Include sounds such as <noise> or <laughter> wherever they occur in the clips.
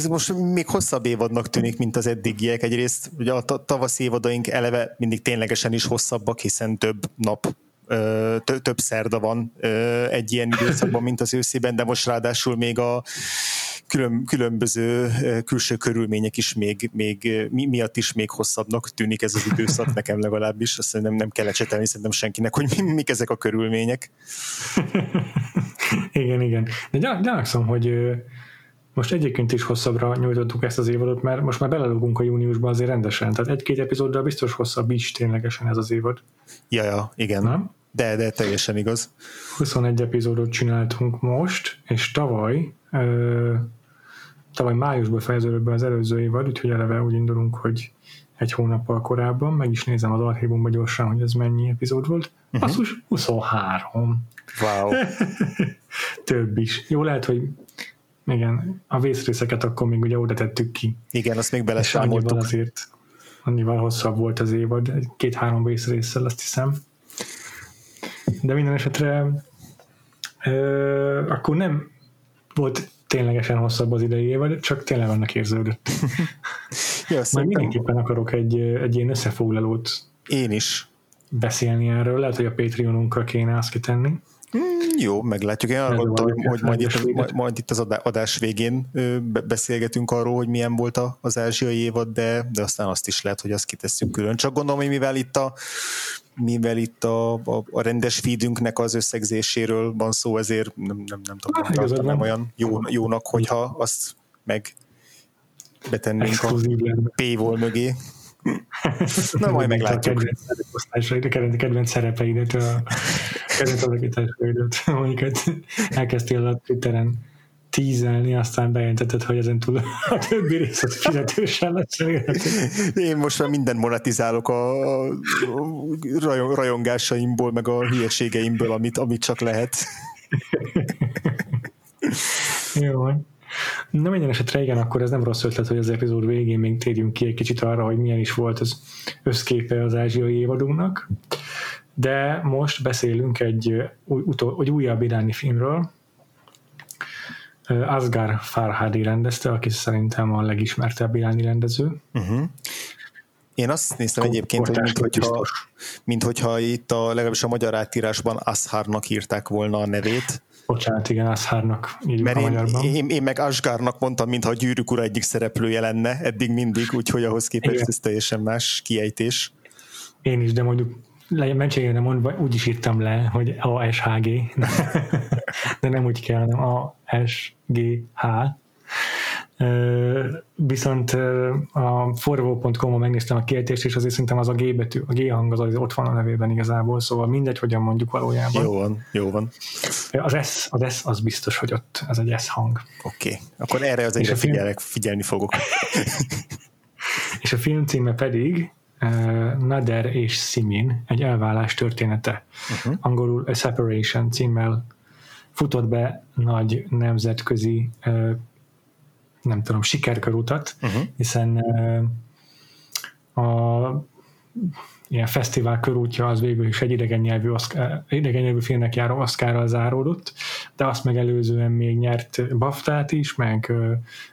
Ez most még hosszabb évadnak tűnik, mint az eddigiek. Egyrészt ugye a ta- tavaszi évadaink eleve mindig ténylegesen is hosszabbak, hiszen több nap több szerda van egy ilyen időszakban, mint az őszében, de most ráadásul még a külön, különböző külső körülmények is még, még mi, miatt is még hosszabbnak tűnik ez az időszak, <laughs> nekem legalábbis. Azt nem, nem kell ecsetelni szerintem senkinek, hogy mi, mik ezek a körülmények. <laughs> igen, igen. De gyan- gyanakszom, hogy most egyébként is hosszabbra nyújtottuk ezt az évadot, mert most már belelogunk a júniusba azért rendesen. Tehát egy-két epizóddal biztos hosszabb is ténylegesen ez az évad. Ja, ja, igen. Nem? De, de teljesen igaz. 21 epizódot csináltunk most, és tavaly ö, tavaly májusban fejeződött be az előző évad, úgyhogy eleve úgy indulunk, hogy egy hónappal korábban, meg is nézem az archívumban gyorsan, hogy ez mennyi epizód volt. Uh-huh. Basszus, 23. Wow. <laughs> Több is. Jó lehet, hogy igen, a vészrészeket akkor még ugye oda tettük ki. Igen, azt még És annyival beleszámoltuk. azért annyival hosszabb volt az évad, két-három vészrészsel azt hiszem. De minden esetre ö, akkor nem volt ténylegesen hosszabb az idei évad, csak tényleg annak érződött. Ja, Majd mindenképpen akarok egy, egy ilyen összefoglalót én is. beszélni erről, lehet, hogy a Patreonunkkal kéne azt kitenni. Jó, meglátjuk. Én arra gondoltam, hogy majd itt, majd, majd itt az adá- adás végén beszélgetünk arról, hogy milyen volt az ázsiai évad, de, de aztán azt is lehet, hogy azt kitesszük külön. Csak gondolom, hogy mivel itt a mivel itt a, a, a rendes feedünknek az összegzéséről van szó, ezért nem, nem, nem tudom, nem igazad tartanám van. olyan jó, jónak, hogyha azt meg betennénk a paywall mögé. Na, majd meglátjuk. Kedvenc kedvenc, szerepeidet, a kedvenc alakításaidat, amiket elkezdtél a Twitteren tízelni, aztán bejelentetted, hogy ezen túl a többi rész az fizetősen lesz elérhető. Én most már mindent monetizálok a, a rajon- rajongásaimból, meg a hülyeségeimből, amit, amit csak lehet. Jó van. Na minden esetre igen, akkor ez nem rossz ötlet, hogy az epizód végén még térjünk ki egy kicsit arra, hogy milyen is volt az összképe az ázsiai évadunknak. De most beszélünk egy, új, utol, egy újabb iráni filmről. Ö, Asghar Farhadi rendezte, aki szerintem a legismertebb iráni rendező. Uh-huh. Én azt néztem egyébként, hogy minthogyha, minthogyha itt a, legalábbis a magyar átírásban Ashárnak írták volna a nevét, Bocsánat, igen, Ashárnak írjuk mert a én, magyarban. én, én meg Asgárnak mondtam, mintha a gyűrűk ura egyik szereplője lenne, eddig mindig, úgyhogy ahhoz képest Igen. ez teljesen más kiejtés. Én is, de mondjuk legyen mentségére mondva, úgy is írtam le, hogy ASHG, <laughs> de nem úgy kell, hanem ASGH. Viszont a forvó.com-on megnéztem a kiejtést, és azért szerintem az a G betű, a G hang az, az ott van a nevében igazából, szóval mindegy, hogyan mondjuk valójában. Jó van, jó van. Az S, az S az biztos, hogy ott ez egy S hang. Oké, okay. akkor erre az egyre a film- figyelek, figyelni fogok. <laughs> És a film címe pedig uh, Nader és Simin, egy elválás története. Uh-huh. Angolul A Separation címmel futott be nagy nemzetközi uh, nem tudom, sikerkörutat, uh-huh. hiszen a ilyen fesztivál körútja az végül is egy idegen nyelvű, Oscar, idegen nyelvű filmnek járó Oscarral záródott, de azt megelőzően még nyert Baftát is, meg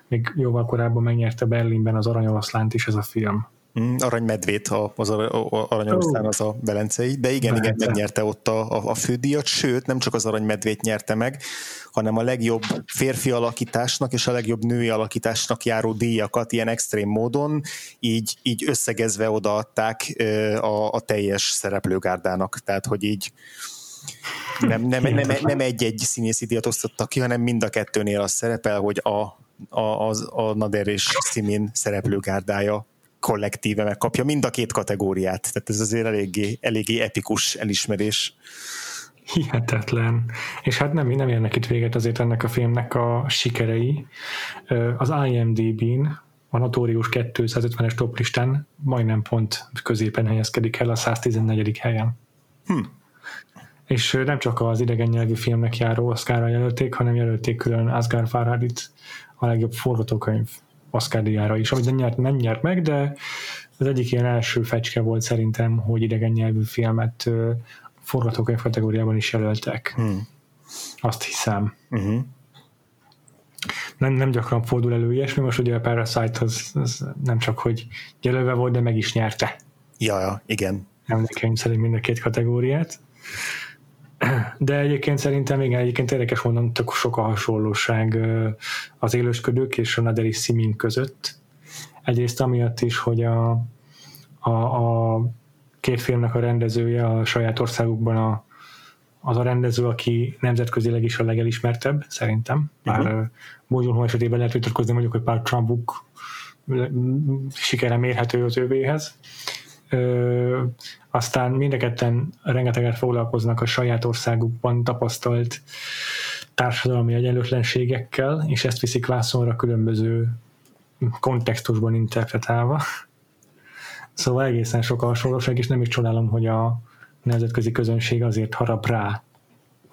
még jóval korábban megnyerte Berlinben az Aranyoroszlánt is ez a film. Mm, Aranymedvét, a- az ar- a- aranyoroszlán az a velencei, de igen, igen, megnyerte ott a, a, a fődíjat, sőt, nem csak az aranymedvét nyerte meg, hanem a legjobb férfi alakításnak és a legjobb női alakításnak járó díjakat ilyen extrém módon, így, így összegezve odaadták a, a teljes szereplőgárdának, tehát hogy így nem, nem, nem, nem egy-egy színészi díjat osztottak ki, hanem mind a kettőnél az szerepel, hogy a, a, az, a Nader és Simin szereplőgárdája kollektíve megkapja mind a két kategóriát. Tehát ez azért eléggé, eléggé epikus elismerés. Hihetetlen. És hát nem, nem érnek itt véget azért ennek a filmnek a sikerei. Az IMDb-n a notórius 250-es toplistán majdnem pont középen helyezkedik el a 114. helyen. Hm. És nem csak az idegen nyelvű filmnek járó Oscarra jelölték, hanem jelölték külön Asghar Farhadit a legjobb forgatókönyv Díjára is, amit nem nyert, nem nyert meg, de az egyik ilyen első fecske volt szerintem, hogy idegen nyelvű filmet forgatókönyv kategóriában is jelöltek. Hmm. Azt hiszem. Uh-huh. Nem, nem gyakran fordul elő ilyesmi, most ugye a Parasite az, az nem csak, hogy jelölve volt, de meg is nyerte. Ja, ja igen. Emlékeim szerint mind a két kategóriát. De egyébként szerintem igen, egyébként érdekes mondom, tök sok a hasonlóság az élősködők és a Naderi Simin között. Egyrészt amiatt is, hogy a, a, a két filmnek a rendezője a saját országukban a, az a rendező, aki nemzetközileg is a legelismertebb, szerintem. Bár uh-huh. Esetében lehet vitatkozni, mondjuk, hogy pár Trumpuk sikere mérhető az ővéhez. Ö, aztán mindeketten rengeteget foglalkoznak a saját országukban tapasztalt társadalmi egyenlőtlenségekkel, és ezt viszik vászonra különböző kontextusban interpretálva. Szóval egészen sok a hasonlóság, és nem is csodálom, hogy a nemzetközi közönség azért harap rá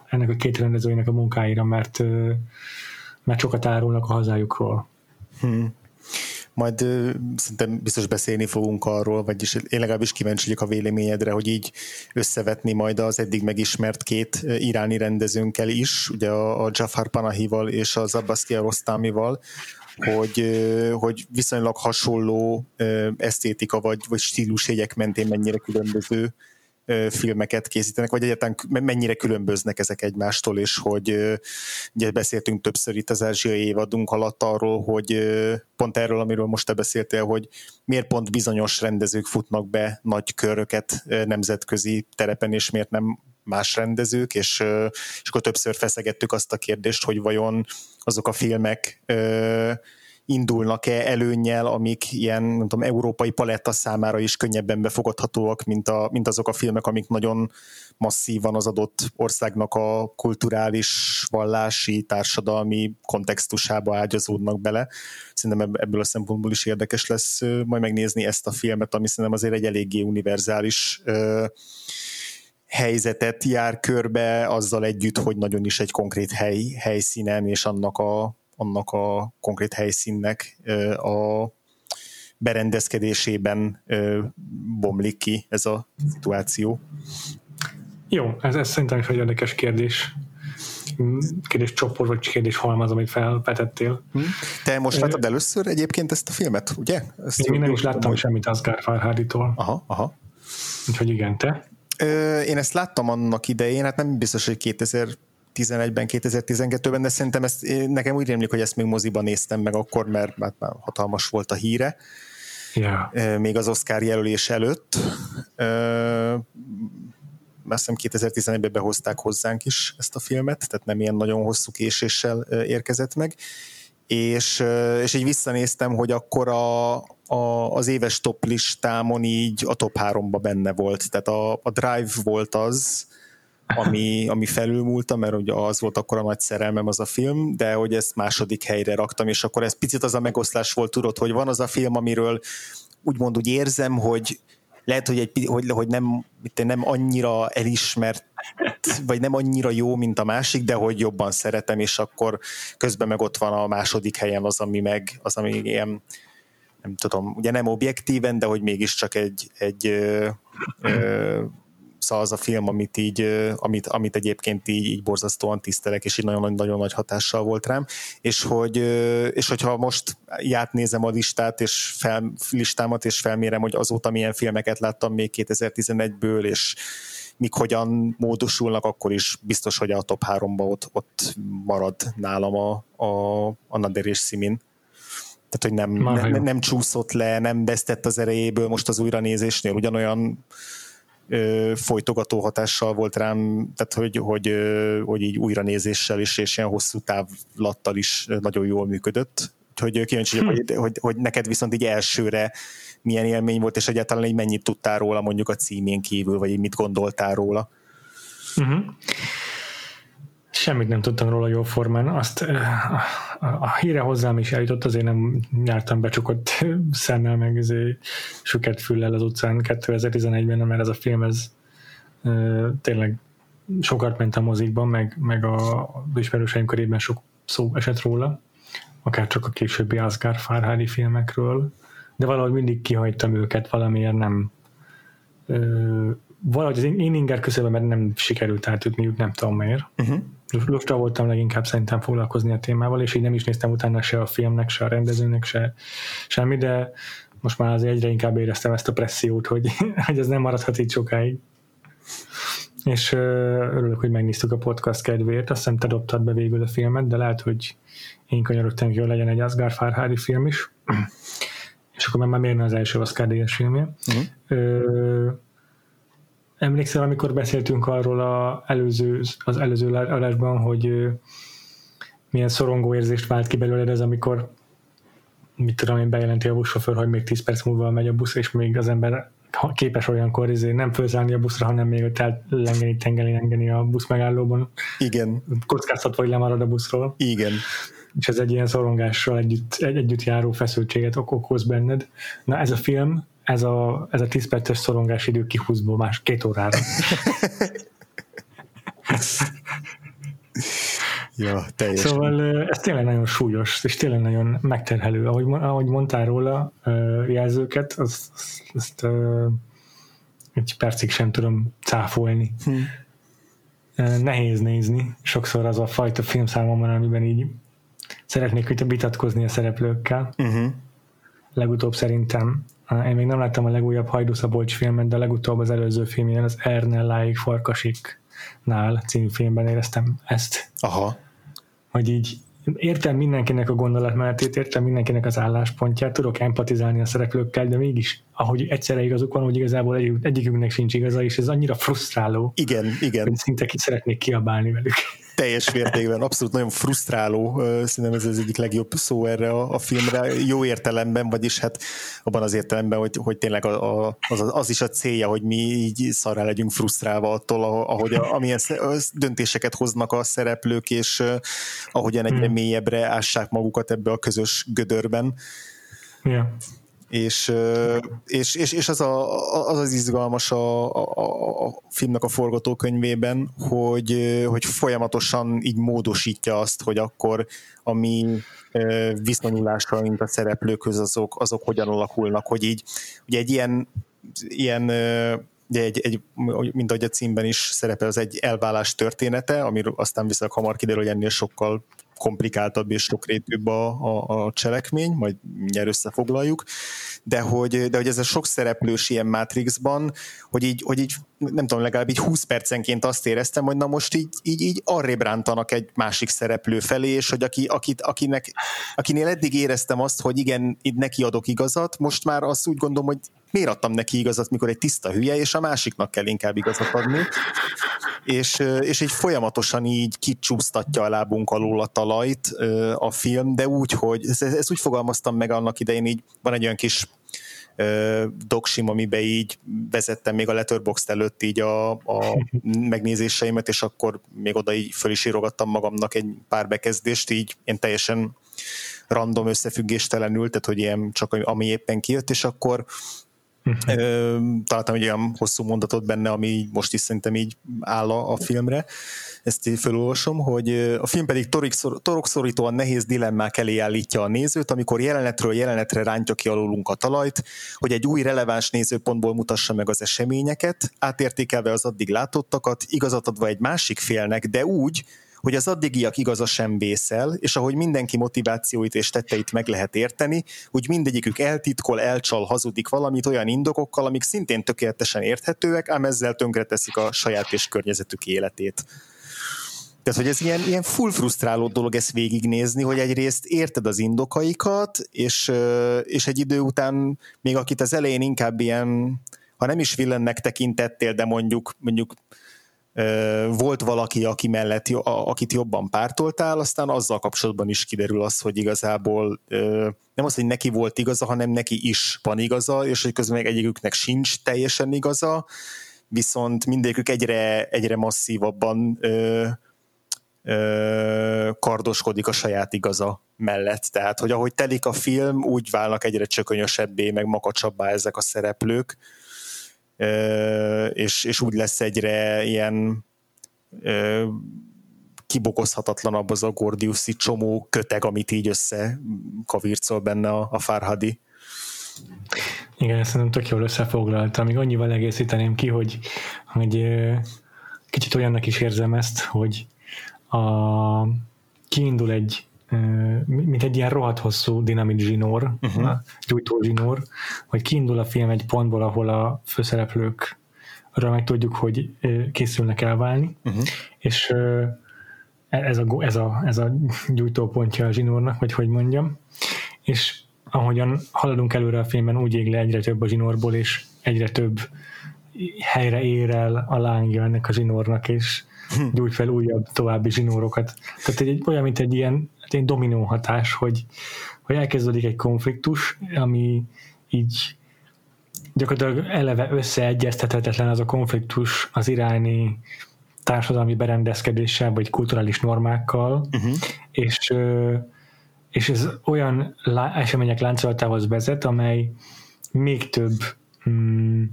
ennek a két rendezőinek a munkáira, mert, mert sokat árulnak a hazájukról. Hmm majd szerintem biztos beszélni fogunk arról, vagyis én legalábbis kíváncsi vagyok a véleményedre, hogy így összevetni majd az eddig megismert két iráni rendezőnkkel is, ugye a, a Jafar Panahival és az Abbas Kiarostamival, hogy, hogy viszonylag hasonló esztétika vagy, vagy stílusjegyek mentén mennyire különböző filmeket készítenek, vagy egyáltalán mennyire különböznek ezek egymástól, és hogy ugye beszéltünk többször itt az ázsiai évadunk alatt arról, hogy pont erről, amiről most te beszéltél, hogy miért pont bizonyos rendezők futnak be nagy köröket nemzetközi terepen, és miért nem más rendezők, és, és akkor többször feszegettük azt a kérdést, hogy vajon azok a filmek indulnak-e előnyel, amik ilyen, nem tudom, európai paletta számára is könnyebben befogadhatóak, mint, a, mint azok a filmek, amik nagyon masszívan az adott országnak a kulturális, vallási, társadalmi kontextusába ágyazódnak bele. Szerintem ebből a szempontból is érdekes lesz majd megnézni ezt a filmet, ami szerintem azért egy eléggé univerzális helyzetet jár körbe, azzal együtt, hogy nagyon is egy konkrét hely, helyszínen és annak a, annak a konkrét helyszínnek a berendezkedésében bomlik ki ez a szituáció. Jó, ez, ez szerintem is egy érdekes kérdés kérdés csoport, vagy kérdés halmaz, amit felvetettél. Hm. Te most láttad először egyébként ezt a filmet, ugye? Ezt Én nem is láttam hogy... semmit Asgard Farhaditól. Aha, aha. Úgyhogy igen, te? Én ezt láttam annak idején, hát nem biztos, hogy 2000 2011-ben, 2012-ben, de szerintem ezt, nekem úgy rémlik, hogy ezt még moziban néztem meg akkor, mert, mert már hatalmas volt a híre. Yeah. Még az Oscar jelölés előtt. Azt hiszem 2011-ben behozták hozzánk is ezt a filmet, tehát nem ilyen nagyon hosszú késéssel érkezett meg. És, és így visszanéztem, hogy akkor a, a, az éves top listámon így a top 3-ba benne volt. Tehát a, a Drive volt az, ami, ami felülmúlta, mert ugye az volt akkor a nagy szerelmem az a film, de hogy ezt második helyre raktam, és akkor ez picit az a megoszlás volt, tudod, hogy van az a film, amiről úgymond úgy érzem, hogy lehet, hogy, egy, hogy, hogy nem, nem annyira elismert, vagy nem annyira jó, mint a másik, de hogy jobban szeretem, és akkor közben meg ott van a második helyen az, ami meg, az, ami ilyen, nem tudom, ugye nem objektíven, de hogy mégiscsak egy, egy ö, ö, szóval az a film, amit így, amit, amit egyébként így, így borzasztóan tisztelek, és így nagyon-nagyon nagy hatással volt rám, és hogy és hogyha most játnézem a listát, és fel, listámat, és felmérem, hogy azóta milyen filmeket láttam még 2011-ből, és mik hogyan módosulnak, akkor is biztos, hogy a top 3-ba ott, ott marad nálam a, a, a Nader és Simin. Tehát, hogy nem, nem, nem csúszott le, nem vesztett az erejéből most az újranézésnél, ugyanolyan folytogató hatással volt rám, tehát hogy, hogy, hogy így újranézéssel is, és ilyen hosszú távlattal is nagyon jól működött. Úgyhogy kíváncsi vagyok, hm. hogy, hogy, hogy neked viszont így elsőre milyen élmény volt, és egyáltalán egy mennyit tudtál róla mondjuk a címén kívül, vagy mit gondoltál róla? Uh-huh. Semmit nem tudtam róla jó formán. Azt a, a, a híre hozzám is eljutott, azért nem jártam becsukott <laughs> szemmel, meg ezért süket füllel az utcán 2011-ben, mert ez a film, ez tényleg sokat ment a mozikban, meg, meg a ismerőseim körében sok szó esett róla, akár csak a későbbi Asgard Farhadi filmekről, de valahogy mindig kihagytam őket, valamiért nem ö, valahogy az én inger mert nem sikerült átütniük, nem tudom miért. Uh-huh. Lusta voltam leginkább szerintem foglalkozni a témával, és így nem is néztem utána se a filmnek, se a rendezőnek, se semmi, de most már azért egyre inkább éreztem ezt a pressziót, hogy, <laughs> hogy ez nem maradhat így sokáig és örülök, hogy megnéztük a podcast kedvéért, azt hiszem te dobtad be végül a filmet, de lehet, hogy én kanyarodtam hogy legyen egy Asgard Farhadi film is, <clears throat> és akkor már mérne az első Oscar díjas filmje. Uh-huh. Ö, emlékszel, amikor beszéltünk arról a előző, az előző adásban, hogy milyen szorongó érzést vált ki belőled ez, amikor mit tudom én, bejelenti a buszsofőr, hogy még 10 perc múlva megy a busz, és még az ember képes olyankor izé, nem fölszállni a buszra, hanem még ott lengeni, tengeni, lengeni a busz megállóban. Igen. Kockáztatva, hogy lemarad a buszról. Igen. És ez egy ilyen szorongással együtt, egy, együtt járó feszültséget okoz benned. Na ez a film, ez a, ez a 10 perces szorongás idő kihúzva más két órára. <laughs> Ja, teljesen. Szóval ez tényleg nagyon súlyos, és tényleg nagyon megterhelő. Ahogy, ahogy mondtál róla jelzőket, azt, azt egy percig sem tudom cáfolni. Hm. Nehéz nézni. Sokszor az a fajta film számomra, amiben így szeretnék vitatkozni a szereplőkkel. Uh-huh. Legutóbb szerintem én még nem láttam a legújabb Hajdú Szabolcs filmet, de legutóbb az előző filmjén az Ernelláig Farkasiknál című filmben éreztem ezt. Aha hogy így értem mindenkinek a gondolatmenetét, értem mindenkinek az álláspontját, tudok empatizálni a szereplőkkel, de mégis, ahogy egyszerre igazuk van, hogy igazából egy, egyikünknek sincs igaza, és ez annyira frusztráló. Igen, igen. Hogy szinte ki szeretnék kiabálni velük teljes mértékben, abszolút nagyon frusztráló, szerintem ez az egyik legjobb szó erre a, a filmre, jó értelemben, vagyis hát abban az értelemben, hogy, hogy tényleg a, a, az, az is a célja, hogy mi így szarrá legyünk frusztrálva attól, ahogy a, amilyen döntéseket hoznak a szereplők, és ahogyan egyre hmm. mélyebbre ássák magukat ebbe a közös gödörben. Yeah és, és, és, és az, a, az az izgalmas a, a, a filmnek a forgatókönyvében, hogy, hogy folyamatosan így módosítja azt, hogy akkor a mi viszonyulásaink a szereplőkhöz azok, azok hogyan alakulnak, hogy így ugye egy ilyen, ilyen ugye egy, egy, mint ahogy a címben is szerepel, az egy elválás története, amiről aztán viszont hamar kiderül, hogy ennél sokkal komplikáltabb és sokrétűbb a, a, a cselekmény, majd mindjárt összefoglaljuk, de hogy, de hogy ez a sok szereplős ilyen Matrixban, hogy így, hogy így nem tudom, legalább így 20 percenként azt éreztem, hogy na most így, így, így arrébb rántanak egy másik szereplő felé, és hogy aki, akit, akinek, akinél eddig éreztem azt, hogy igen, itt neki adok igazat, most már azt úgy gondolom, hogy miért adtam neki igazat, mikor egy tiszta hülye, és a másiknak kell inkább igazat adni. És, és így folyamatosan így kicsúsztatja a lábunk alól a talajt a film, de úgy, hogy ezt, ezt úgy fogalmaztam meg annak idején, így van egy olyan kis doksim, amiben így vezettem még a Letterboxd előtt így a, a <laughs> megnézéseimet, és akkor még oda így föl is írogattam magamnak egy pár bekezdést, így én teljesen random összefüggéstelenül, tehát hogy ilyen csak ami éppen kijött, és akkor uh-huh. találtam egy olyan hosszú mondatot benne, ami most is szerintem így áll a, filmre, ezt így felolvasom, hogy a film pedig torokszorítóan nehéz dilemmák elé állítja a nézőt, amikor jelenetről jelenetre rántja ki alulunk a talajt, hogy egy új releváns nézőpontból mutassa meg az eseményeket, átértékelve az addig látottakat, igazat adva egy másik félnek, de úgy, hogy az addigiak igaza sem vészel, és ahogy mindenki motivációit és tetteit meg lehet érteni, úgy mindegyikük eltitkol, elcsal, hazudik valamit olyan indokokkal, amik szintén tökéletesen érthetőek, ám ezzel tönkreteszik a saját és környezetük életét. Tehát, hogy ez ilyen, ilyen full frusztráló dolog ezt végignézni, hogy egyrészt érted az indokaikat, és, és egy idő után még akit az elején inkább ilyen, ha nem is villennek tekintettél, de mondjuk, mondjuk volt valaki, aki mellett, akit jobban pártoltál, aztán azzal kapcsolatban is kiderül az, hogy igazából nem az, hogy neki volt igaza, hanem neki is van igaza, és hogy közben meg egyiküknek sincs teljesen igaza, viszont mindegyikük egyre, egyre masszívabban ö, ö, kardoskodik a saját igaza mellett. Tehát, hogy ahogy telik a film, úgy válnak egyre csökönyösebbé, meg makacsabbá ezek a szereplők, és, és úgy lesz egyre ilyen kibokozhatatlanabb az a Gordiuszi csomó köteg, amit így össze kavircol benne a, a Farhadi. Igen, ezt szerintem tök jól összefoglaltam. Még annyival egészíteném ki, hogy, hogy kicsit olyannak is érzem ezt, hogy a, kiindul egy mint egy ilyen rohadt hosszú dinamit zsinór, uh-huh. gyújtó zsinór, hogy kiindul a film egy pontból, ahol a főszereplők arra meg tudjuk, hogy készülnek elválni, uh-huh. és ez a, ez, a, ez a gyújtópontja a zsinórnak, vagy hogy mondjam, és ahogyan haladunk előre a filmben, úgy ég le egyre több a zsinórból, és egyre több helyre ér el a lángja ennek a zsinórnak, és hm. gyújt fel újabb, további zsinórokat. Tehát egy, olyan, mint egy ilyen egy dominó hatás, hogy, hogy elkezdődik egy konfliktus, ami így gyakorlatilag eleve összeegyeztethetetlen az a konfliktus az iráni társadalmi berendezkedéssel, vagy kulturális normákkal, uh-huh. és és ez olyan lá- események láncolatához vezet, amely még több mm,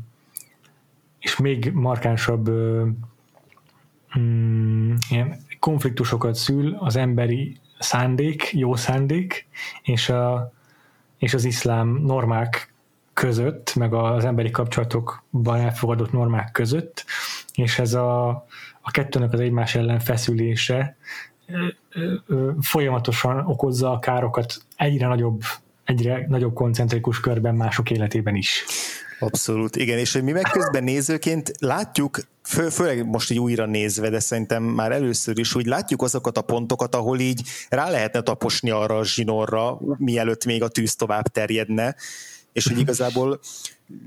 és még markánsabb mm, ilyen konfliktusokat szül az emberi szándék, jó szándék, és, a, és az iszlám normák között, meg az emberi kapcsolatokban elfogadott normák között, és ez a, a kettőnek az egymás ellen feszülése folyamatosan okozza a károkat egyre nagyobb, egyre nagyobb koncentrikus körben mások életében is. Abszolút, igen, és hogy mi meg közben nézőként látjuk, fő, főleg most így újra nézve, de szerintem már először is úgy látjuk azokat a pontokat, ahol így rá lehetne taposni arra a zsinorra, mielőtt még a tűz tovább terjedne, és hogy igazából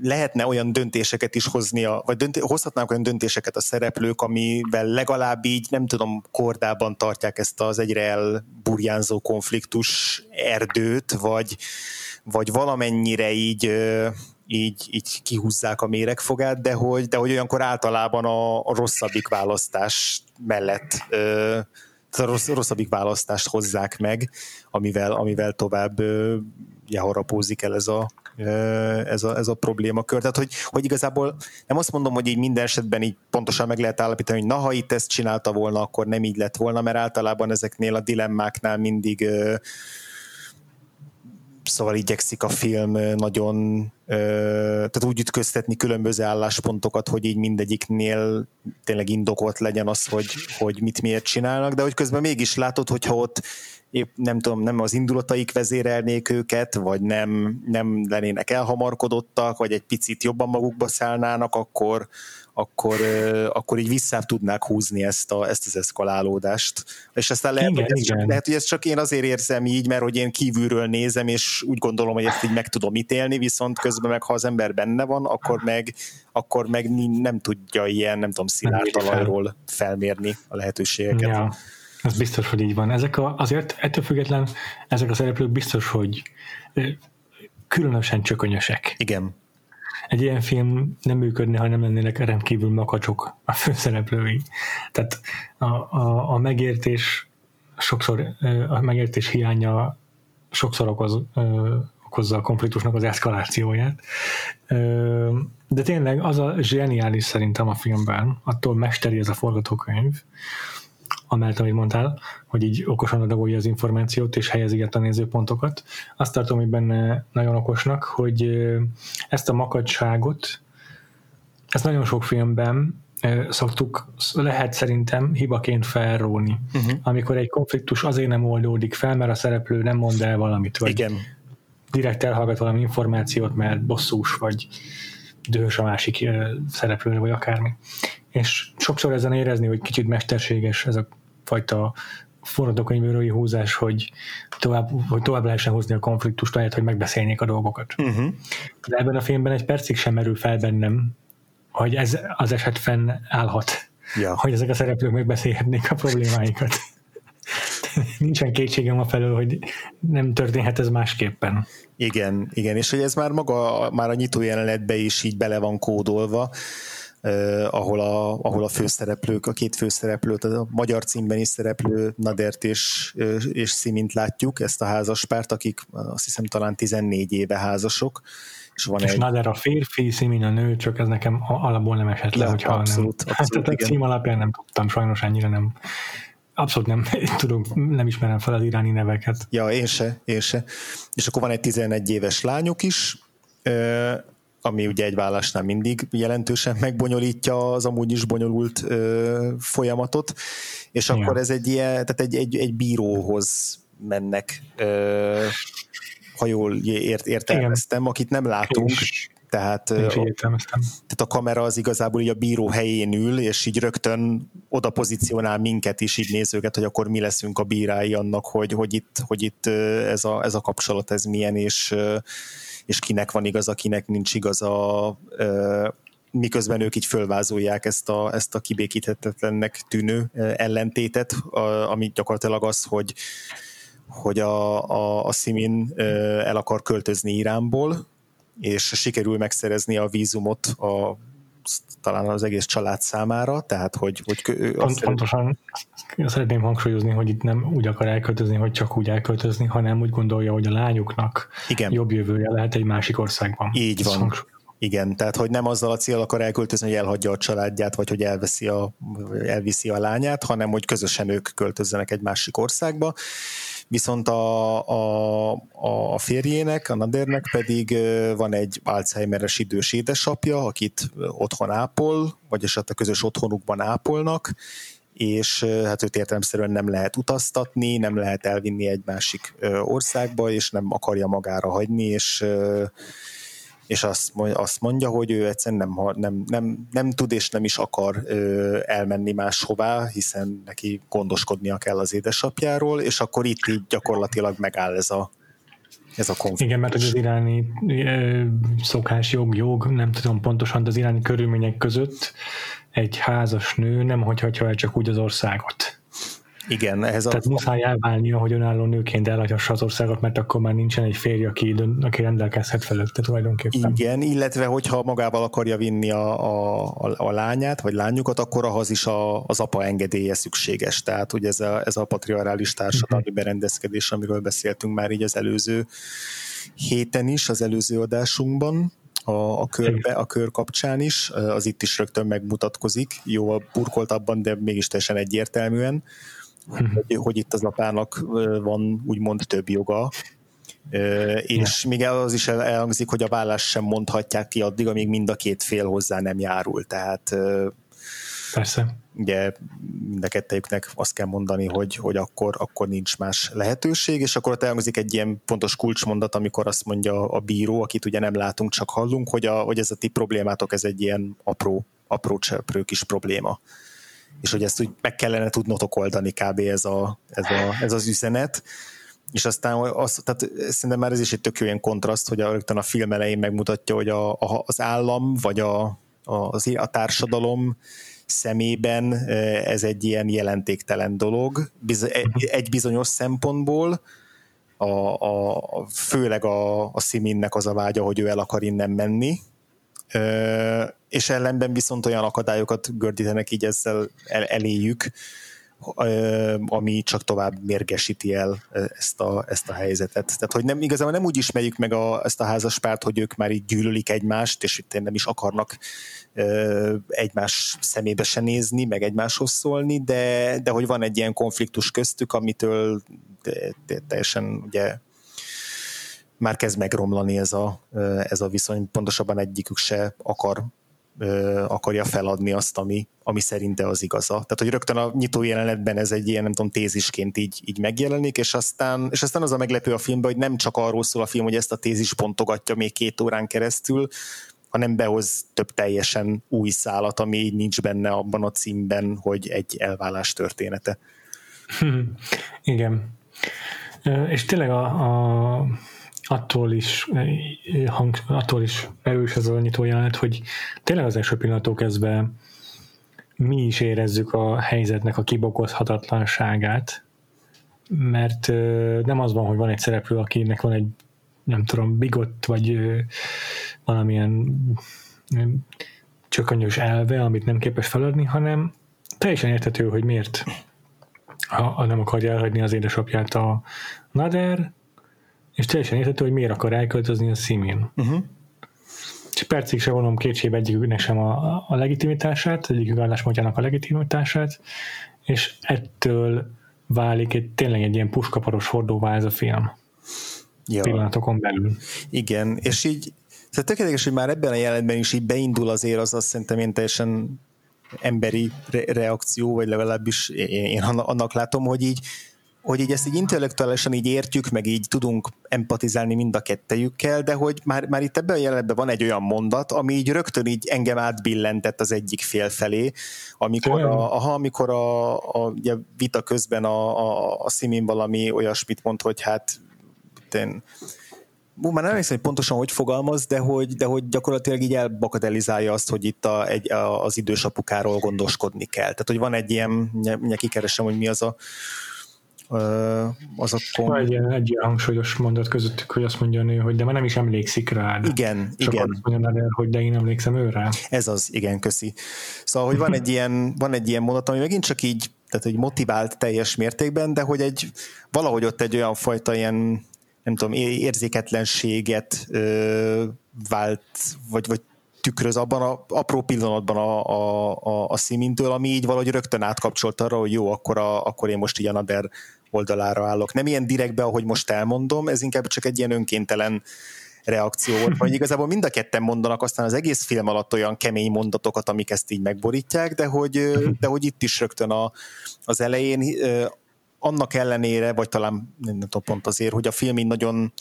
lehetne olyan döntéseket is hoznia, vagy dönté, hozhatnánk olyan döntéseket a szereplők, amivel legalább így, nem tudom, kordában tartják ezt az egyre elburjánzó konfliktus erdőt, vagy, vagy valamennyire így így, így kihúzzák a méregfogát, de hogy, de hogy olyankor általában a, a rosszabbik választás mellett ö, a rossz, rosszabbik választást hozzák meg, amivel, amivel tovább jaharapózik el ez a, ez a, ez a problémakör. Tehát, hogy, hogy igazából nem azt mondom, hogy így minden esetben így pontosan meg lehet állapítani, hogy na, ha itt ezt csinálta volna, akkor nem így lett volna, mert általában ezeknél a dilemmáknál mindig szóval igyekszik a film nagyon, tehát úgy ütköztetni különböző álláspontokat, hogy így mindegyiknél tényleg indokolt legyen az, hogy, hogy mit miért csinálnak, de hogy közben mégis látod, hogyha ott épp nem tudom, nem az indulataik vezérelnék őket, vagy nem, nem lennének elhamarkodottak, vagy egy picit jobban magukba szállnának, akkor, akkor, akkor így vissza tudnák húzni ezt, a, ezt az eszkalálódást. És aztán lehet, igen, hogy ez igen. Csak, lehet, hogy ezt csak én azért érzem így, mert hogy én kívülről nézem, és úgy gondolom, hogy ezt így meg tudom ítélni, viszont közben meg, ha az ember benne van, akkor meg, akkor meg nem tudja ilyen, nem tudom, szilárd talajról felmérni a lehetőségeket. Ja. Ez biztos, hogy így van. Ezek a, azért ettől független ezek a szereplők biztos, hogy különösen csökönyösek. Igen. Egy ilyen film nem működne, ha nem lennének rendkívül makacsok a főszereplői. Tehát a, a, a megértés sokszor, a megértés hiánya sokszor okoz, okozza a konfliktusnak az eszkalációját. De tényleg az a zseniális szerintem a filmben, attól mesteri ez a forgatókönyv, amellett, amit mondtál, hogy így okosan adagolja az információt és helyezi a nézőpontokat. Azt tartom, hogy benne nagyon okosnak, hogy ezt a makadságot, ezt nagyon sok filmben szoktuk, lehet szerintem hibaként felróni. Uh-huh. Amikor egy konfliktus azért nem oldódik fel, mert a szereplő nem mond el valamit, vagy Igen. direkt elhallgat valami információt, mert bosszús, vagy dühös a másik szereplőre, vagy akármi. És sokszor ezen érezni, hogy kicsit mesterséges ez a fajta forradókönyvírói húzás, hogy tovább, hogy tovább lehessen hozni a konfliktust, ahelyett, hogy megbeszélnék a dolgokat. Uh-huh. De ebben a filmben egy percig sem merül fel bennem, hogy ez az eset fenn állhat. ja. hogy ezek a szereplők megbeszélhetnék a problémáikat. Nincsen kétségem a felől, hogy nem történhet ez másképpen. Igen, igen, és hogy ez már maga, már a nyitó jelenetbe is így bele van kódolva, Uh, ahol, a, ahol a főszereplők, a két főszereplőt, a magyar címben is szereplő Nadert és, és Szimint látjuk, ezt a házaspárt, akik azt hiszem talán 14 éve házasok. És, van és egy... Nader a férfi, Szimin a nő, csak ez nekem alapból nem esett le, hogyha abszolút, nem. Abszolút, <laughs> hát, a cím alapján nem tudtam, sajnos ennyire nem abszolút nem <laughs> tudok, nem ismerem fel az iráni neveket. Ja, én se, én se. És akkor van egy 11 éves lányuk is, ami ugye egy vállásnál mindig jelentősen megbonyolítja az amúgy is bonyolult folyamatot, és akkor ja. ez egy ilyen, tehát egy, egy, egy bíróhoz mennek, ha jól ért, értelmeztem, Igen. akit nem látunk, tehát, tehát a kamera az igazából így a bíró helyén ül, és így rögtön oda pozícionál minket is, így nézőket, hogy akkor mi leszünk a bírái annak, hogy, hogy itt, hogy itt ez, a, ez a kapcsolat ez milyen, és, és kinek van igaz, akinek nincs igaza, miközben ők így fölvázolják ezt a, ezt a kibékíthetetlennek tűnő ellentétet, ami gyakorlatilag az, hogy hogy a, a, a Simin el akar költözni Iránból, és sikerül megszerezni a vízumot a talán az egész család számára, tehát hogy... hogy Pont, pontosan szeretném hangsúlyozni, hogy itt nem úgy akar elköltözni, hogy csak úgy elköltözni, hanem úgy gondolja, hogy a lányuknak Igen. jobb jövője lehet egy másik országban. Így van. Hangsúly. Igen, tehát hogy nem azzal a cél akar elköltözni, hogy elhagyja a családját, vagy hogy elveszi a, elviszi a lányát, hanem hogy közösen ők költözzenek egy másik országba viszont a, a, a férjének, a Nadernek pedig van egy Alzheimeres idős édesapja, akit otthon ápol, vagyis hát a közös otthonukban ápolnak, és hát őt értelemszerűen nem lehet utaztatni, nem lehet elvinni egy másik országba, és nem akarja magára hagyni, és és azt, mondja, hogy ő egyszerűen nem, nem, nem, nem tud és nem is akar ö, elmenni máshová, hiszen neki gondoskodnia kell az édesapjáról, és akkor itt így gyakorlatilag megáll ez a, ez a konfliktus. Igen, mert az iráni ö, szokás, jog, jog, nem tudom pontosan, de az iráni körülmények között egy házas nő nem hagyhatja el csak úgy az országot. Igen, ehhez Tehát a... muszáj elválnia, hogy önálló nőként elhagyhassa az országot, mert akkor már nincsen egy férj, aki, aki rendelkezhet felette tulajdonképpen. Igen, illetve hogyha magával akarja vinni a, a, a, a lányát, vagy lányukat, akkor ahhoz is a, az apa engedélye szükséges. Tehát ugye ez a, ez a patriarális társadalmi uh-huh. berendezkedés, amiről beszéltünk már így az előző héten is, az előző adásunkban, a, a, körbe, a kör kapcsán is, az itt is rögtön megmutatkozik, jó burkoltabban, de mégis teljesen egyértelműen, hogy, hogy itt az apának van úgymond több joga, és ja. még az is elhangzik, hogy a vállás sem mondhatják ki addig, amíg mind a két fél hozzá nem járul, tehát Persze. Ugye mind a kettejüknek azt kell mondani, hogy, hogy akkor, akkor nincs más lehetőség, és akkor ott elhangzik egy ilyen pontos kulcsmondat, amikor azt mondja a bíró, akit ugye nem látunk, csak hallunk, hogy, a, hogy ez a ti problémátok, ez egy ilyen apró, apró cseprő kis probléma és hogy ezt úgy meg kellene tudnotok oldani kb. ez, a, ez, a, ez az üzenet, és aztán az, tehát szerintem már ez is egy tök jó ilyen kontraszt, hogy a, rögtön a film elején megmutatja, hogy a, a, az állam, vagy a, a, az, a társadalom szemében ez egy ilyen jelentéktelen dolog, egy bizonyos szempontból, a, a, főleg a, a Siminnek az a vágya, hogy ő el akar innen menni, és ellenben viszont olyan akadályokat gördítenek így ezzel el, eléjük, ami csak tovább mérgesíti el ezt a, ezt a helyzetet. Tehát, hogy nem, igazából nem úgy ismerjük meg a, ezt a házaspárt, hogy ők már így gyűlölik egymást, és itt nem is akarnak ö, egymás szemébe se nézni, meg egymáshoz szólni, de, de hogy van egy ilyen konfliktus köztük, amitől teljesen ugye már kezd megromlani ez a, ez a viszony, pontosabban egyikük se akar akarja feladni azt, ami, ami szerinte az igaza. Tehát, hogy rögtön a nyitó jelenetben ez egy ilyen, nem tudom, tézisként így, így megjelenik, és aztán, és aztán az a meglepő a filmben, hogy nem csak arról szól a film, hogy ezt a tézis pontogatja még két órán keresztül, hanem behoz több teljesen új szálat, ami így nincs benne abban a címben, hogy egy elvállás története. <laughs> Igen. És tényleg a, a attól is, attól is erős ez a nyitó jelenet, hogy tényleg az első pillanattól kezdve mi is érezzük a helyzetnek a kibokozhatatlanságát, mert nem az van, hogy van egy szereplő, akinek van egy nem tudom, bigott, vagy valamilyen csökönyös elve, amit nem képes feladni, hanem teljesen értető, hogy miért ha nem akarja elhagyni az édesapját a Nader, és teljesen értető, hogy miért akar elköltözni a Simin. Uh-huh. És percig se vonom kétségbe egyiküknek sem a, a legitimitását, egyikük álláspontjának a legitimitását, és ettől válik egy, tényleg egy ilyen puskaparos hordóvá ez a film. Ja. Pillanatokon belül. Igen, és így tehát tökéletes, hogy már ebben a jelenetben is így beindul azért, az azt szerintem én teljesen emberi re- reakció, vagy legalábbis én annak látom, hogy így hogy így ezt így intellektuálisan így értjük, meg így tudunk empatizálni mind a kettejükkel, de hogy már, már itt ebben a jelenetben van egy olyan mondat, ami így rögtön így engem átbillentett az egyik fél felé, amikor a, aha, amikor a, a, a vita közben a, a, a Simin valami olyasmit mond, hogy hát én már nem hiszem, hogy pontosan hogy fogalmaz, de hogy, de hogy gyakorlatilag így elbakadelizálja azt, hogy itt a, egy, a, az idős apukáról gondoskodni kell. Tehát, hogy van egy ilyen, mindjárt kikeresem, hogy mi az a az a pont. Egy ilyen, egy ilyen hangsúlyos mondat közöttük, hogy azt mondja a nő, hogy de már nem is emlékszik rá. Igen, Csak igen. Azt mondja el, hogy de én emlékszem őre. Ez az, igen, köszi. Szóval, hogy van egy ilyen, van egy ilyen mondat, ami megint csak így, tehát hogy motivált teljes mértékben, de hogy egy, valahogy ott egy olyan fajta ilyen nem tudom, érzéketlenséget ö, vált, vagy, vagy tükröz abban a apró pillanatban a, a, a, a szimintől, ami így valahogy rögtön átkapcsolt arra, hogy jó, akkor, a, akkor én most így a Nader oldalára állok. Nem ilyen direktbe, ahogy most elmondom, ez inkább csak egy ilyen önkéntelen reakció volt, vagy igazából mind a ketten mondanak aztán az egész film alatt olyan kemény mondatokat, amik ezt így megborítják, de hogy, de hogy itt is rögtön a, az elején annak ellenére, vagy talán nem tudom pont azért, hogy a film így nagyon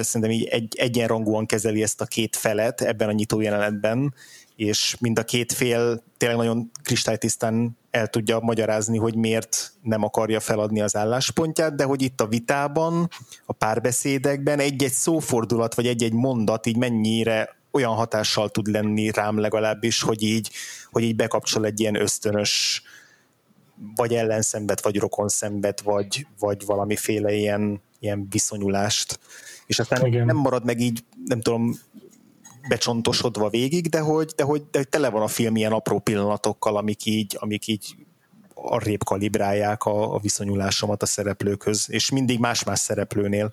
szerintem így egy, egyenrangúan kezeli ezt a két felet ebben a nyitó jelenetben, és mind a két fél tényleg nagyon kristálytisztán el tudja magyarázni, hogy miért nem akarja feladni az álláspontját, de hogy itt a vitában, a párbeszédekben egy-egy szófordulat, vagy egy-egy mondat így mennyire olyan hatással tud lenni rám legalábbis, hogy így, hogy így bekapcsol egy ilyen ösztönös vagy ellenszembet, vagy rokonszembet, vagy, vagy valamiféle ilyen, ilyen viszonyulást. És aztán Igen. nem marad meg így, nem tudom, becsontosodva végig, de hogy, de hogy, de tele van a film ilyen apró pillanatokkal, amik így, amik így arrébb kalibrálják a, a viszonyulásomat a szereplőkhöz, és mindig más-más szereplőnél.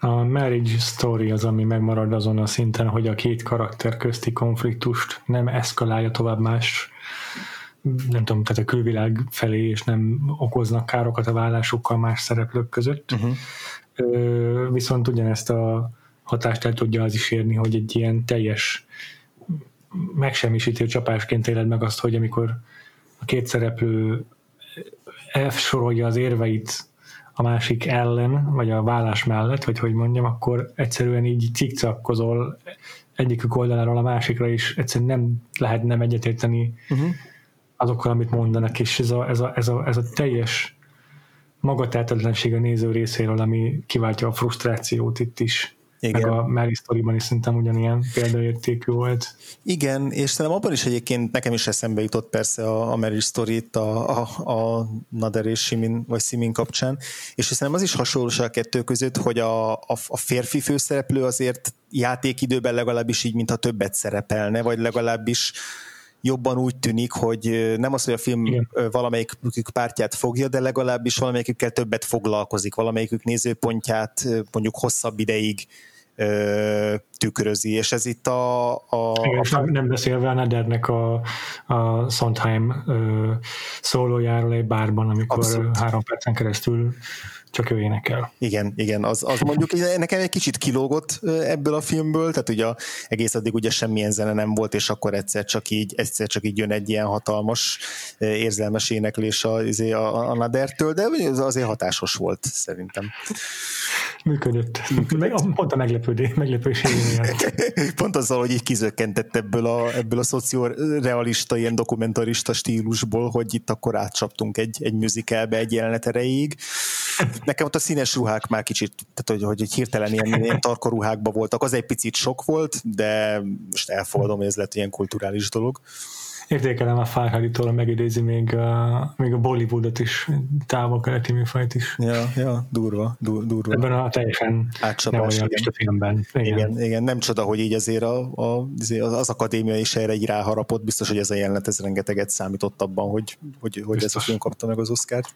A marriage story az, ami megmarad azon a szinten, hogy a két karakter közti konfliktust nem eszkalálja tovább más nem tudom, tehát a külvilág felé, és nem okoznak károkat a vállásukkal más szereplők között. Uh-huh. Viszont ugyanezt a hatást el tudja az is érni, hogy egy ilyen teljes megsemmisítő csapásként éled meg azt, hogy amikor a két szereplő elsorolja az érveit a másik ellen, vagy a vállás mellett, vagy hogy mondjam, akkor egyszerűen így cikcakkozol egyikük oldaláról a másikra, és egyszerűen nem lehet nem egyetérteni uh-huh azokkal, amit mondanak, és ez a, ez a, ez a, ez a teljes magatehetetlenség a néző részéről, ami kiváltja a frusztrációt itt is. Igen. Meg a Mary story is szerintem ugyanilyen példaértékű volt. Igen, és szerintem abban is egyébként nekem is eszembe jutott persze a, a Mary story itt a, a, a Nader és Simin, vagy Simin kapcsán, és szerintem az is hasonlóság a kettő között, hogy a, a, a férfi főszereplő azért játékidőben legalábbis így, mintha többet szerepelne, vagy legalábbis jobban úgy tűnik, hogy nem az, hogy a film Igen. valamelyikük pártját fogja, de legalábbis valamelyikükkel többet foglalkozik, valamelyikük nézőpontját mondjuk hosszabb ideig ö, tükrözi, és ez itt a... a, Igen, és nem, nem beszélve a Nedernek a, a Sondheim ö, szólójáról egy bárban, amikor Abszolút. három percen keresztül csak ő énekel. Igen, igen, az, az mondjuk nekem egy kicsit kilógott ebből a filmből, tehát ugye egész addig ugye semmilyen zene nem volt, és akkor egyszer csak így, egyszer csak így jön egy ilyen hatalmas érzelmes éneklés a, izé, a, a Nadertől, de azért hatásos volt szerintem. Működött. Működött. Pont a meglepődés, meglepődés <laughs> Pont azzal, hogy így kizökkentett ebből a, ebből a szociorealista, ilyen dokumentarista stílusból, hogy itt akkor átcsaptunk egy, egy musicalbe egy jelenet erejéig nekem ott a színes ruhák már kicsit, tehát hogy, hogy hirtelen ilyen, ilyen tarka ruhákban voltak, az egy picit sok volt, de most elfogadom, hogy ez lett ilyen kulturális dolog. Értékelem a Farhaditól, megidézi még a, még a Bollywoodot is, távol-keleti műfajt is. Ja, ja, durva, dur, durva. Ebben a teljesen Átcsapás, igen. filmben. Igen. igen. igen, nem csoda, hogy így azért a, a, az akadémia is erre így ráharapott, biztos, hogy ez a jelenet ez rengeteget számított abban, hogy, hogy, hogy ez a film kapta meg az Oscárt.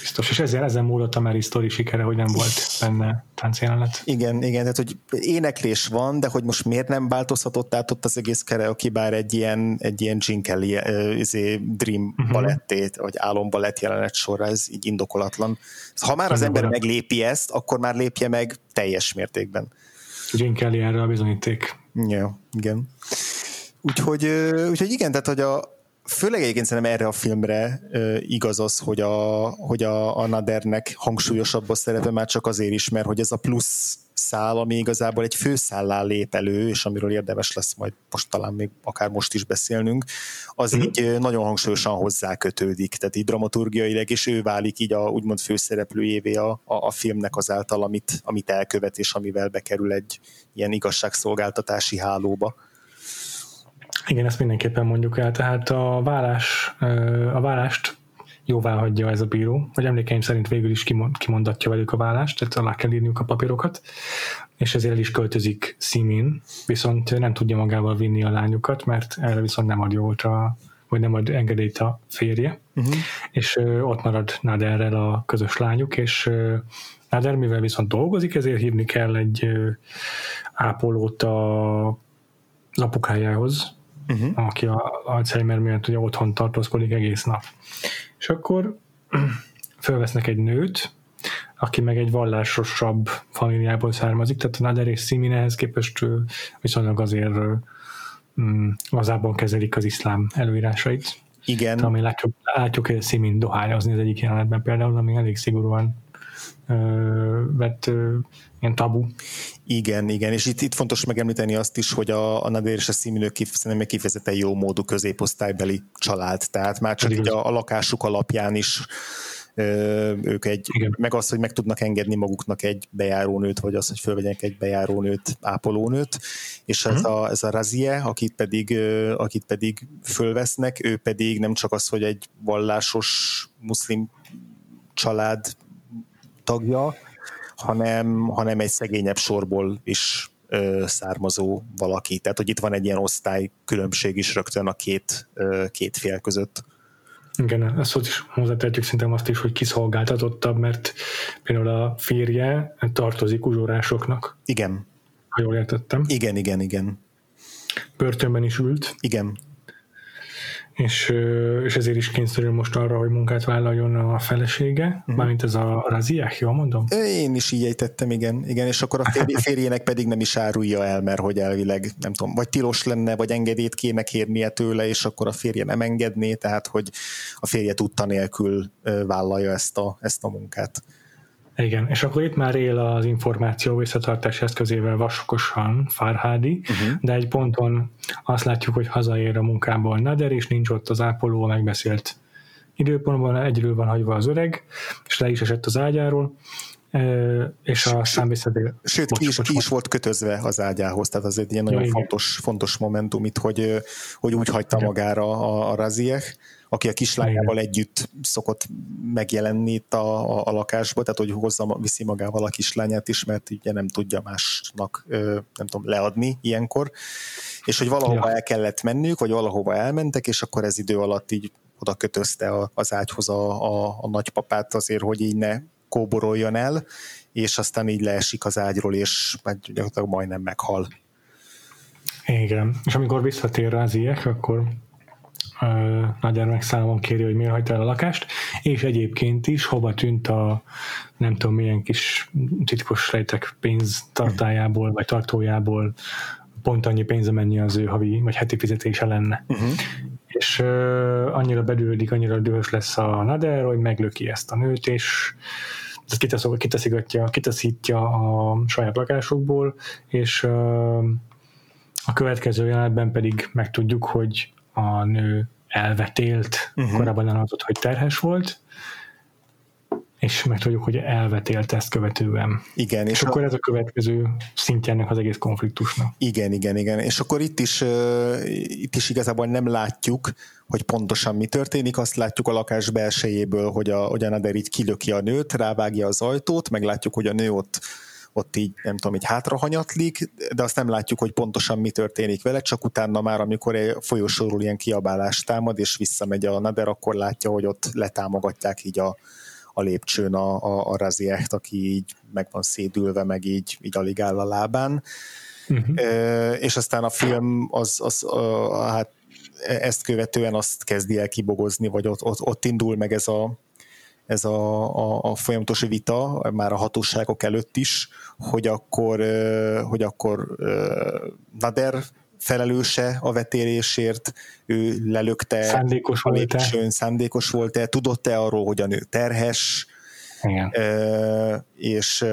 Biztos, és ezzel ezen múlott a Mary Story sikere, hogy nem volt benne jelenet. Igen, igen, tehát hogy éneklés van, de hogy most miért nem változhatott át ott az egész karaoke bár egy ilyen, egy ilyen Uh, izé, Dream uh-huh. balettét, vagy álombalett jelenet sorra, ez így indokolatlan. Ha már az ember meglépi ezt, akkor már lépje meg teljes mértékben. Gene Kelly erre a bizonyíték. Ja, igen. Úgyhogy, úgyhogy igen, tehát hogy a, főleg egyébként szerintem erre a filmre igaz az, hogy a, hogy a, a Nadernek hangsúlyosabb a szerepe már csak azért is, mert hogy ez a plusz szál, ami igazából egy főszállá lép elő, és amiről érdemes lesz majd most talán még akár most is beszélnünk, az mm-hmm. így nagyon hangsúlyosan hozzá kötődik, tehát így dramaturgiaileg, és ő válik így a úgymond főszereplőjévé a, a, a filmnek azáltal, amit, amit elkövet, és amivel bekerül egy ilyen igazságszolgáltatási hálóba. Igen, ezt mindenképpen mondjuk el. Tehát a, vállás, a vállást jóvá hagyja ez a bíró, hogy emlékeim szerint végül is kimondatja velük a vállást, tehát alá kell írniuk a papírokat, és ezért el is költözik Simin, viszont nem tudja magával vinni a lányukat, mert erre viszont nem ad jót a, vagy nem ad engedélyt a férje, uh-huh. és ö, ott marad Naderrel a közös lányuk, és ö, Nader, mivel viszont dolgozik, ezért hívni kell egy ö, ápolót a, az apukájához, uh-huh. aki a Alzheimer miatt ugye otthon tartózkodik egész nap. És akkor <clears throat> fölvesznek egy nőt, aki meg egy vallásosabb familiából származik, tehát a Nader és Siminehez képest viszonylag azért um, lazában kezelik az iszlám előírásait. Igen. Ami látjuk, látjuk Simin dohányozni az egyik jelenetben például, ami elég szigorúan vett ilyen tabu. Igen, igen, és itt, itt fontos megemlíteni azt is, hogy a, a Nadir és a Siminő szerintem kifejezetten jó módú középosztálybeli család, tehát már csak így a, a lakásuk alapján is ők egy, Igen. meg az, hogy meg tudnak engedni maguknak egy bejárónőt, vagy az, hogy fölvegyenek egy bejárónőt, ápolónőt, és ez, uh-huh. a, ez a Razie, akit pedig, akit pedig fölvesznek, ő pedig nem csak az, hogy egy vallásos muszlim család tagja, hanem, hanem egy szegényebb sorból is ö, származó valaki. Tehát, hogy itt van egy ilyen osztály különbség is rögtön a két, ö, két fél között. Igen, ezt is hozzátehetjük szerintem azt is, hogy kiszolgáltatottabb, mert például a férje tartozik uzsorásoknak. Igen. Ha jól értettem. Igen, igen, igen. Börtönben is ült. Igen és, és ezért is kényszerül most arra, hogy munkát vállaljon a felesége, uh-huh. mármint ez a Raziák, jól mondom? Én is így ejtettem, igen, igen, és akkor a férj, <laughs> férjének pedig nem is árulja el, mert hogy elvileg, nem tudom, vagy tilos lenne, vagy engedélyt kéne kérnie tőle, és akkor a férje nem engedné, tehát hogy a férje tudta nélkül vállalja ezt a, ezt a munkát. Igen, és akkor itt már él az információ visszatartás eszközével vaskosan Farhádi, uh-huh. de egy ponton azt látjuk, hogy hazaér a munkából Nader, és nincs ott az ápoló a megbeszélt időpontban, egyről van hagyva az öreg, és le is esett az ágyáról, és a számvészedél... Sőt, bocs, ki, is, bocs, ki is volt kötözve az ágyához, tehát az egy ilyen nagyon fontos, fontos momentum itt, hogy, hogy úgy hagyta igen. magára a, a Raziek, aki a kislányával együtt szokott megjelenni itt a, a, a lakásba, tehát hogy hozza, viszi magával a kislányát is, mert ugye nem tudja másnak nem tudom, leadni ilyenkor, és hogy valahova ja. el kellett mennünk, vagy valahova elmentek, és akkor ez idő alatt így oda kötözte az ágyhoz a, a, a nagypapát azért, hogy így ne kóboroljon el, és aztán így leesik az ágyról, és gyakorlatilag majdnem meghal. Igen, és amikor visszatér az ilyek, akkor nagygyermek számon kéri, hogy miért hagyta el a lakást, és egyébként is hova tűnt a nem tudom milyen kis titkos rejtek pénztartájából, vagy tartójából pont annyi pénz, amennyi az ő havi vagy heti fizetése lenne. Uh-huh. És uh, annyira bedődik, annyira dühös lesz a Nader, hogy meglöki ezt a nőt, és ezt kiteszigatja, kiteszítja a saját lakásokból, és uh, a következő jelenetben pedig megtudjuk, hogy a nő elvetélt, uh-huh. korábban elhangzott, hogy terhes volt, és meg tudjuk, hogy elvetélt ezt követően. Igen. És, és akkor a... ez a következő szintje ennek az egész konfliktusnak. Igen, igen, igen. És akkor itt is, uh, itt is igazából nem látjuk, hogy pontosan mi történik, azt látjuk a lakás belsejéből, hogy a, hogy a Nader így kilöki a nőt, rávágja az ajtót, meg látjuk, hogy a nő ott ott így, nem tudom, így hátrahanyatlik, de azt nem látjuk, hogy pontosan mi történik vele, csak utána már, amikor egy folyosóról ilyen kiabálást támad, és visszamegy a Nader, akkor látja, hogy ott letámogatják így a, a lépcsőn a, a, a Raziecht, aki így meg van szédülve, meg így, így alig áll a lábán. Uh-huh. E, és aztán a film az, az a, hát ezt követően azt kezdi el kibogozni, vagy ott, ott, ott indul meg ez a, ez a, a, a folyamatos vita, már a hatóságok előtt is, hogy akkor, hogy akkor Nader felelőse a vetélésért, ő lelökte szándékos a lépcsőn, szándékos volt-e, tudott-e arról, hogy a nő terhes, igen. És,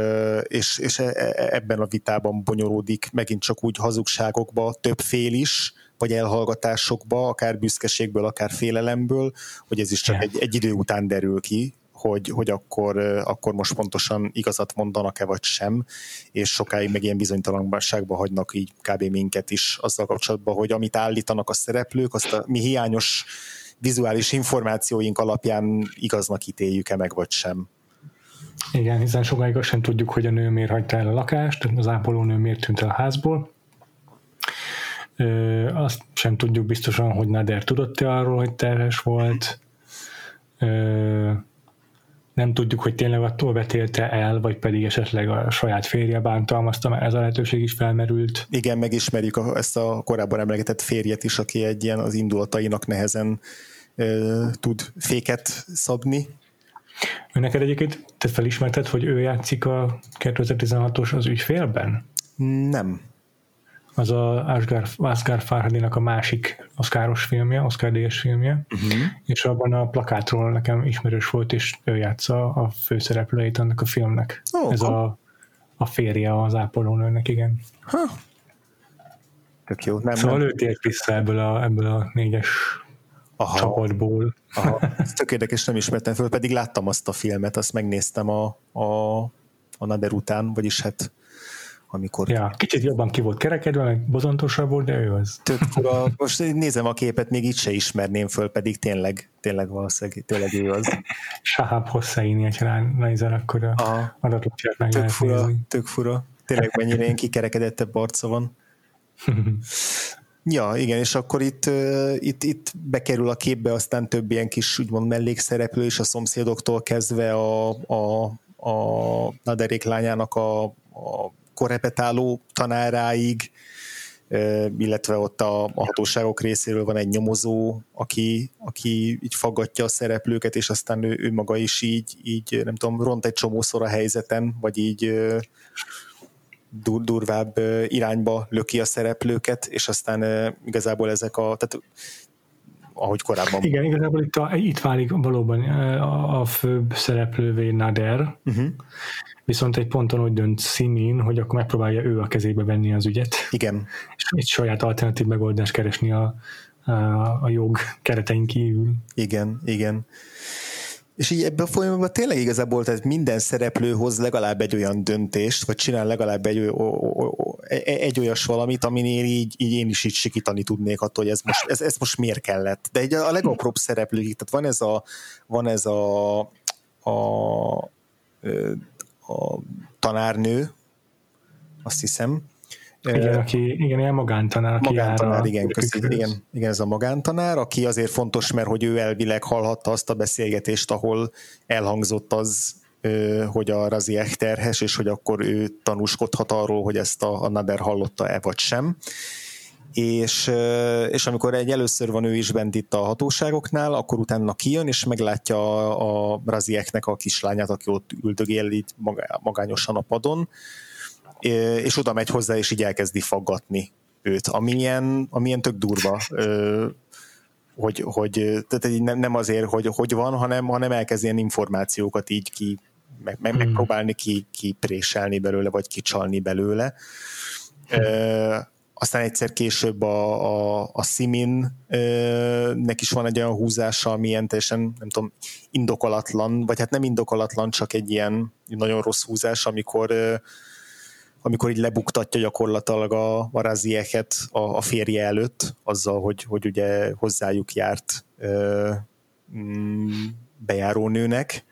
és, és e, e, ebben a vitában bonyolódik megint csak úgy hazugságokba több fél is, vagy elhallgatásokba, akár büszkeségből, akár félelemből, hogy ez is csak egy, egy idő után derül ki, hogy, hogy akkor, akkor most pontosan igazat mondanak-e vagy sem, és sokáig meg ilyen bizonytalanságba hagynak így kb. minket is azzal kapcsolatban, hogy amit állítanak a szereplők, azt a mi hiányos vizuális információink alapján igaznak ítéljük-e meg vagy sem. Igen, hiszen sokáig azt sem tudjuk, hogy a nő miért hagyta el a lakást, az ápolónő miért tűnt el a házból. Ö, azt sem tudjuk biztosan, hogy Nader tudott-e arról, hogy terhes volt. Ö, nem tudjuk, hogy tényleg attól vetélte el, vagy pedig esetleg a saját férje bántalmazta, mert ez a lehetőség is felmerült. Igen, megismerjük a, ezt a korábban emlegetett férjet is, aki egy ilyen az indulatainak nehezen ö, tud féket szabni. Ő neked egyébként te felismerted, hogy ő játszik a 2016-os az ügyfélben? Nem az a Asghar, Asghar Farhadinak a másik oszkáros filmje, Oscar díjas filmje, uh-huh. és abban a plakátról nekem ismerős volt, és ő játsza a főszereplőjét annak a filmnek. Oh, Ez a, a férje az ápolónőnek, igen. Ha. Tök jó. Nem, szóval nem. ő vissza ebből a, ebből a négyes Aha. csapatból. Aha. Ez tök érdekes, nem ismertem föl, pedig láttam azt a filmet, azt megnéztem a, a, a Nader után, vagyis hát amikor... Ja, kicsit jobban ki volt kerekedve, meg bozontosabb volt, de ő az. Tök fura. Most nézem a képet, még itt se ismerném föl, pedig tényleg, tényleg valószínűleg tényleg ő az. <laughs> Sahab Hosseini, egy ránézel, akkor a adatot meg tök fura, nézni. tök fura. Tényleg mennyire ilyen kikerekedettebb arca van. <laughs> Ja, igen, és akkor itt, itt, itt bekerül a képbe aztán több ilyen kis úgymond mellékszereplő, és a szomszédoktól kezdve a, a, a Naderék lányának a, a korrepetáló tanáráig, illetve ott a, a hatóságok részéről van egy nyomozó, aki, aki így faggatja a szereplőket, és aztán ő, ő maga is így, így, nem tudom, ront egy csomószor a helyzeten, vagy így dur, durvább irányba löki a szereplőket, és aztán igazából ezek a, tehát ahogy korábban. Igen, igazából itt, a, itt válik valóban a, a főbb szereplővé Nader, uh-huh. viszont egy ponton úgy dönt Simin, hogy akkor megpróbálja ő a kezébe venni az ügyet. Igen. És egy saját alternatív megoldást keresni a, a, a jog keretein kívül. Igen, igen. És így ebben a folyamatban tényleg igazából tehát minden szereplő hoz legalább egy olyan döntést, vagy csinál legalább egy, o, o, o, egy olyas valamit, aminél így, így én is így sikítani tudnék attól, hogy ez most, ez, ez most miért kellett. De egy a legapróbb szereplők, tehát van ez a, van ez a, a, a tanárnő, azt hiszem, igen, aki, igen, ilyen magántanár. Aki magántanár, igen, köszi, igen, igen, ez a magántanár, aki azért fontos, mert hogy ő elvileg hallhatta azt a beszélgetést, ahol elhangzott az, hogy a Raziek terhes, és hogy akkor ő tanúskodhat arról, hogy ezt a, a Nader hallotta-e vagy sem. És, és amikor egy először van ő is bent itt a hatóságoknál, akkor utána kijön, és meglátja a, a Razieknek a kislányát, aki ott üldögél így magányosan a padon, és oda megy hozzá, és így elkezdi faggatni őt, amilyen, amilyen tök durva, hogy, hogy tehát nem, nem azért, hogy hogy van, hanem, hanem elkezd ilyen információkat így ki, meg, meg, hmm. megpróbálni ki, kipréselni belőle, vagy kicsalni belőle. Hmm. aztán egyszer később a, a, a Simin ö, nek is van egy olyan húzása, ami ilyen teljesen, nem tudom, indokolatlan, vagy hát nem indokolatlan, csak egy ilyen nagyon rossz húzás, amikor ö, amikor így lebuktatja gyakorlatilag a, a Razieket a, a férje előtt, azzal, hogy, hogy ugye hozzájuk járt ö, mm, bejárónőnek,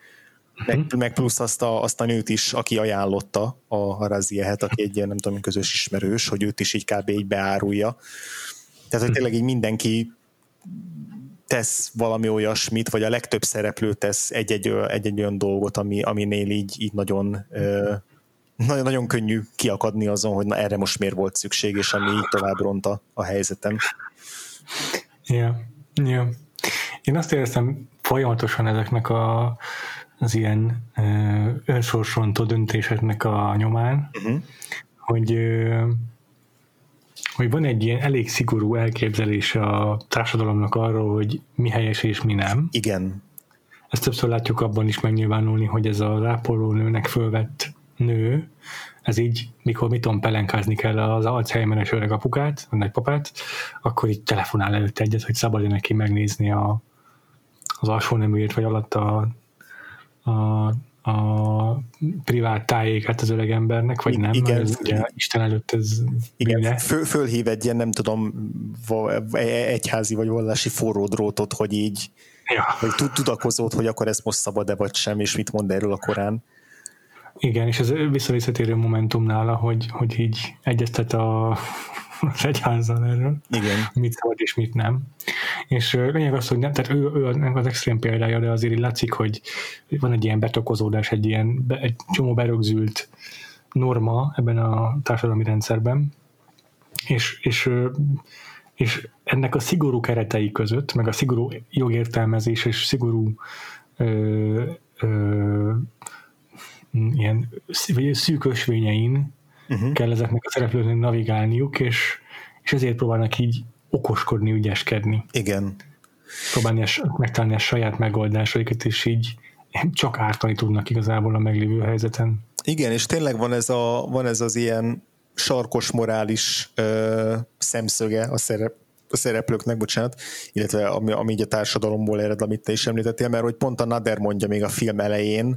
meg, mhm. meg plusz azt a, azt a nőt is, aki ajánlotta a, a Raziehet, aki egy ilyen, nem tudom, közös ismerős, hogy őt is így kb. így beárulja. Tehát, hogy tényleg így mindenki tesz valami olyasmit, vagy a legtöbb szereplő tesz egy-egy, egy-egy olyan dolgot, ami, aminél így, így nagyon, nagyon, nagyon könnyű kiakadni azon, hogy na erre most miért volt szükség, és ami így tovább ront a, helyzetem. Yeah. Yeah. Én azt éreztem folyamatosan ezeknek a az ilyen önsorsontó döntéseknek a nyomán, uh-huh. hogy hogy van egy ilyen elég szigorú elképzelés a társadalomnak arról, hogy mi helyes és mi nem. Igen. Ezt többször látjuk abban is megnyilvánulni, hogy ez a rápoló nőnek fölvett nő, ez így, mikor mit tudom, pelenkázni kell az Alzheimer-es öreg apukát, a nagypapát, akkor így telefonál előtt egyet, hogy szabad neki megnézni a, az alsó neműért, vagy alatt a a, a privát tájékát az öreg embernek, vagy nem? Igen. Ez, ugye, Isten előtt ez Igen, föl, fölhív egy ilyen, nem tudom, e, egyházi vagy vallási forró drótot, hogy így ja. hogy tudakozód, hogy akkor ez most szabad-e vagy sem, és mit mond erről a Korán. Igen, és ez visszavisszatérő momentum nála, hogy, hogy így egyeztet a, az egyházzal erről, Igen. mit szabad és mit nem. És lényeg az, hogy nem, tehát ő, ő az extrém példája, de azért látszik, hogy van egy ilyen betokozódás, egy ilyen egy csomó berögzült norma ebben a társadalmi rendszerben, és, és, és ennek a szigorú keretei között, meg a szigorú jogértelmezés és szigorú ö, ö, ilyen szűk ösvényein uh-huh. kell ezeknek a szereplőknek navigálniuk, és, és ezért próbálnak így okoskodni, ügyeskedni. Igen. Próbálni a, megtalálni a saját megoldásaikat, és így csak ártani tudnak igazából a meglévő helyzeten. Igen, és tényleg van ez, a, van ez az ilyen sarkos morális ö, szemszöge a, szerep, a szereplőknek, bocsánat, illetve ami, ami így a társadalomból ered, amit te is említettél, mert hogy pont a Nader mondja még a film elején,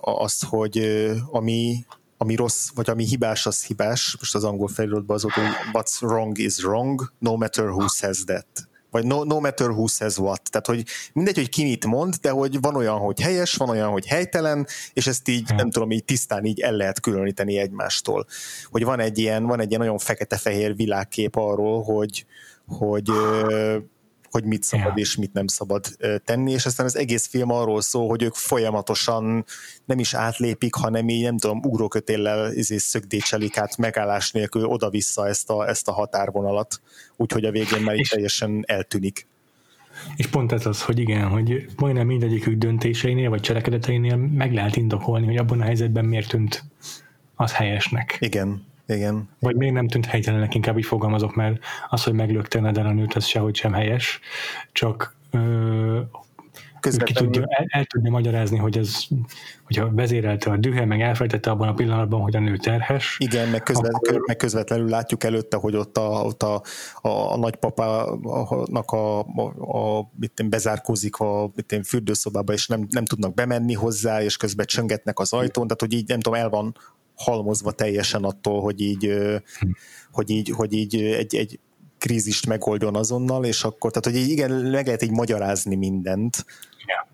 azt, hogy ami, ami rossz, vagy ami hibás, az hibás. Most az angol feliratban az ott, hogy what's wrong is wrong, no matter who says that. Vagy no, no matter who says what. Tehát, hogy mindegy, hogy ki mit mond, de hogy van olyan, hogy helyes, van olyan, hogy helytelen, és ezt így, nem tudom, így tisztán így el lehet különíteni egymástól. Hogy van egy ilyen, van egy ilyen nagyon fekete-fehér világkép arról, hogy, hogy hogy mit szabad yeah. és mit nem szabad tenni, és aztán az egész film arról szól, hogy ők folyamatosan nem is átlépik, hanem így nem tudom, ugrókötéllel izé, szögdécselik át megállás nélkül oda-vissza ezt a, ezt a határvonalat, úgyhogy a végén már is teljesen eltűnik. És pont ez az, hogy igen, hogy majdnem mindegyikük döntéseinél vagy cselekedeteinél meg lehet indokolni, hogy abban a helyzetben miért tűnt az helyesnek. Igen. Igen. Vagy még nem tűnt helytelenek, inkább így fogalmazok, mert az, hogy meglökte Nadal a nőt, az sehogy sem helyes, csak ö, ki tudja, el, el tudja magyarázni, hogy ez, hogyha vezérelte a dühe, meg elfelejtette abban a pillanatban, hogy a nő terhes. Igen, meg, közvet, akkor... meg közvetlenül látjuk előtte, hogy ott a, ott a, a, a nagypapának a, a, a mit én, bezárkózik a mit én, fürdőszobába, és nem, nem tudnak bemenni hozzá, és közben csöngetnek az ajtón, tehát hogy így nem tudom, el van halmozva teljesen attól, hogy így, hm. hogy így, hogy így egy, egy krízist megoldjon azonnal, és akkor, tehát hogy így igen, meg lehet így magyarázni mindent. Ja.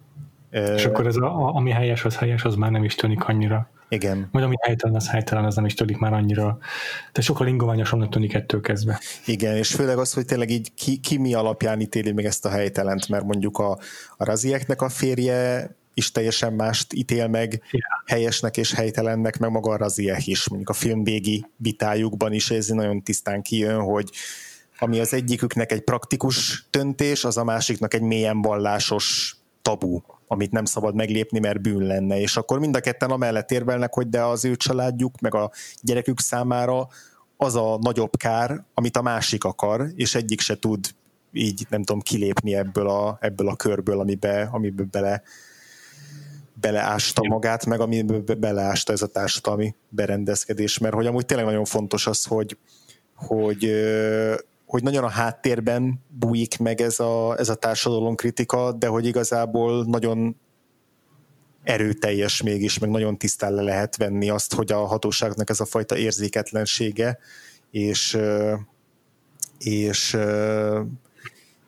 Uh, és akkor ez a, ami helyes, az helyes, az már nem is tűnik annyira. Igen. Vagy ami helytelen, az helytelen, az nem is tűnik már annyira. De sokkal ingoványosabbnak tűnik ettől kezdve. Igen, és főleg az, hogy tényleg így ki, ki mi alapján ítéli meg ezt a helytelent, mert mondjuk a, a razieknek a férje is teljesen mást ítél meg yeah. helyesnek és helytelennek, meg maga a Razieh is. Mondjuk a film végi vitájukban is ez nagyon tisztán kijön, hogy ami az egyiküknek egy praktikus döntés, az a másiknak egy mélyen vallásos tabu, amit nem szabad meglépni, mert bűn lenne. És akkor mind a ketten amellett érvelnek, hogy de az ő családjuk, meg a gyerekük számára az a nagyobb kár, amit a másik akar, és egyik se tud így, nem tudom, kilépni ebből a, ebből a körből, amibe, amiben bele beleásta magát, meg ami beleásta ez a társadalmi berendezkedés, mert hogy amúgy tényleg nagyon fontos az, hogy, hogy, hogy nagyon a háttérben bújik meg ez a, ez a kritika, de hogy igazából nagyon erőteljes mégis, meg nagyon tisztán le lehet venni azt, hogy a hatóságnak ez a fajta érzéketlensége, és, és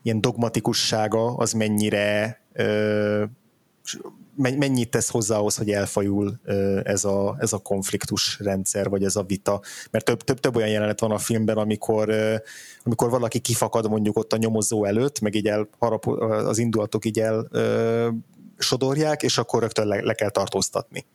ilyen dogmatikussága az mennyire mennyit tesz hozzá ahhoz, hogy elfajul ez a, ez a konfliktus rendszer, vagy ez a vita. Mert több, több, több olyan jelenet van a filmben, amikor, amikor valaki kifakad mondjuk ott a nyomozó előtt, meg így el, harap, az indulatok így el sodorják, és akkor rögtön le, le kell tartóztatni.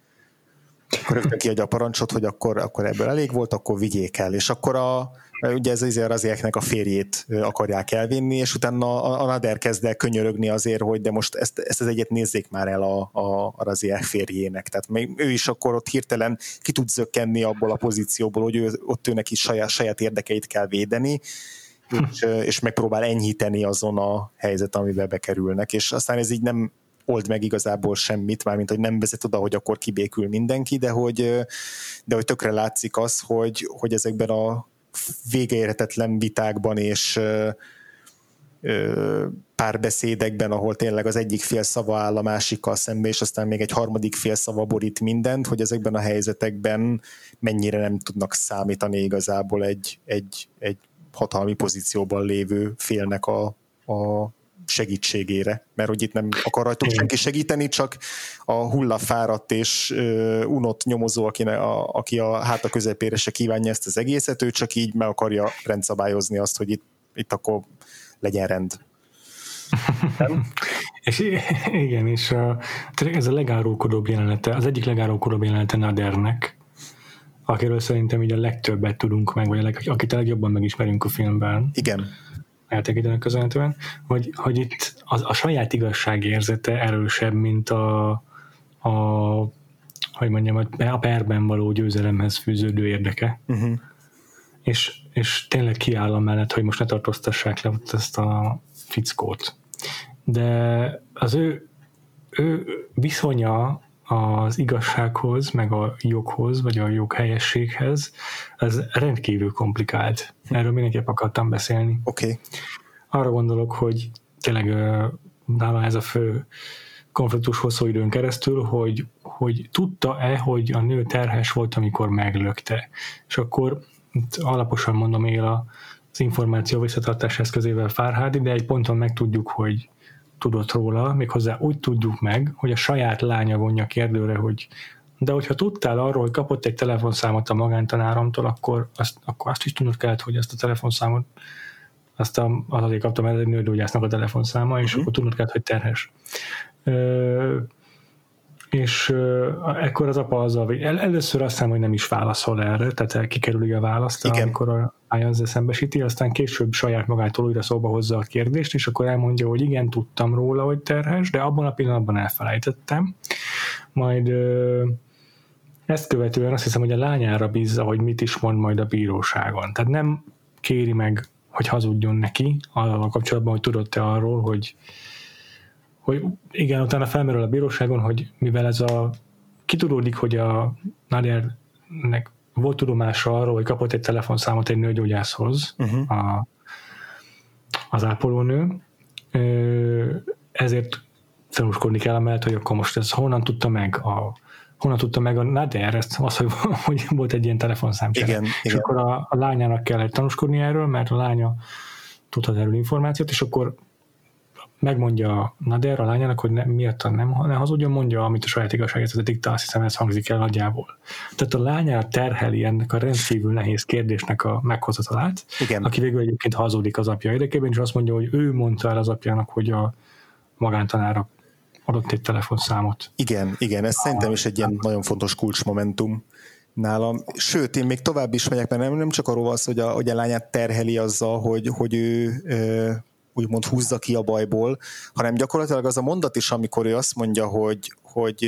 Rögtön kiadja a parancsot, hogy akkor, akkor ebből elég volt, akkor vigyék el. És akkor a, ugye ez azért az a férjét akarják elvinni, és utána a, a Nader kezd el könyörögni azért, hogy de most ezt, ezt az egyet nézzék már el a, a, a Raziek férjének. Tehát még ő is akkor ott hirtelen ki tud zökkenni abból a pozícióból, hogy ő, ott őnek is saját, saját érdekeit kell védeni, és, és megpróbál enyhíteni azon a helyzet, amiben bekerülnek, és aztán ez így nem old meg igazából semmit, mármint hogy nem vezet oda, hogy akkor kibékül mindenki, de hogy, de hogy tökre látszik az, hogy, hogy ezekben a végeérhetetlen vitákban és párbeszédekben, ahol tényleg az egyik fél szava áll a másikkal szembe, és aztán még egy harmadik fél szava borít mindent, hogy ezekben a helyzetekben mennyire nem tudnak számítani igazából egy, egy, egy hatalmi pozícióban lévő félnek a, a segítségére, mert hogy itt nem akar rajtuk senki segíteni, csak a hullafáradt és uh, unott nyomozó, aki, a, aki a háta közepére se kívánja ezt az egészet, ő csak így meg akarja rendszabályozni azt, hogy itt, itt akkor legyen rend. és igen, és a, ez a legárulkodóbb jelenete, az egyik legárulkodóbb jelenete Nadernek, akiről szerintem így a legtöbbet tudunk meg, vagy a leg, akit a legjobban megismerünk a filmben. Igen eltekítenek köszönhetően, hogy, hogy itt a, a saját igazságérzete erősebb, mint a, a hogy mondjam, a perben való győzelemhez fűződő érdeke. Uh-huh. És, és tényleg kiáll mellett, hogy most ne tartóztassák le ezt a fickót. De az ő, ő viszonya az igazsághoz, meg a joghoz, vagy a joghelyességhez, az rendkívül komplikált. Erről mindenképp akartam beszélni. Oké. Okay. Arra gondolok, hogy tényleg nálam ez a fő konfliktus hosszú időn keresztül, hogy, hogy tudta-e, hogy a nő terhes volt, amikor meglökte. És akkor alaposan mondom, él az információ visszatartás eszközével Fárhádi, de egy ponton megtudjuk, hogy tudott róla, méghozzá úgy tudjuk meg, hogy a saját lánya vonja kérdőre, hogy de hogyha tudtál arról, hogy kapott egy telefonszámot a magántanáromtól, akkor azt, akkor azt is tudnod kellett, hogy ezt a telefonszámot azt a, az azért kaptam el egy nőgyógyásznak a telefonszáma, és uh-huh. akkor tudnod kellett, hogy terhes. Ö, és ekkor az apa azzal, el, először azt hiszem, hogy nem is válaszol erre, tehát kikerüli a választ, Igen. amikor a ezzel szembesíti, aztán később saját magától újra szóba hozza a kérdést, és akkor elmondja, hogy igen, tudtam róla, hogy terhes, de abban a pillanatban elfelejtettem. Majd ezt követően azt hiszem, hogy a lányára bízza, hogy mit is mond majd a bíróságon. Tehát nem kéri meg, hogy hazudjon neki a kapcsolatban, hogy tudott-e arról, hogy hogy igen, utána felmerül a bíróságon, hogy mivel ez a kitudódik, hogy a Nadiernek volt tudomása arról, hogy kapott egy telefonszámot egy nőgyógyászhoz uh-huh. a, az ápolónő, ezért tanúskodni kell amellett, hogy akkor most ez honnan tudta meg a honnan tudta meg a Nader ezt, az, hogy, <laughs> hogy volt egy ilyen telefonszám. Igen, és igen. akkor a, a lányának kell tanúskodni erről, mert a lánya tudhat erről információt, és akkor megmondja Nader a lányának, hogy ne, miatt nem, ne hazudjon, mondja, amit a saját igazságért diktál, azt hiszem ez hangzik el nagyjából. Tehát a lányára terheli ennek a rendkívül nehéz kérdésnek a meghozatalát, Igen. aki végül egyébként hazudik az apja érdekében, és azt mondja, hogy ő mondta el az apjának, hogy a magántanára adott egy telefonszámot. Igen, igen, ez szerintem is egy ilyen nagyon fontos kulcsmomentum nálam. Sőt, én még tovább is megyek, mert nem, nem csak arról van szó, hogy a, hogy a lányát terheli azzal, hogy, hogy ő úgymond húzza ki a bajból, hanem gyakorlatilag az a mondat is, amikor ő azt mondja, hogy, hogy,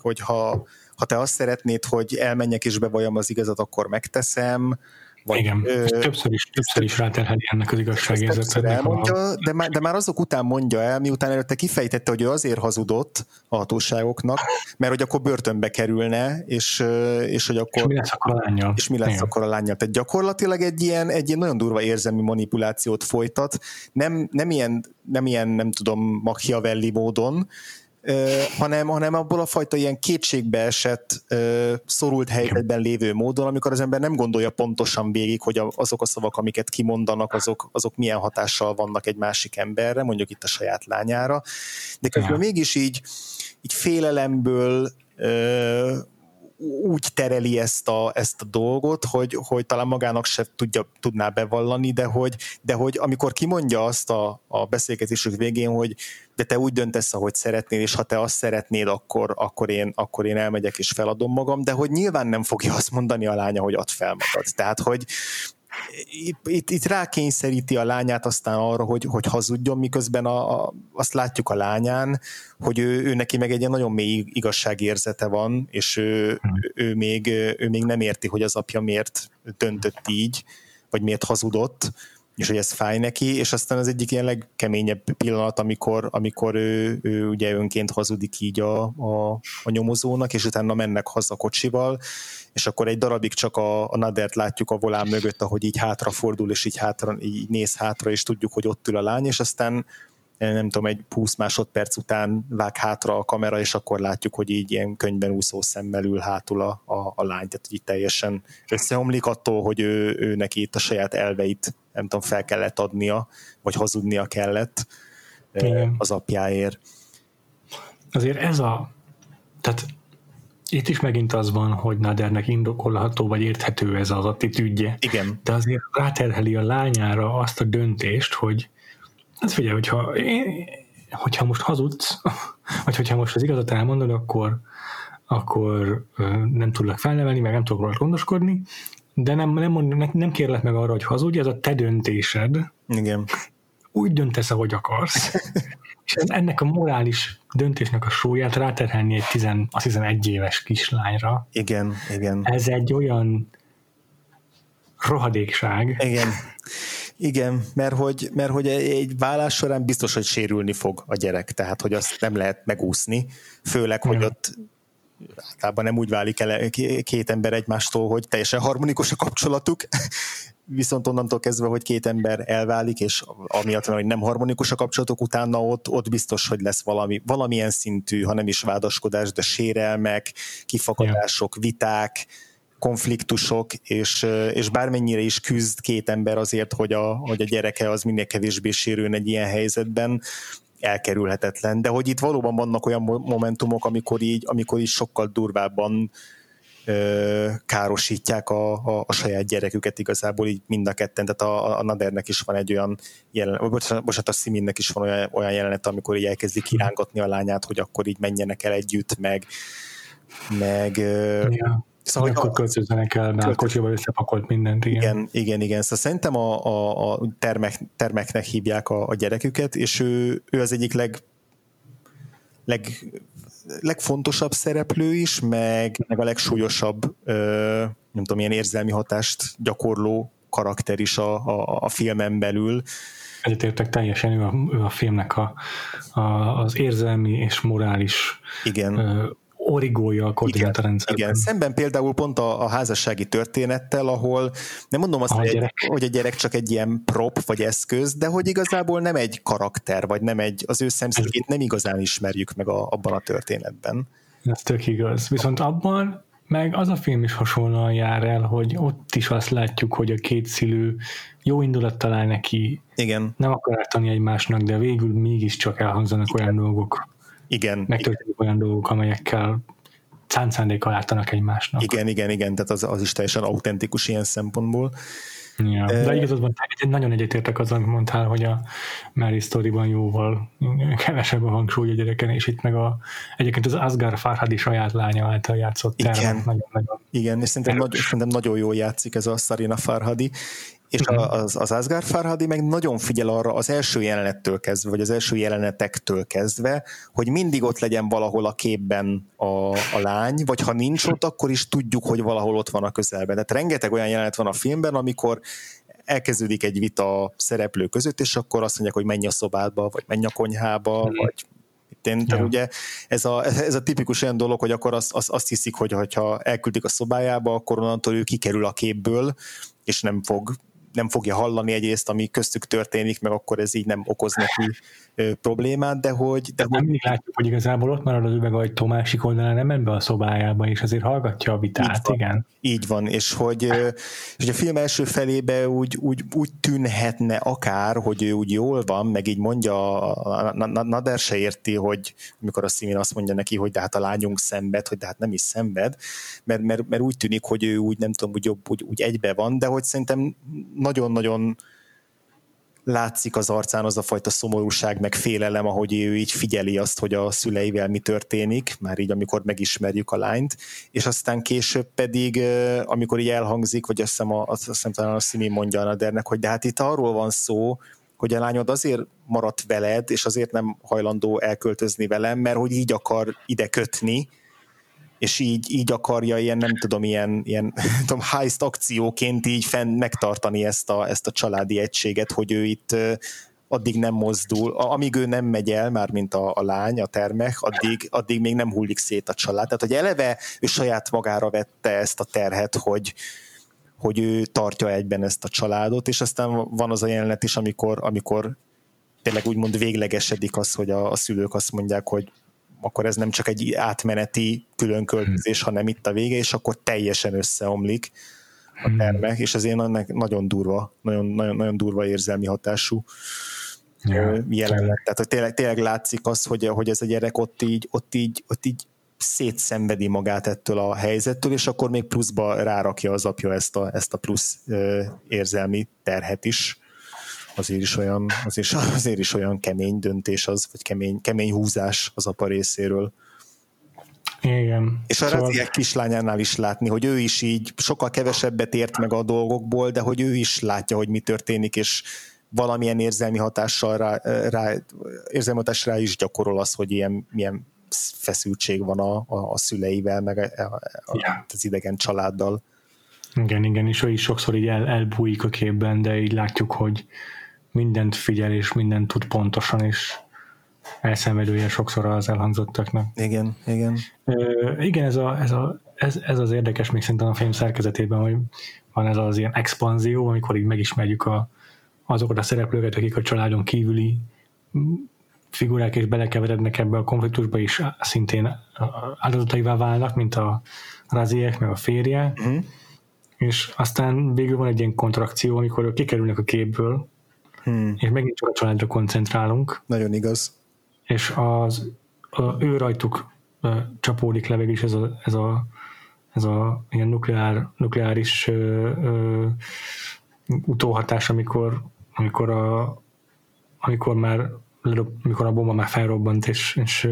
hogy ha, ha te azt szeretnéd, hogy elmenjek és bevalljam az igazat, akkor megteszem, Vagy, Igen, ö, többször is, többször is ráterheli ennek az igazságérzetet. Elmondja, de már, de már azok után mondja el, miután előtte kifejtette, hogy ő azért hazudott a hatóságoknak, mert hogy akkor börtönbe kerülne, és, és hogy akkor... És mi lesz akkor a lányjal? És mi lesz Igen. akkor a lányjal. Tehát gyakorlatilag egy ilyen, egy ilyen nagyon durva érzelmi manipulációt folytat, nem, nem, ilyen, nem ilyen, nem tudom, Machiavelli módon, hanem, hanem abból a fajta ilyen kétségbe esett, szorult helyzetben lévő módon, amikor az ember nem gondolja pontosan végig, hogy azok a szavak, amiket kimondanak, azok, azok milyen hatással vannak egy másik emberre, mondjuk itt a saját lányára, de közben ja. mégis így, így félelemből úgy tereli ezt a, ezt a dolgot, hogy, hogy talán magának se tudja, tudná bevallani, de hogy, de hogy amikor kimondja azt a, a beszélgetésük végén, hogy de te úgy döntesz, ahogy szeretnél, és ha te azt szeretnéd, akkor, akkor, én, akkor én elmegyek és feladom magam, de hogy nyilván nem fogja azt mondani a lánya, hogy add fel magad. Tehát, hogy, itt, itt, itt rákényszeríti a lányát aztán arra, hogy, hogy hazudjon, miközben a, a, azt látjuk a lányán, hogy ő, ő neki meg egy nagyon mély igazságérzete van, és ő, ő, még, ő még nem érti, hogy az apja miért döntött így, vagy miért hazudott, és hogy ez fáj neki, és aztán az egyik ilyen legkeményebb pillanat, amikor, amikor ő, ő ugye önként hazudik így a, a, a nyomozónak, és utána mennek haza kocsival, és akkor egy darabig csak a, a Nadert látjuk a volán mögött, ahogy így hátrafordul, és így, hátra, így néz hátra, és tudjuk, hogy ott ül a lány, és aztán nem tudom, egy 20 másodperc után vág hátra a kamera, és akkor látjuk, hogy így ilyen könyvben úszó szemmel ül hátul a, a, a lány, tehát így teljesen összeomlik attól, hogy ő, ő neki itt a saját elveit, nem tudom, fel kellett adnia, vagy hazudnia kellett Igen. az apjáért. Azért ez a, tehát itt is megint az van, hogy Nadernek indokolható vagy érthető ez az attitűdje. Igen. De azért ráterheli a lányára azt a döntést, hogy Hát figyelj, hogyha, hogyha most hazudsz, <laughs> vagy hogyha most az igazat elmondod, akkor, akkor nem tudlak felnevelni, meg nem tudok róla gondoskodni, de nem, nem, nem, nem kérlek meg arra, hogy hazudj, ez a te döntésed. Igen. Úgy döntesz, ahogy akarsz. <laughs> és ez, ennek a morális döntésnek a súlyát ráterhelni egy tizen, a 11 éves kislányra. Igen, igen. Ez egy olyan rohadékság. Igen. Igen, mert hogy, mert hogy egy vállás során biztos, hogy sérülni fog a gyerek, tehát hogy azt nem lehet megúszni, főleg, hogy ott általában nem úgy válik el két ember egymástól, hogy teljesen harmonikus a kapcsolatuk, <laughs> viszont onnantól kezdve, hogy két ember elválik, és amiatt, hogy nem harmonikus a kapcsolatok, utána ott, ott biztos, hogy lesz valami, valamilyen szintű, ha nem is vádaskodás, de sérelmek, kifakadások, viták, konfliktusok, és, és bármennyire is küzd két ember azért, hogy a, hogy a gyereke az minél kevésbé sérül egy ilyen helyzetben, elkerülhetetlen. De hogy itt valóban vannak olyan momentumok, amikor így, amikor így sokkal durvábban ö, károsítják a, a, a saját gyereküket igazából így mind a ketten, tehát a, a Nadernek is van egy olyan jelenet, bocsánat, bocsánat a Siminnek is van olyan, olyan jelenet, amikor így elkezdik kirángatni a lányát, hogy akkor így menjenek el együtt, meg meg ja. Szóval akkor költözzenek el, mert kocsival összepakolt mindent. Igen, igen, igen. igen. Szóval szerintem a, a, a termek, termeknek hívják a, a gyereküket, és ő, ő az egyik leg, leg, legfontosabb szereplő is, meg, meg a legsúlyosabb, ö, nem tudom, ilyen érzelmi hatást gyakorló karakter is a, a, a filmen belül. Egyetértek teljesen, ő a, ő a filmnek a, a, az érzelmi és morális Igen. Ö, origója a koordinátorrendszerben. Igen, igen, szemben például pont a, a házassági történettel, ahol nem mondom azt, a hogy, gyerek. Egy, hogy a gyerek csak egy ilyen prop vagy eszköz, de hogy igazából nem egy karakter, vagy nem egy, az ő szemszögét nem igazán ismerjük meg a, abban a történetben. Ez tök igaz. Viszont abban meg az a film is hasonlóan jár el, hogy ott is azt látjuk, hogy a két szülő jó indulat talál neki, Igen. nem akar ártani egymásnak, de végül mégiscsak elhangzanak olyan dolgok, igen. Megtörténik olyan dolgok, amelyekkel szándékkal ártanak egymásnak. Igen, igen, igen, tehát az, az is teljesen autentikus ilyen szempontból. Ja, de igazad egy nagyon egyetértek az, amit mondtál, hogy a Mary Story-ban jóval kevesebb a hangsúly a gyereken, és itt meg a, egyébként az Asgar Farhadi saját lánya által játszott Igen, nagyon, nagyon igen és szerintem, nagy, szerintem nagyon jól játszik ez a Sarina Farhadi, és az, az Asghar Farhadi meg nagyon figyel arra az első jelenettől kezdve, vagy az első jelenetektől kezdve, hogy mindig ott legyen valahol a képben a, a lány, vagy ha nincs ott, akkor is tudjuk, hogy valahol ott van a közelben. Tehát rengeteg olyan jelenet van a filmben, amikor elkezdődik egy vita a szereplő között, és akkor azt mondják, hogy menj a szobádba, vagy menj a konyhába, mm. vagy én, ja. ugye ez a, ez a tipikus olyan dolog, hogy akkor azt, azt, azt hiszik, hogy ha elküldik a szobájába, akkor onnantól ő kikerül a képből, és nem fog nem fogja hallani egyrészt, ami köztük történik, meg akkor ez így nem okoz neki problémát, de hogy... De hogy... Mindig látjuk, hogy igazából ott marad az üvegajtó másik oldalán, nem ment be a szobájába, és azért hallgatja a vitát, így van, igen. Így van, és hogy, és a film első felébe úgy, úgy, úgy tűnhetne akár, hogy ő úgy jól van, meg így mondja, Nader se érti, hogy amikor a színén azt mondja neki, hogy de hát a lányunk szenved, hogy de hát nem is szenved, mert, mert, mert úgy tűnik, hogy ő úgy nem tudom, úgy, jobb, úgy, úgy egybe van, de hogy szerintem nagyon-nagyon látszik az arcán az a fajta szomorúság, meg félelem, ahogy ő így figyeli azt, hogy a szüleivel mi történik, már így amikor megismerjük a lányt, és aztán később pedig, amikor így elhangzik, vagy azt hiszem, a, azt hiszem talán a Szimi mondja a Nadernek, hogy de hát itt arról van szó, hogy a lányod azért maradt veled, és azért nem hajlandó elköltözni velem, mert hogy így akar ide kötni, és így, így akarja ilyen, nem tudom, ilyen, ilyen <laughs> nem tudom, heist akcióként így fenn megtartani ezt a, ezt a családi egységet, hogy ő itt addig nem mozdul, amíg ő nem megy el, már mint a, a lány, a termek, addig, addig még nem hullik szét a család. Tehát, hogy eleve ő saját magára vette ezt a terhet, hogy, hogy ő tartja egyben ezt a családot, és aztán van az a jelenet is, amikor, amikor tényleg úgymond véglegesedik az, hogy a, a szülők azt mondják, hogy akkor ez nem csak egy átmeneti különköltözés, hmm. hanem itt a vége, és akkor teljesen összeomlik a hmm. termek, és ez ilyen nagyon durva, nagyon, nagyon, nagyon durva érzelmi hatású ja, jelenet. Tehát hogy tényleg, tényleg látszik az, hogy, hogy ez a gyerek ott így, ott így, ott így szétszenvedi magát ettől a helyzettől, és akkor még pluszba rárakja az apja ezt a, ezt a plusz érzelmi terhet is azért is olyan, azért, <laughs> azért is olyan kemény döntés az, vagy kemény, kemény húzás az apa részéről. Igen. És a szóval... Raziek kislányánál is látni, hogy ő is így sokkal kevesebbet ért meg a dolgokból, de hogy ő is látja, hogy mi történik, és valamilyen érzelmi hatással rá, rá érzelmi hatás rá is gyakorol az, hogy ilyen, milyen feszültség van a, a, a szüleivel, meg a, a, a, az idegen családdal. Igen, igen, és ő is sokszor így el, elbújik a képben, de így látjuk, hogy mindent figyel, és mindent tud pontosan, és elszenvedője sokszor az elhangzottaknak. Igen, igen. Ö, igen, ez, a, ez, a, ez, ez az érdekes még szerintem a film szerkezetében, hogy van ez az ilyen expanzió, amikor így megismerjük a, azokat a szereplőket, akik a családon kívüli figurák és belekeverednek ebbe a konfliktusba, és szintén áldozataivá válnak, mint a raziek, meg a férje, uh-huh. és aztán végül van egy ilyen kontrakció, amikor ők kikerülnek a képből, Hmm. És megint csak a családra koncentrálunk. Nagyon igaz. És az, a, ő rajtuk csapódik le is ez a, ez a, ez a ilyen nukleár, nukleáris ö, ö, utóhatás, amikor, amikor, a, amikor már amikor a bomba már felrobbant, és, és,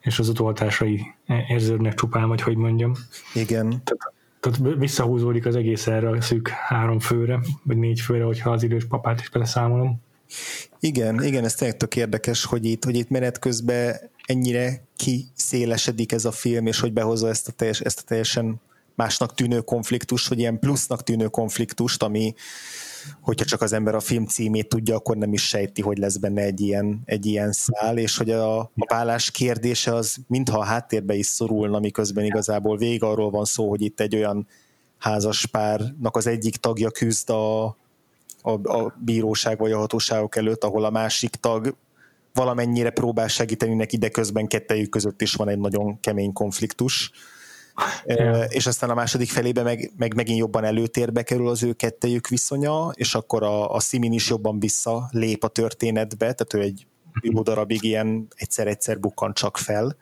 és az utóhatásai érződnek csupán, vagy hogy mondjam. Igen. Tehát tehát visszahúzódik az egész erre a szűk három főre, vagy négy főre, hogyha az idős papát is beleszámolom. Igen, igen, ez tényleg tök érdekes, hogy itt, hogy itt menet közben ennyire kiszélesedik ez a film, és hogy behozza ezt a, teljes, ezt a teljesen másnak tűnő konfliktust, vagy ilyen plusznak tűnő konfliktust, ami, hogyha csak az ember a film címét tudja, akkor nem is sejti, hogy lesz benne egy ilyen, egy ilyen szál, és hogy a, a vállás kérdése az mintha a háttérbe is szorulna, miközben igazából végig arról van szó, hogy itt egy olyan házaspárnak az egyik tagja küzd a, a, a bíróság vagy a hatóságok előtt, ahol a másik tag valamennyire próbál segíteni neki, de közben kettejük között is van egy nagyon kemény konfliktus Ja. És aztán a második felébe meg, meg megint jobban előtérbe kerül az ő kettejük viszonya, és akkor a, a Simin is jobban vissza lép a történetbe, tehát ő egy jó darabig ilyen egyszer-egyszer bukkan csak fel.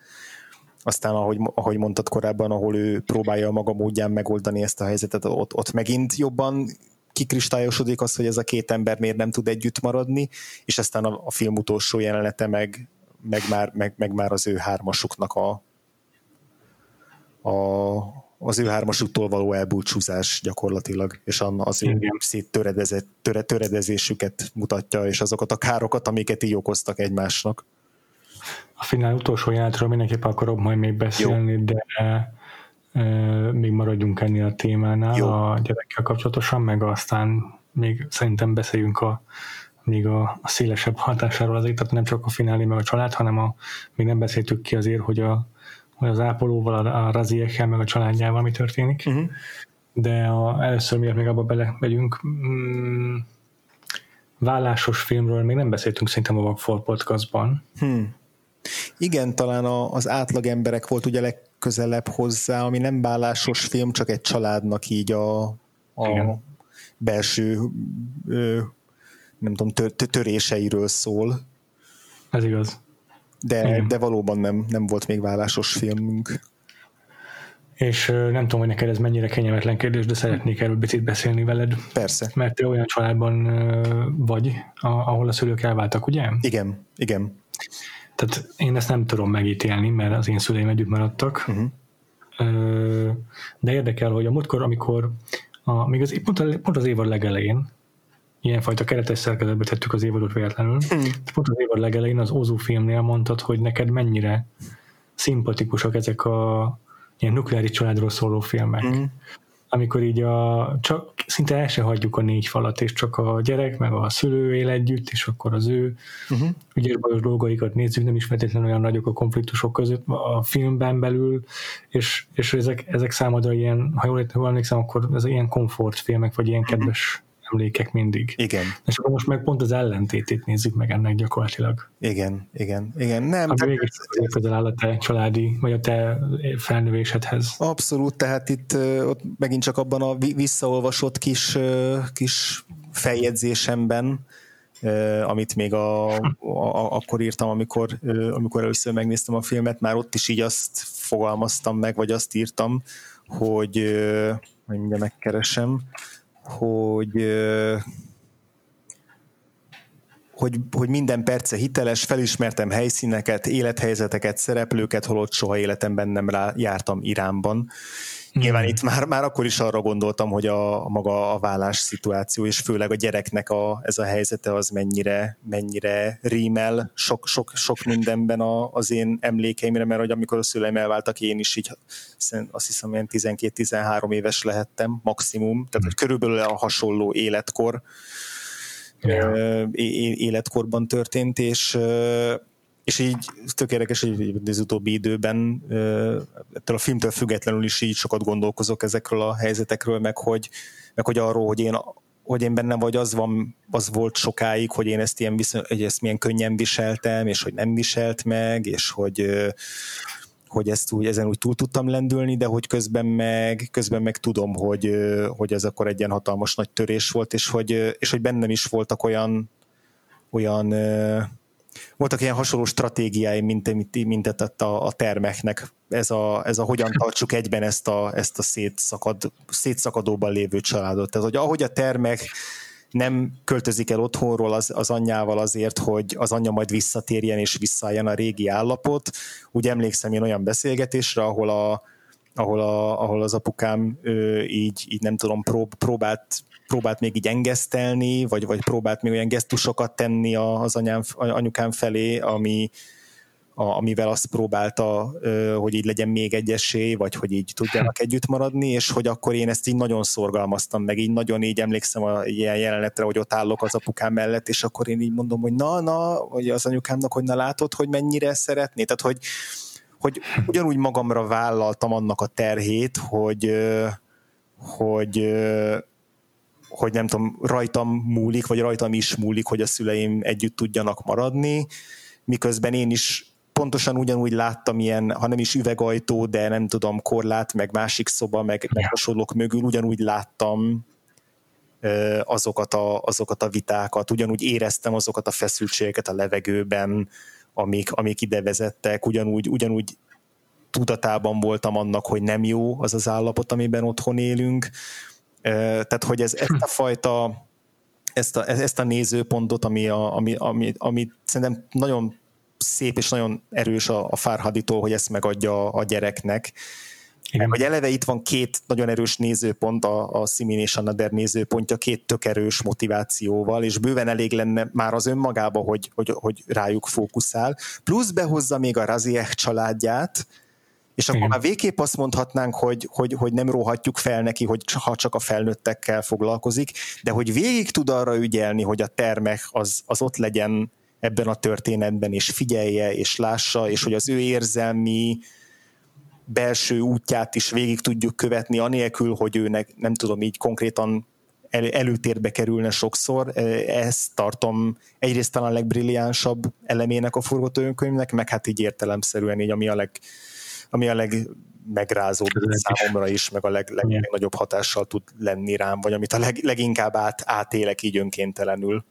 Aztán, ahogy, ahogy mondtad korábban, ahol ő próbálja a maga módján megoldani ezt a helyzetet, ott, ott megint jobban kikristályosodik az, hogy ez a két ember miért nem tud együtt maradni, és aztán a, a film utolsó jelenete meg, meg, már, meg, meg már az ő hármasuknak a, a, az ő hármasuktól való elbúcsúzás gyakorlatilag, és az ő szét töre, töredezésüket mutatja, és azokat a károkat, amiket így okoztak egymásnak. A finál utolsó jelenetről mindenképpen akarok majd még beszélni, Jó. de e, még maradjunk ennél a témánál Jó. a gyerekkel kapcsolatosan, meg aztán még szerintem beszéljünk a még a, a szélesebb hatásáról azért, tehát nem csak a finálé meg a család, hanem a, még nem beszéltük ki azért, hogy, a, hogy az ápolóval, a, a raziekkel, meg a családjával mi történik. Uh-huh. De a, először miért még abba belemegyünk, mm, vállásos filmről még nem beszéltünk szerintem a Vagfol podcastban. Hmm. Igen, talán a, az átlag emberek volt ugye legközelebb hozzá, ami nem vállásos film, csak egy családnak így a, a belső ö, nem tudom, tör, töréseiről szól. Ez igaz. De, de valóban nem, nem volt még vállásos filmünk. És nem tudom, hogy neked ez mennyire kényelmetlen kérdés, de szeretnék erről picit beszélni veled. Persze. Mert te olyan családban vagy, ahol a szülők elváltak, ugye? Igen, igen. Tehát én ezt nem tudom megítélni, mert az én szüleim együtt maradtak. Uh-huh. De érdekel, hogy a múltkor, amikor a, még az, pont, pont az évad legelején ilyenfajta keretes szerkezetbe tettük az évadot véletlenül. Mm. Pont az évad legelején az Ozu filmnél mondtad, hogy neked mennyire szimpatikusak ezek a ilyen nukleáris családról szóló filmek. Mm. Amikor így a, csak szinte el se hagyjuk a négy falat, és csak a gyerek, meg a szülő él együtt, és akkor az ő uh-huh. ügyes bajos dolgaikat nézzük, nem is feltétlenül olyan nagyok a konfliktusok között a filmben belül, és, és ezek, ezek számodra ilyen, ha jól, emlékszem, akkor ez ilyen komfortfilmek, vagy ilyen mhm. kedves emlékek mindig. Igen. És akkor most meg pont az ellentétét nézzük meg ennek gyakorlatilag. Igen, igen, igen. Nem, Ami mégis közel áll a te családi, vagy a te felnövésedhez. Abszolút, tehát itt ott megint csak abban a visszaolvasott kis, kis feljegyzésemben, amit még a, a, akkor írtam, amikor, amikor először megnéztem a filmet, már ott is így azt fogalmaztam meg, vagy azt írtam, hogy hogy mindjárt megkeresem, hogy hogy, hogy minden perce hiteles, felismertem helyszíneket, élethelyzeteket, szereplőket, holott soha életemben nem rá, jártam Iránban. Nyilván itt már, már akkor is arra gondoltam, hogy a, a maga a vállás szituáció, és főleg a gyereknek a, ez a helyzete az mennyire, mennyire rímel sok, sok, sok mindenben a, az én emlékeimre, mert hogy amikor a szüleim elváltak, én is így azt hiszem, ilyen 12-13 éves lehettem maximum, tehát hogy körülbelül a hasonló életkor, yeah. életkorban történt, és és így tök érdekes, hogy az utóbbi időben ettől a filmtől függetlenül is így sokat gondolkozok ezekről a helyzetekről, meg hogy, meg hogy arról, hogy én hogy én bennem vagy az van, az volt sokáig, hogy én ezt ilyen viszony, hogy ezt milyen könnyen viseltem, és hogy nem viselt meg, és hogy, hogy ezt úgy, ezen úgy túl tudtam lendülni, de hogy közben meg, közben meg tudom, hogy, hogy ez akkor egy ilyen hatalmas nagy törés volt, és hogy, és hogy bennem is voltak olyan, olyan voltak ilyen hasonló stratégiái, mint, mint, mint a, a termeknek. Ez a, ez a hogyan tartsuk egyben ezt a, ezt a szétszakad, szétszakadóban lévő családot. Tehát, hogy ahogy a termek nem költözik el otthonról az, az anyjával azért, hogy az anyja majd visszatérjen és visszaálljon a régi állapot. Úgy emlékszem én olyan beszélgetésre, ahol, a, ahol, a, ahol az apukám ő, így, így nem tudom, prób, próbált próbált még így engesztelni, vagy, vagy próbált még olyan gesztusokat tenni az anyám, anyukám felé, ami, a, amivel azt próbálta, hogy így legyen még egy esély, vagy hogy így tudjanak együtt maradni, és hogy akkor én ezt így nagyon szorgalmaztam, meg így nagyon így emlékszem a ilyen jelenetre, hogy ott állok az apukám mellett, és akkor én így mondom, hogy na, na, vagy az anyukámnak, hogy na látod, hogy mennyire szeretné, tehát hogy, hogy ugyanúgy magamra vállaltam annak a terhét, hogy, hogy, hogy nem tudom, rajtam múlik, vagy rajtam is múlik, hogy a szüleim együtt tudjanak maradni, miközben én is pontosan ugyanúgy láttam ilyen, ha nem is üvegajtó, de nem tudom, korlát, meg másik szoba, meg, meg hasonlók mögül, ugyanúgy láttam azokat a, azokat a vitákat, ugyanúgy éreztem azokat a feszültségeket a levegőben, amik, amik ide vezettek, ugyanúgy, ugyanúgy tudatában voltam annak, hogy nem jó az az állapot, amiben otthon élünk, tehát, hogy ez, ezt a fajta ezt a, ezt a nézőpontot, ami, a, ami, ami, ami szerintem nagyon szép és nagyon erős a, a Farhaditól, hogy ezt megadja a gyereknek, Igen. Hogy eleve itt van két nagyon erős nézőpont, a, a Simin és a Nader nézőpontja, két tök erős motivációval, és bőven elég lenne már az önmagába, hogy, hogy, hogy rájuk fókuszál. Plusz behozza még a Razieh családját, és akkor Igen. már végképp azt mondhatnánk, hogy, hogy, hogy nem róhatjuk fel neki, hogy ha csak a felnőttekkel foglalkozik, de hogy végig tud arra ügyelni, hogy a termek az, az ott legyen ebben a történetben, és figyelje, és lássa, és hogy az ő érzelmi belső útját is végig tudjuk követni, anélkül, hogy őnek, nem tudom, így konkrétan el, előtérbe kerülne sokszor. Ezt tartom egyrészt talán a legbrilliánsabb elemének a forgatókönyvnek, meg hát így értelemszerűen így, ami a leg, ami a legmegrázóbb számomra is, meg a leg, leg, legnagyobb hatással tud lenni rám, vagy amit a leg, leginkább át, átélek így önkéntelenül.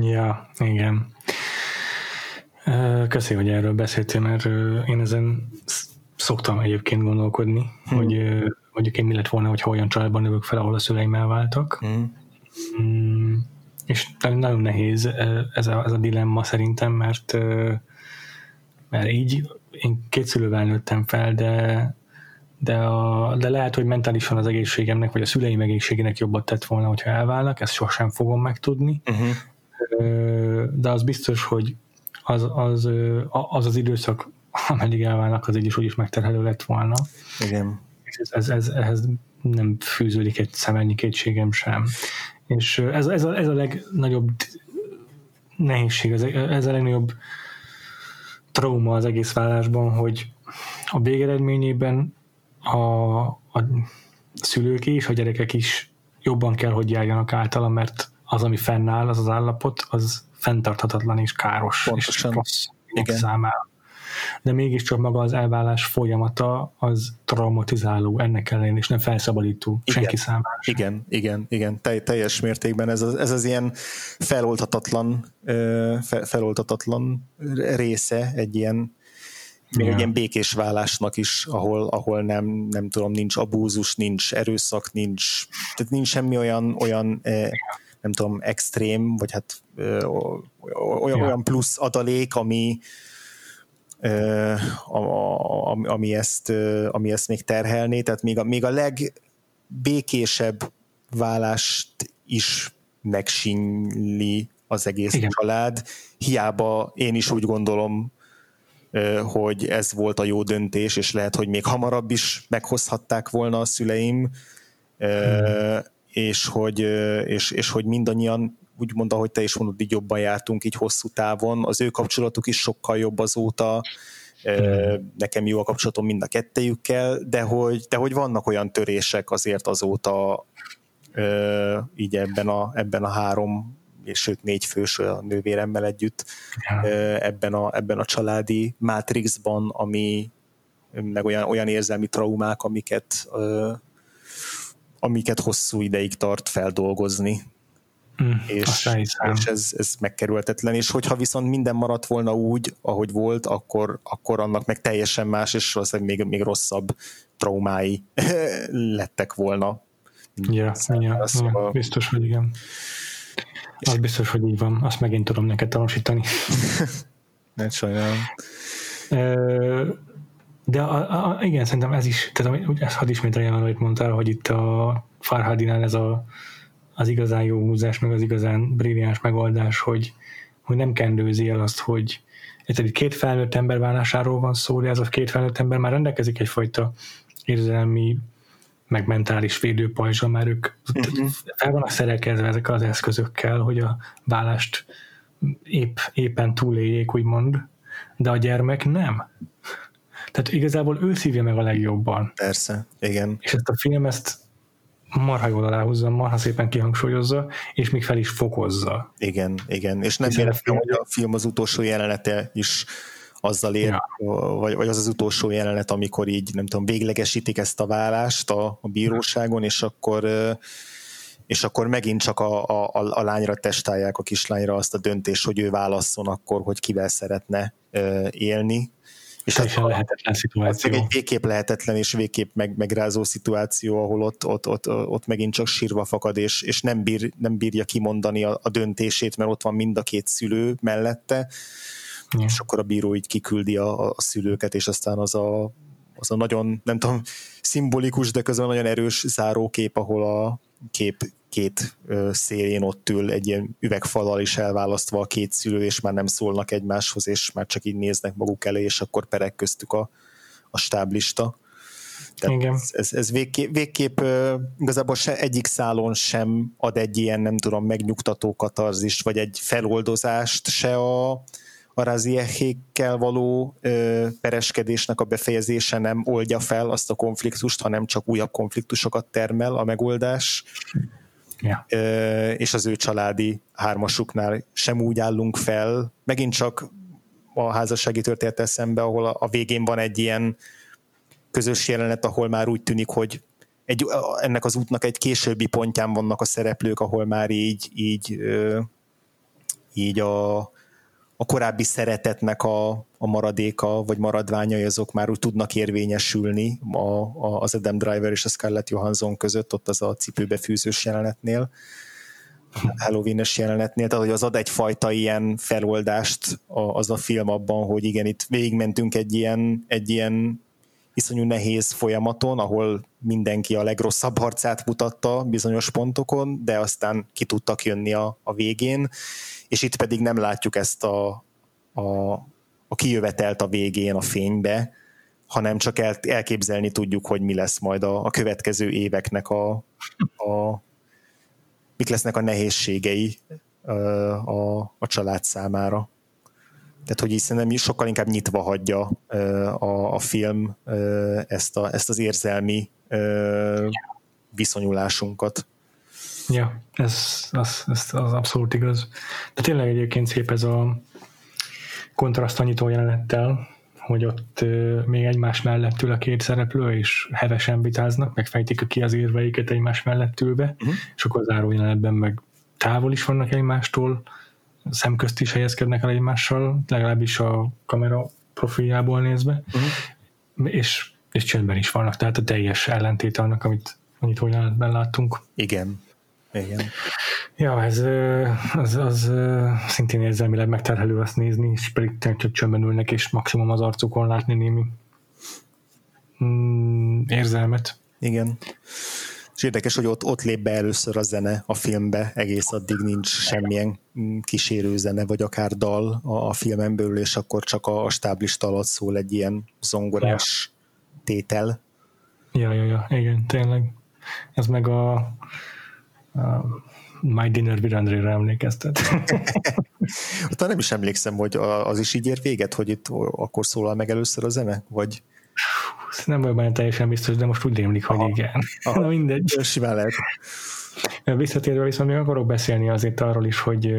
Ja, igen. Köszönöm, hogy erről beszéltél, mert én ezen szoktam egyébként gondolkodni, hmm. hogy mondjuk én mi lett volna, hogy olyan családban növök fel, ahol a szüleim elváltak. Hmm. Mm, és nagyon nehéz ez a, ez a dilemma szerintem, mert mert így én két szülővel nőttem fel, de de, a, de lehet, hogy mentálisan az egészségemnek, vagy a szüleim egészségének jobbat tett volna, hogyha elválnak, ezt sosem fogom megtudni. Uh-huh. De az biztos, hogy az az, az, az időszak, ameddig elválnak, az így is úgyis megterhelő lett volna. Igen. És ez, ez, ez, ehhez nem fűződik egy szemennyi kétségem sem. És ez, ez, a, ez a legnagyobb nehézség, ez, ez a legnagyobb trauma az egész vállásban, hogy a végeredményében a, a szülők és a gyerekek is jobban kell, hogy járjanak általa, mert az, ami fennáll, az az állapot, az fenntarthatatlan és káros Pontosan. és rossz Igen. számára. De mégiscsak maga az elvállás folyamata az traumatizáló ennek ellenére, és nem felszabadító igen. senki számára. Igen, igen, igen, Te, teljes mértékben ez az, ez az ilyen feloldhatatlan, feloldhatatlan része egy ilyen még egy ilyen békés vállásnak is, ahol, ahol nem, nem tudom, nincs abúzus, nincs erőszak, nincs, tehát nincs semmi olyan, olyan nem tudom, extrém, vagy hát olyan, ja. olyan plusz adalék, ami, ami, ezt, ami ezt még terhelné, tehát még a, még a legbékésebb vállást is megsínli az egész Igen. család. Hiába én is úgy gondolom, hogy ez volt a jó döntés, és lehet, hogy még hamarabb is meghozhatták volna a szüleim, hmm. és, hogy, és, és hogy mindannyian úgymond, ahogy te is mondod, így jobban jártunk így hosszú távon, az ő kapcsolatuk is sokkal jobb azóta, hmm. nekem jó a kapcsolatom mind a kettejükkel, de hogy, de hogy vannak olyan törések azért azóta így ebben a, ebben a három és sőt négy fős a nővéremmel együtt ebben, a, ebben a családi mátrixban, ami meg olyan, olyan érzelmi traumák, amiket, amiket hosszú ideig tart feldolgozni. Mm, és, és ez, ez megkerülhetetlen, és hogyha viszont minden maradt volna úgy, ahogy volt, akkor, akkor annak meg teljesen más, és valószínűleg még, még rosszabb traumái <laughs> lettek volna. Ja, ja, ja, biztos, hogy igen. Az biztos, hogy így van. Azt megint tudom neked tanúsítani. <laughs> Nem sajnálom. De a, a, igen, szerintem ez is, tehát ezt hadd ismételjem, amit mondtál, hogy itt a Farhadinál ez a, az igazán jó húzás, meg az igazán brilliáns megoldás, hogy, hogy nem kendőzi el azt, hogy egy két felnőtt ember válásáról van szó, de ez a két felnőtt ember már rendelkezik egyfajta érzelmi meg mentális védőpajzsa, már ők uh-huh. fel vannak szerelkezve ezek az eszközökkel, hogy a vállást épp, éppen túléljék, úgymond, de a gyermek nem. Tehát igazából ő szívja meg a legjobban. Persze, igen. És ezt a film ezt marha jól aláhúzza, marha szépen kihangsúlyozza, és még fel is fokozza. Igen, igen. És nem véletlen, hogy a film az utolsó jelenete is azzal ér, ja. vagy, vagy az az utolsó jelenet, amikor így, nem tudom, véglegesítik ezt a vállást a, a bíróságon, és akkor és akkor megint csak a, a, a lányra testálják, a kislányra azt a döntést, hogy ő válasszon akkor, hogy kivel szeretne élni. És ez lehetetlen szituáció. Ez egy végképp lehetetlen és végképp meg, megrázó szituáció, ahol ott, ott, ott, ott megint csak sírva fakad, és, és nem, bír, nem bírja kimondani a, a döntését, mert ott van mind a két szülő mellette, ja. és akkor a bíró így kiküldi a, a szülőket, és aztán az a az a nagyon, nem tudom, szimbolikus, de közben nagyon erős zárókép, ahol a kép két szélén ott ül egy ilyen üvegfalal is elválasztva a két szülő, és már nem szólnak egymáshoz, és már csak így néznek maguk elé, és akkor perek köztük a, a stáblista. Tehát Igen. Ez, ez, ez végképp, végképp igazából se, egyik szálon sem ad egy ilyen, nem tudom, megnyugtató katarzist, vagy egy feloldozást, se a, a Raziechékkel való ö, pereskedésnek a befejezése nem oldja fel azt a konfliktust, hanem csak újabb konfliktusokat termel a megoldás. És az ő családi hármasuknál sem úgy állunk fel. Megint csak a házassági történet szembe, ahol a végén van egy ilyen közös jelenet, ahol már úgy tűnik, hogy egy, ennek az útnak egy későbbi pontján vannak a szereplők, ahol már így, így, így a, a korábbi szeretetnek a, a maradéka, vagy maradványai azok már úgy tudnak érvényesülni a, a, az Adam Driver és a Scarlett Johansson között, ott az a cipőbefűzős jelenetnél, Halloween-es jelenetnél, tehát hogy az ad egyfajta ilyen feloldást az a film abban, hogy igen, itt végigmentünk egy ilyen, egy ilyen iszonyú nehéz folyamaton, ahol mindenki a legrosszabb harcát mutatta bizonyos pontokon, de aztán ki tudtak jönni a, a végén, és itt pedig nem látjuk ezt a, a, a kijövetelt a végén a fénybe, hanem csak el, elképzelni tudjuk, hogy mi lesz majd a, a következő éveknek a, a mik lesznek a nehézségei a, a, a család számára. Tehát, hogy így szerintem sokkal inkább nyitva hagyja a, a film ezt, a, ezt az érzelmi viszonyulásunkat. Ja, ez, ez, ez az abszolút igaz. De tényleg egyébként szép ez a kontrasztanyító jelenettel, hogy ott még egymás mellett ül a két szereplő, és hevesen vitáznak, megfejtik ki az érveiket egymás mellett ülve, uh-huh. és akkor záró jelenetben meg távol is vannak egymástól, szemközt is helyezkednek el egymással, legalábbis a kamera profiljából nézve, uh-huh. és, és csendben is vannak, tehát a teljes ellentét annak, amit annyit jelenetben láttunk. Igen. Igen. Ja, ez az, az szintén érzelmileg megterhelő azt nézni, és pedig csak csöndben ülnek, és maximum az arcukon látni némi mm, érzelmet. Igen. És érdekes, hogy ott, ott lép be először a zene a filmbe, egész addig nincs semmilyen kísérő zene, vagy akár dal a, a filmen belül, és akkor csak a, a stáblista alatt szól egy ilyen zongorás ja. tétel. Ja, ja, ja, igen, tényleg. Ez meg a My Dinner with André-re emlékeztet. <laughs> Utána nem is emlékszem, hogy az is így ér véget, hogy itt akkor szólal meg először a zene, vagy nem vagyok benne teljesen biztos, de most úgy rémlik, hogy igen. Aha, <laughs> Na mindegy. Simán lehet. Visszatérve viszont még akarok beszélni azért arról is, hogy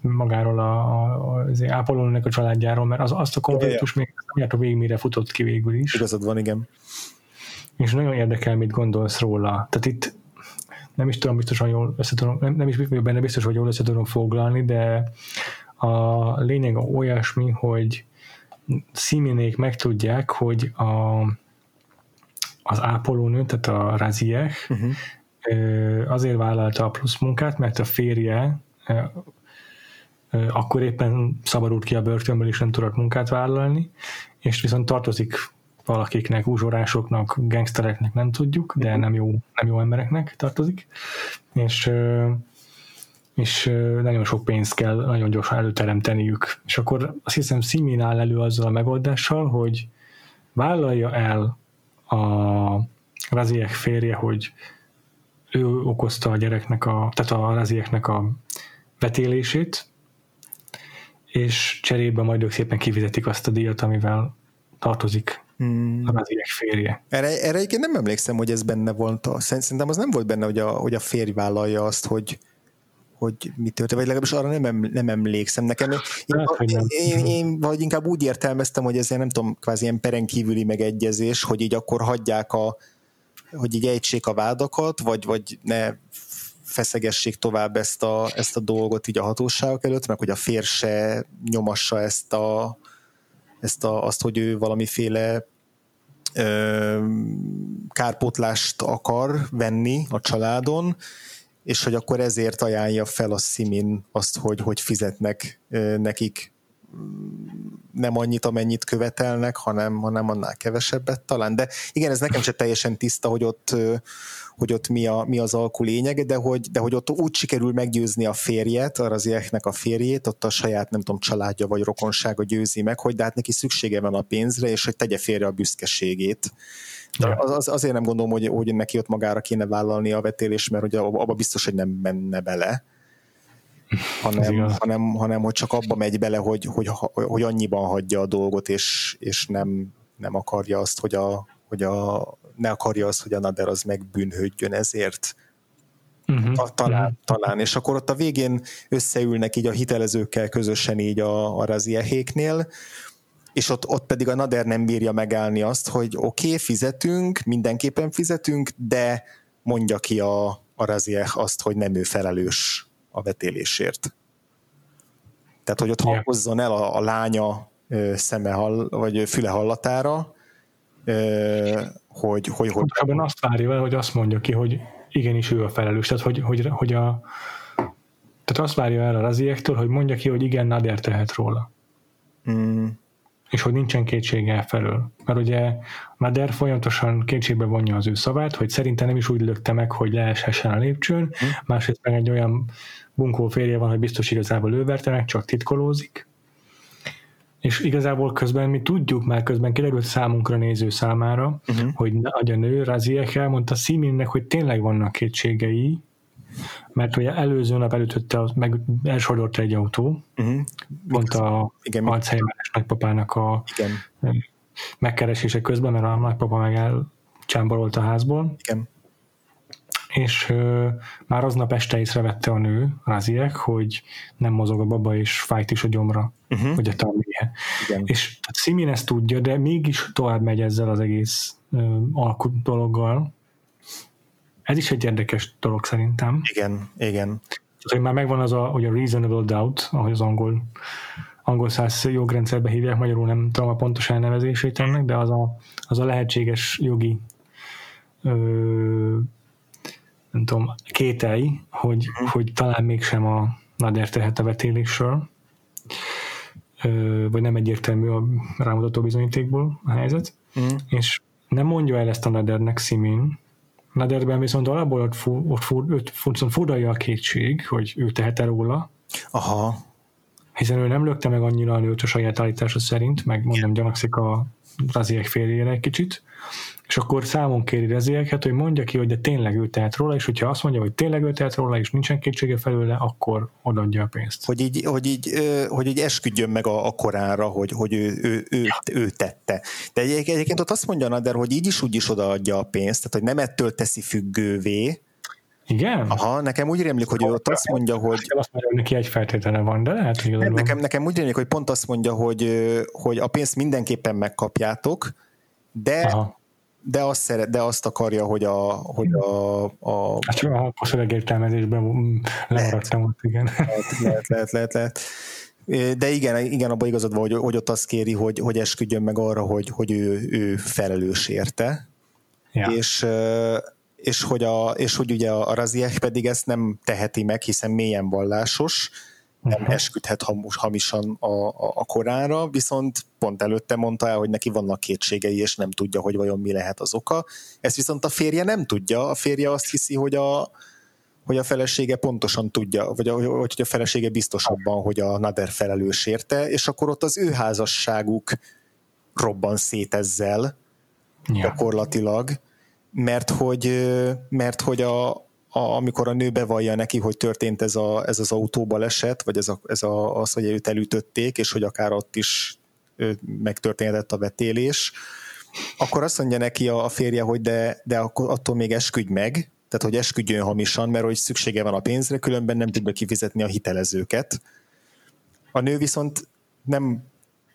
magáról a, a, az Ápolónak a családjáról, mert az, azt a konfliktus még nem végig, mire futott ki végül is. Igazad van, igen. És nagyon érdekel, mit gondolsz róla. Tehát itt nem is tudom biztosan jól össze tudom, nem, nem is vagyok benne biztos, hogy jól össze tudom foglalni, de a lényeg olyasmi, hogy Sziminék megtudják, hogy a, az ápolónő, tehát a Raziech uh-huh. azért vállalta a plusz munkát, mert a férje akkor éppen szabadult ki a börtönből, és nem tudott munkát vállalni, és viszont tartozik valakiknek, uzsorásoknak, gangstereknek nem tudjuk, de nem jó, nem jó embereknek tartozik, és és nagyon sok pénzt kell nagyon gyorsan előteremteniük. És akkor azt hiszem Simin áll elő azzal a megoldással, hogy vállalja el a Raziek férje, hogy ő okozta a gyereknek a, tehát a Razieknek a vetélését, és cserébe majd ők szépen kifizetik azt a díjat, amivel tartozik hmm. a Raziek férje. Erre, erre egyébként nem emlékszem, hogy ez benne volt. Szerintem az nem volt benne, hogy a, hogy a férj vállalja azt, hogy, hogy mi történt, vagy legalábbis arra nem, nem emlékszem. Nekem én, hát, én, én, én, vagy inkább úgy értelmeztem, hogy ez nem tudom, kvázi ilyen peren kívüli megegyezés, hogy így akkor hagyják a, hogy így ejtsék a vádakat, vagy, vagy ne feszegessék tovább ezt a, ezt a dolgot így a hatóságok előtt, meg hogy a fér se nyomassa ezt, a, ezt a, azt, hogy ő valamiféle ö, kárpotlást akar venni a családon, és hogy akkor ezért ajánlja fel a Simin azt, hogy hogy fizetnek nekik nem annyit, amennyit követelnek, hanem, hanem annál kevesebbet talán. De igen, ez nekem se teljesen tiszta, hogy ott, hogy ott mi, a, mi az alkú lényege, de hogy, de hogy ott úgy sikerül meggyőzni a férjet, a Razieknek a férjét, ott a saját, nem tudom, családja vagy rokonsága győzi meg, hogy de hát neki szüksége van a pénzre, és hogy tegye félre a büszkeségét. De. Az, az, azért nem gondolom, hogy, hogy neki ott magára kéne vállalni a vetélés, mert hogy abba biztos, hogy nem menne bele. Hanem, hanem, hanem hogy csak abba megy bele, hogy, hogy, hogy annyiban hagyja a dolgot, és, és nem, nem akarja azt, hogy a, hogy a, ne akarja azt, hogy a Nader az megbűnhődjön ezért. Uh-huh. Talán, uh-huh. talán. És akkor ott a végén összeülnek így a hitelezőkkel közösen így a, a raziehéknél, és ott, ott pedig a Nader nem bírja megállni azt, hogy oké, okay, fizetünk, mindenképpen fizetünk, de mondja ki a, a Razieh azt, hogy nem ő felelős a vetélésért. Tehát, hogy ott yeah. hozzon el a, a lánya szeme hall, vagy füle hallatára, hogy... hogy, hogy Abban azt várja el, hogy azt mondja ki, hogy igenis ő a felelős. Tehát, hogy, hogy, hogy a, tehát azt várja el a raziektől, hogy mondja ki, hogy igen, Nader tehet róla. Mm. És hogy nincsen kétsége felől. Mert ugye Nader folyamatosan kétségbe vonja az ő szavát, hogy szerintem nem is úgy lökte meg, hogy leeshessen a lépcsőn, mm. másrészt meg egy olyan bunkó férje van, hogy biztos igazából ő verte meg, csak titkolózik. És igazából közben mi tudjuk, már közben kiderült számunkra néző számára, uh-huh. hogy a nő, Raziek elmondta Siminnek, hogy tényleg vannak kétségei, mert ugye előző nap előtötte, meg elsodorta egy autó, uh-huh. pont a Alzheimer-es nagypapának a Igen. megkeresése közben, mert a nagypapa meg elcsámborolt a házból. Igen és uh, már aznap este észrevette a nő, Raziek, hogy nem mozog a baba, és fájt is a gyomra, uh-huh. vagy a tarméje. És Simin ezt tudja, de mégis tovább megy ezzel az egész uh, alkut dologgal. Ez is egy érdekes dolog szerintem. Igen, igen. Tehát, hogy már megvan az a, hogy a reasonable doubt, ahogy az angol angol száz jogrendszerbe hívják, magyarul nem tudom a pontos elnevezését ennek, de az a, az a lehetséges jogi ö, nem tudom, kételj, hogy, uh-huh. hogy talán mégsem a Nader tehet a vetélésről, vagy nem egyértelmű a rámutató bizonyítékból a helyzet, uh-huh. és nem mondja el ezt a Nadernek Simin, Naderben viszont alapból ott, fu, ott, fu, ott furdalja a kétség, hogy ő tehet róla. Aha. Hiszen ő nem lökte meg annyira a nőt a saját állítása szerint, meg mondom, gyanakszik a raziek férjére egy kicsit, és akkor számon kéri rezélyeket, hogy mondja ki, hogy de tényleg ő tehet róla, és hogyha azt mondja, hogy tényleg ő tehet róla, és nincsen kétsége felőle, akkor odaadja a pénzt. Hogy így, hogy így, hogy így esküdjön meg a, a korára, hogy, hogy ő, ő, ő, ja. ő tette. De egy, egyébként ott azt mondja Nader, hogy így is úgy is odaadja a pénzt, tehát hogy nem ettől teszi függővé, igen? Aha, nekem úgy rémlik, hogy ő ott azt mondja, hogy... Azt mondja, hogy neki egy feltétele van, de lehet, hogy nem, nekem, nekem úgy rémlik, hogy pont azt mondja, hogy, hogy a pénzt mindenképpen megkapjátok, de Aha de azt, szeret, de azt akarja, hogy a... Hogy a, a hát csak a szövegértelmezésben lemaradtam ott, igen. Lehet, lehet, lehet, lehet, lehet. De igen, igen, abban igazad van, hogy, hogy ott azt kéri, hogy, hogy esküdjön meg arra, hogy, hogy ő, ő felelős érte. Ja. És, és, hogy a, és hogy ugye a Raziek pedig ezt nem teheti meg, hiszen mélyen vallásos, nem esküdhet hamisan a, a, a Koránra, viszont pont előtte mondta el, hogy neki vannak kétségei, és nem tudja, hogy vajon mi lehet az oka. Ezt viszont a férje nem tudja. A férje azt hiszi, hogy a, hogy a felesége pontosan tudja, vagy a, hogy a felesége biztos abban, hogy a Nader felelős érte, és akkor ott az ő házasságuk robban szét ezzel ja. gyakorlatilag, mert hogy, mert hogy a, a, amikor a nő bevallja neki, hogy történt ez, a, ez az autóbaleset, vagy ez, a, ez a, az, hogy őt elütötték, és hogy akár ott is megtörténhetett a vetélés, akkor azt mondja neki a, a férje, hogy de, de akkor attól még esküdj meg, tehát hogy esküdjön hamisan, mert hogy szüksége van a pénzre, különben nem tudja kifizetni a hitelezőket. A nő viszont nem,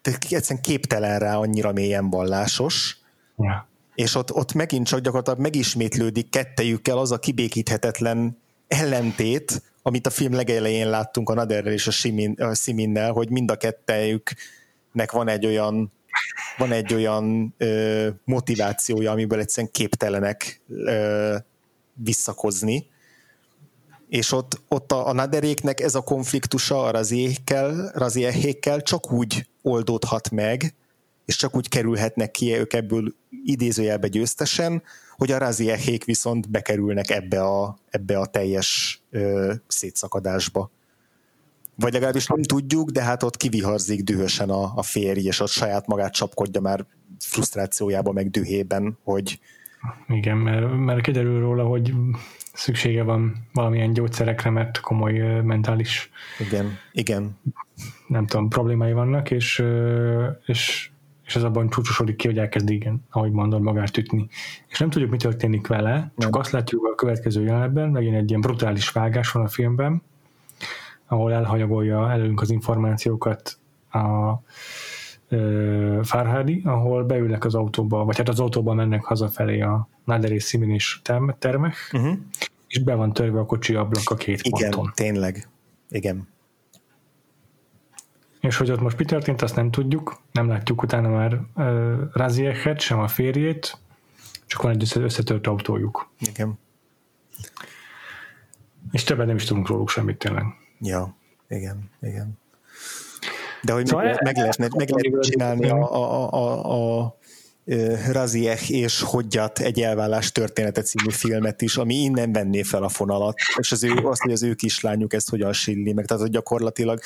egyszerűen képtelen rá annyira mélyen vallásos, ja és ott, ott megint csak gyakorlatilag megismétlődik kettejükkel az a kibékíthetetlen ellentét, amit a film legelején láttunk a Naderrel és a, Simin, a Siminnel, hogy mind a kettejüknek van egy olyan van egy olyan ö, motivációja, amiből egyszerűen képtelenek ö, visszakozni. És ott, ott a, a naderéknek ez a konfliktusa a raziehékkel, raziehékkel csak úgy oldódhat meg, és csak úgy kerülhetnek ki ők ebből idézőjelbe győztesen, hogy a Raziehék viszont bekerülnek ebbe a, ebbe a teljes ö, szétszakadásba. Vagy legalábbis nem tudjuk, de hát ott kiviharzik dühösen a, a férj, és ott saját magát csapkodja már frusztrációjába, meg dühében, hogy... Igen, mert, mert kiderül róla, hogy szüksége van valamilyen gyógyszerekre, mert komoly mentális igen, igen. nem tudom, problémái vannak, és, és, és ez abban csúcsosodik ki, hogy elkezd igen, ahogy mondod, magát ütni. És nem tudjuk, mi történik vele, csak nem. azt látjuk a következő jelenetben, megint egy ilyen brutális vágás van a filmben, ahol elhanyagolja előnk az információkat a Farhadi, ahol beülnek az autóba, vagy hát az autóba mennek hazafelé a Nader és Simin és Termech, uh-huh. és be van törve a kocsi ablak a két Igen, ponton. tényleg. Igen. És hogy ott most mi történt, azt nem tudjuk, nem látjuk utána már uh, Razieket, sem a férjét, csak van egy összetört autójuk. Igen. És többet nem is tudunk róluk semmit tényleg. Ja, igen, igen. De hogy szóval meg, lehetne, meg lehetne csinálni a, a, a, a Raziech és Hogyat egy elvállás története című filmet is, ami innen venné fel a fonalat, és az ő, azt, hogy az ő kislányuk ezt hogyan silli meg, tehát hogy gyakorlatilag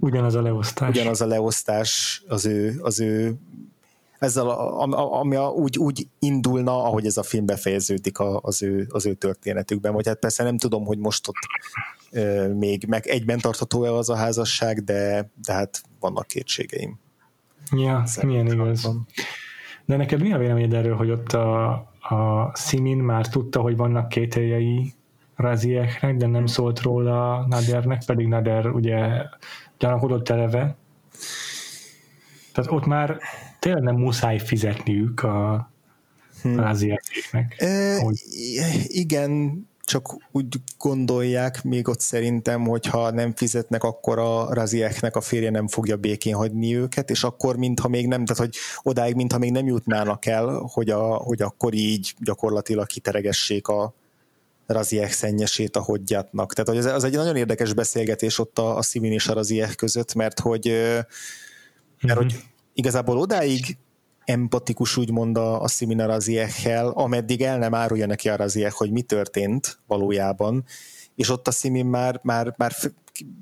ugyanaz a leosztás. Ugyanaz a leosztás az ő, az ő ezzel, a, a, ami a, úgy, úgy indulna, ahogy ez a film befejeződik az ő, az ő történetükben, vagy hát persze nem tudom, hogy most ott még meg egyben tartható-e az a házasság, de, de hát vannak kétségeim. Ja, Szerintem milyen igaz. Van. De neked mi a véleményed erről, hogy ott a, a Simin már tudta, hogy vannak kételjei Razieknek, de nem szólt róla Nadernek, pedig Nader ugye gyanakodott eleve. Tehát ott már tényleg nem muszáj fizetniük a hmm. Razieknek. E. Igen, csak úgy gondolják még ott szerintem, hogy ha nem fizetnek, akkor a Razieknek a férje nem fogja békén hagyni őket, és akkor mintha még nem, tehát hogy odáig, mintha még nem jutnának el, hogy, a, hogy akkor így gyakorlatilag kiteregessék a Raziek szennyesét a hodjátnak. Tehát hogy az, az egy nagyon érdekes beszélgetés ott a, a Simin és a Raziek között, mert hogy, mert mm-hmm. hogy igazából odáig empatikus úgymond a, a Simina Raziechel, ameddig el nem árulja neki a Raziech, hogy mi történt valójában, és ott a Simin már, már, már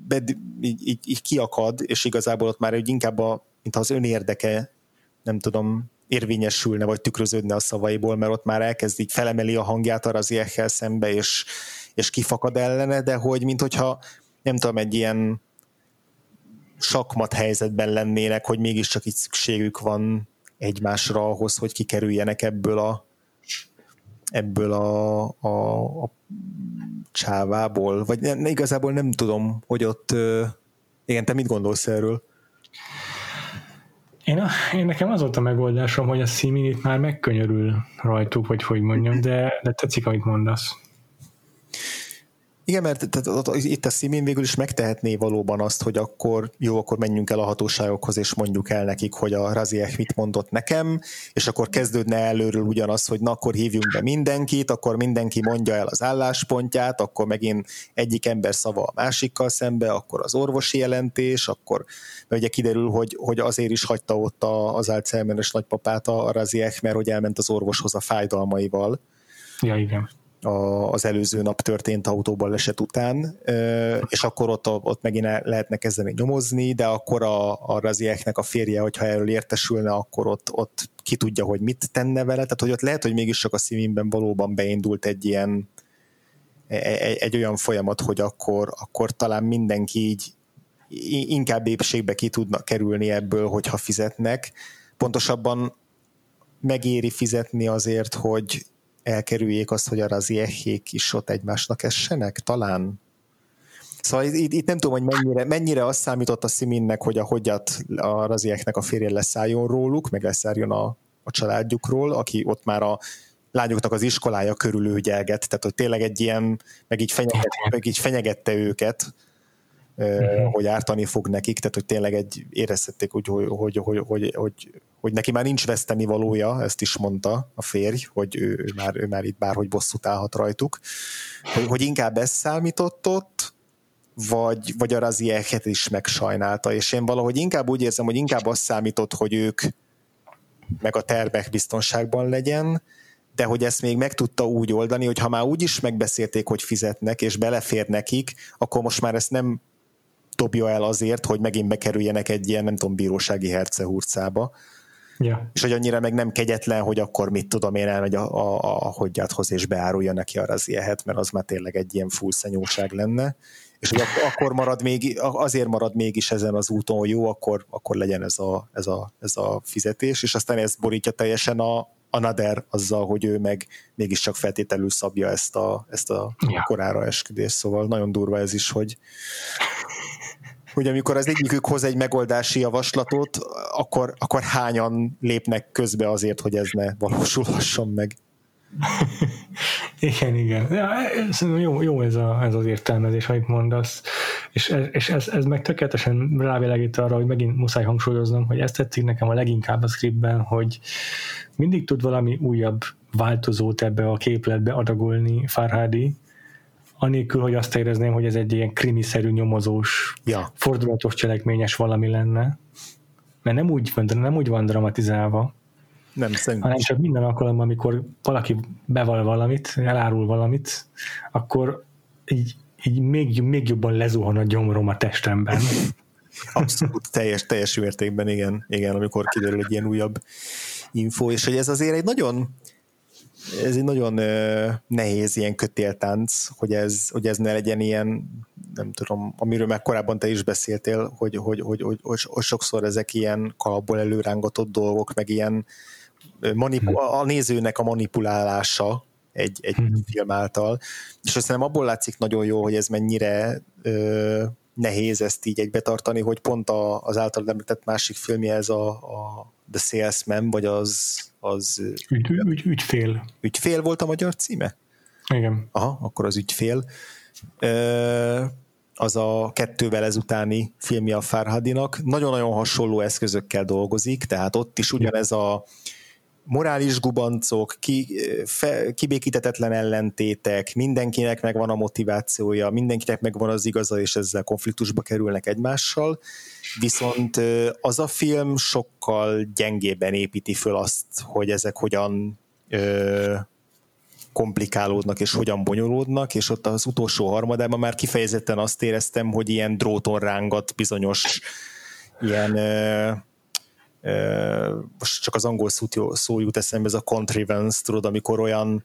bed, így, így, így kiakad, és igazából ott már egy inkább a, mintha az önérdeke, nem tudom, érvényesülne, vagy tükröződne a szavaiból, mert ott már elkezd így felemeli a hangját a Raziechel szembe, és, és kifakad ellene, de hogy minthogyha nem tudom, egy ilyen sakmat helyzetben lennének, hogy mégiscsak így szükségük van egymásra ahhoz, hogy kikerüljenek ebből a ebből a, a, a csávából, vagy ne, igazából nem tudom, hogy ott igen, te mit gondolsz erről? Én, a, én nekem az volt a megoldásom, hogy a Siminit már megkönyörül rajtuk, vagy hogy mondjam, de, de tetszik, amit mondasz. Igen, mert tehát, itt a Simin végül is megtehetné valóban azt, hogy akkor jó, akkor menjünk el a hatóságokhoz, és mondjuk el nekik, hogy a Raziek mit mondott nekem, és akkor kezdődne előről ugyanaz, hogy na, akkor hívjunk be mindenkit, akkor mindenki mondja el az álláspontját, akkor megint egyik ember szava a másikkal szembe, akkor az orvosi jelentés, akkor mert ugye kiderül, hogy, hogy azért is hagyta ott az Alzheimer-es nagypapát a Raziek, mert hogy elment az orvoshoz a fájdalmaival. Ja, igen a, az előző nap történt autóban leset után, és akkor ott, ott megint lehetne kezdeni nyomozni, de akkor a, a Razieknek a férje, hogyha erről értesülne, akkor ott, ott ki tudja, hogy mit tenne vele, tehát hogy ott lehet, hogy mégis csak a szívimben valóban beindult egy ilyen egy, e, egy olyan folyamat, hogy akkor, akkor talán mindenki így inkább épségbe ki tudna kerülni ebből, hogyha fizetnek. Pontosabban megéri fizetni azért, hogy elkerüljék azt, hogy a raziechék is ott egymásnak essenek, talán? Szóval itt, itt nem tudom, hogy mennyire, mennyire azt számított a Siminnek, hogy a hogyat a razieknek a férje leszálljon róluk, meg leszálljon a, a családjukról, aki ott már a lányoknak az iskolája körül ügyelget, tehát hogy tényleg egy ilyen, meg így, fenyeget, meg így fenyegette őket, uh-huh. hogy ártani fog nekik, tehát hogy tényleg egy érezhették, hogy, hogy, hogy, hogy, hogy, hogy, hogy neki már nincs veszteni valója, ezt is mondta a férj, hogy ő, ő, már, ő már itt bárhogy bosszút állhat rajtuk, hogy, hogy inkább ez számított ott, vagy, vagy a Razieket is megsajnálta, és én valahogy inkább úgy érzem, hogy inkább azt számított, hogy ők meg a tervek biztonságban legyen, de hogy ezt még meg tudta úgy oldani, hogy ha már úgy is megbeszélték, hogy fizetnek, és belefér nekik, akkor most már ezt nem dobja el azért, hogy megint bekerüljenek egy ilyen, nem tudom, bírósági hercehurcába. Ja. És hogy annyira meg nem kegyetlen, hogy akkor mit tudom én elmegy a, a, a hogyjáthoz és beárulja neki arra az ilyehet, mert az már tényleg egy ilyen full szenyóság lenne. És hogy akkor marad még, azért marad mégis ezen az úton, hogy jó, akkor, akkor legyen ez a, ez, a, ez a fizetés, és aztán ez borítja teljesen a, a Nader azzal, hogy ő meg mégiscsak feltételül szabja ezt a, ezt a ja. korára esküdést, szóval nagyon durva ez is, hogy hogy amikor az egyikük hoz egy megoldási javaslatot, akkor, akkor hányan lépnek közbe azért, hogy ez ne valósulhasson meg. <laughs> igen, igen. Ja, jó, jó ez, a, ez az értelmezés, amit mondasz. És, és ez, ez meg tökéletesen rávilágít arra, hogy megint muszáj hangsúlyoznom, hogy ezt tetszik nekem a leginkább a scriptben, hogy mindig tud valami újabb változót ebbe a képletbe adagolni Farhadi, anélkül, hogy azt érezném, hogy ez egy ilyen krimiszerű nyomozós, ja. fordulatos cselekményes valami lenne. Mert nem úgy, nem úgy van dramatizálva, nem, szerintem. hanem csak minden alkalommal, amikor valaki beval valamit, elárul valamit, akkor így, így még, még jobban lezuhan a gyomrom a testemben. <laughs> Abszolút teljes, teljes mértékben, igen, igen, amikor kiderül egy ilyen újabb info, és hogy ez azért egy nagyon ez egy nagyon nehéz ilyen kötéltánc, hogy ez, hogy ez ne legyen ilyen, nem tudom, amiről már korábban te is beszéltél, hogy, hogy, hogy, hogy, hogy, hogy sokszor ezek ilyen kalapból előrángatott dolgok, meg ilyen manipu- hm. a nézőnek a manipulálása egy, egy hmm. film által, és aztán abból látszik nagyon jó, hogy ez mennyire ö, nehéz ezt így egybetartani, hogy pont a, az által említett másik filmje ez a, a The Salesman, vagy az... az ügy, ügy, ügyfél. Ügyfél volt a magyar címe? Igen. Aha, akkor az ügyfél. Ö, az a kettővel ezutáni filmje a Farhadinak. Nagyon-nagyon hasonló eszközökkel dolgozik, tehát ott is ugyanez a morális gubancok, ki, fe, kibékítetetlen ellentétek, mindenkinek megvan a motivációja, mindenkinek megvan az igaza, és ezzel konfliktusba kerülnek egymással, viszont az a film sokkal gyengében építi föl azt, hogy ezek hogyan ö, komplikálódnak és hogyan bonyolódnak, és ott az utolsó harmadában már kifejezetten azt éreztem, hogy ilyen dróton rángat bizonyos ilyen ö, most csak az angol szó, szó jut eszembe, ez a contrivance, tudod, amikor olyan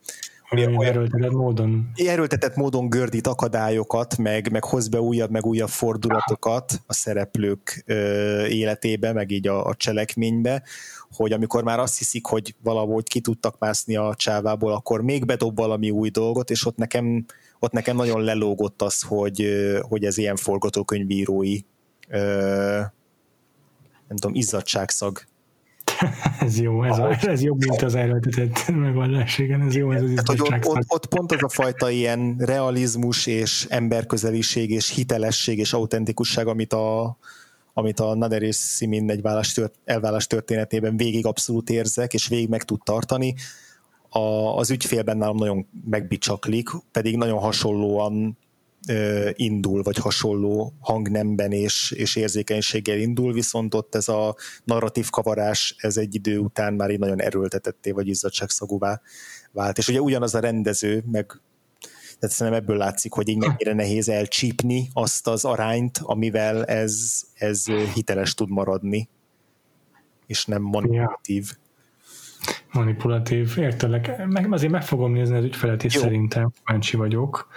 olyan erőltetett módon. Erőltetett módon gördít akadályokat, meg, meg hoz be újabb, meg újabb fordulatokat a szereplők ö, életébe, meg így a, a cselekménybe, hogy amikor már azt hiszik, hogy valahogy ki tudtak mászni a csávából, akkor még bedob valami új dolgot, és ott nekem, ott nekem nagyon lelógott az, hogy, hogy ez ilyen forgatókönyvírói ö, nem tudom, izzadságszag. <laughs> ez jó, ez, a, ez jobb, mint az erőltetett megoldás, igen, ez jó, ez az Tehát, hogy ott, ott, ott pont az a fajta ilyen realizmus és emberközeliség és hitelesség és autentikusság, amit a, amit a Nader és Simin egy tört, elvállás történetében végig abszolút érzek, és végig meg tud tartani. A, az ügyfélben nálam nagyon megbicsaklik, pedig nagyon hasonlóan indul, vagy hasonló hangnemben és, és érzékenységgel indul, viszont ott ez a narratív kavarás, ez egy idő után már így nagyon erőltetetté, vagy izzadságszagúvá vált. És ugye ugyanaz a rendező, meg tehát szerintem ebből látszik, hogy így mennyire nehéz elcsípni azt az arányt, amivel ez, ez hiteles tud maradni, és nem manipulatív. Ja manipulatív, értelek. Meg, azért meg fogom nézni az ügyfelet, Jó. szerintem kíváncsi vagyok.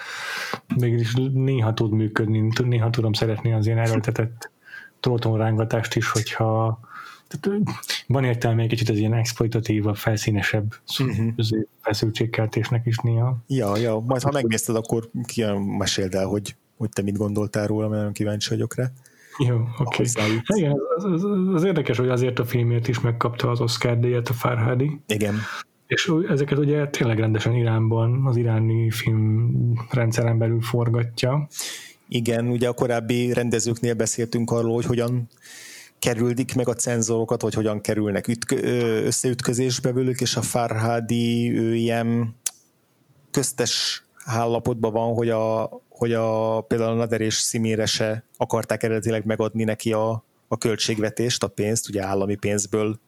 Mégis néha tud működni, néha tudom szeretni az ilyen erőltetett trótonrángatást is, hogyha tehát van értelme egy kicsit az ilyen exploitatívabb, felszínesebb uh-huh. feszültségkeltésnek is néha. Ja, ja, majd ha megnézted, akkor ki meséld el, hogy, hogy te mit gondoltál róla, mert nagyon kíváncsi vagyok rá. Jó, <laughs> oké. Okay. Igen, az, az, az, érdekes, hogy azért a filmért is megkapta az Oscar díjat a Farhadi. Igen. És ezeket ugye tényleg rendesen Iránban, az iráni filmrendszeren belül forgatja. Igen, ugye a korábbi rendezőknél beszéltünk arról, hogy hogyan kerüldik meg a cenzorokat, vagy hogyan kerülnek ütk- összeütközésbe velük, és a Farhadi ő ilyen köztes állapotban van, hogy a, hogy a például a Nader és Szimére se akarták eredetileg megadni neki a, a költségvetést, a pénzt, ugye állami pénzből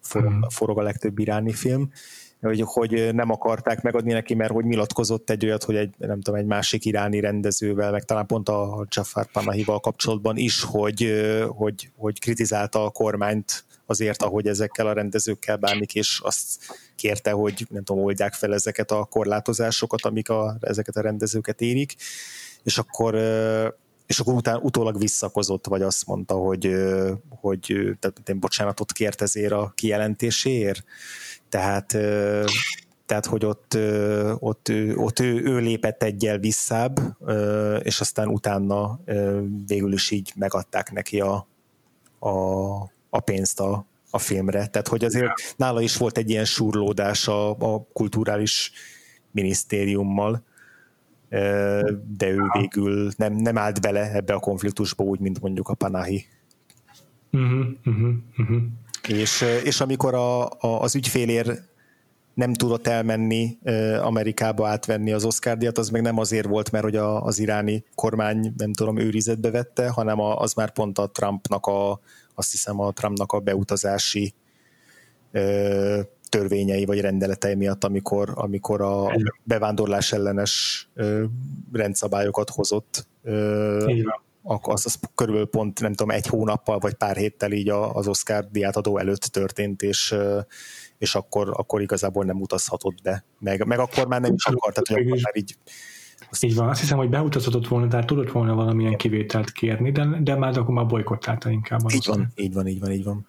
forog, hmm. forog a legtöbb iráni film, hogy, hogy nem akarták megadni neki, mert hogy nyilatkozott egy olyat, hogy egy, nem tudom, egy másik iráni rendezővel, meg talán pont a Jafar Panahival kapcsolatban is, hogy, hogy, hogy kritizálta a kormányt azért, ahogy ezekkel a rendezőkkel bánik, és azt kérte, hogy nem tudom, oldják fel ezeket a korlátozásokat, amik a, ezeket a rendezőket érik, és akkor és akkor után, utólag visszakozott, vagy azt mondta, hogy, hogy tehát én bocsánatot kért ezért a kijelentéséért. Tehát, tehát hogy ott, ott, ott ő, ő lépett egyel visszább, és aztán utána végül is így megadták neki a, a, a pénzt a, a filmre. Tehát, hogy azért nála is volt egy ilyen surlódás a, a kulturális minisztériummal, de ő végül nem, nem állt bele ebbe a konfliktusba úgy, mint mondjuk a Panahi. Uh-huh, uh-huh, uh-huh. És, és amikor a, a, az ügyfélér nem tudott elmenni Amerikába átvenni az Oscar az meg nem azért volt, mert hogy a, az iráni kormány, nem tudom, őrizetbe vette, hanem a, az már pont a Trumpnak a, azt hiszem a Trumpnak a beutazási ö, törvényei vagy rendeletei miatt, amikor, amikor a bevándorlás ellenes ö, rendszabályokat hozott. Ö, akkor az, az körülbelül pont nem tudom, egy hónappal vagy pár héttel így az Oscar diátadó előtt történt, és, és akkor, akkor igazából nem utazhatott be. Meg, meg akkor már nem is akart, tehát akkor már így azt így van, azt hiszem, hogy beutazhatott volna, tehát tudott volna valamilyen kivételt kérni, de, de már akkor már bolykottálta inkább. Így van, így van, így van, így van.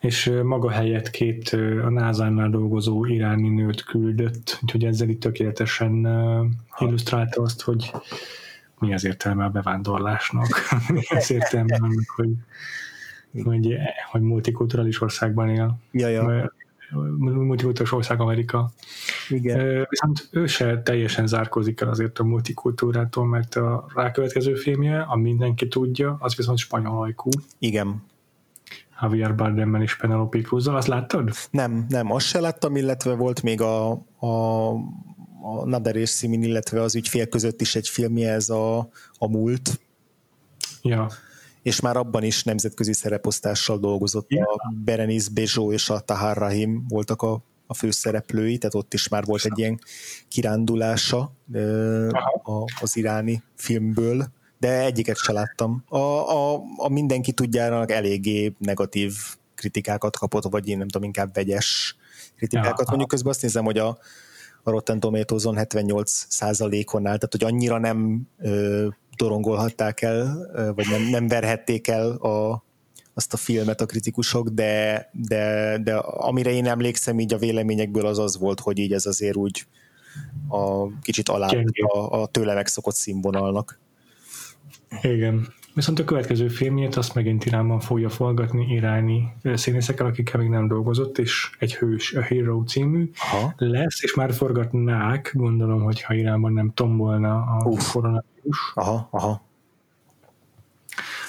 És maga helyett két a NASA-nál dolgozó iráni nőt küldött, úgyhogy ezzel itt tökéletesen illusztrálta azt, hogy mi az értelme a bevándorlásnak, <laughs> mi az értelme annak, hogy, hogy, hogy multikulturális országban él. Ja, ja multikultúrás ország Amerika. Igen. Viszont ő se teljesen zárkózik el azért a multikultúrától, mert a rákövetkező filmje, a mindenki tudja, az viszont spanyol ajkú. Igen. Javier Bardemmel és Penelope cruz azt láttad? Nem, nem, azt se láttam, illetve volt még a, a, a Nader és Simin, illetve az ügyfél között is egy filmje, ez a, a múlt. Ja és már abban is nemzetközi szereposztással dolgozott. Yeah. A Berenice Bejo és a Tahar Rahim voltak a, a főszereplői, tehát ott is már volt egy ilyen kirándulása a, az iráni filmből, de egyiket se láttam. A, a, a mindenki tudjának eléggé negatív kritikákat kapott, vagy én nem tudom, inkább vegyes kritikákat. Ja, Mondjuk közben azt nézem, hogy a, a Rotten Tomatoes-on 78 százalékon áll, tehát hogy annyira nem ö, dorongolhatták el, vagy nem, nem verhették el a, azt a filmet a kritikusok, de, de, de amire én emlékszem így a véleményekből az az volt, hogy így ez azért úgy a kicsit alá a, a tőle megszokott színvonalnak. Igen. Viszont a következő filmjét azt megint Iránban fogja forgatni iráni színészekkel, akikkel még nem dolgozott, és egy hős, a Hero című Aha. lesz, és már forgatnák, gondolom, hogyha Iránban nem tombolna a Uf. koronavírus. Aha, aha.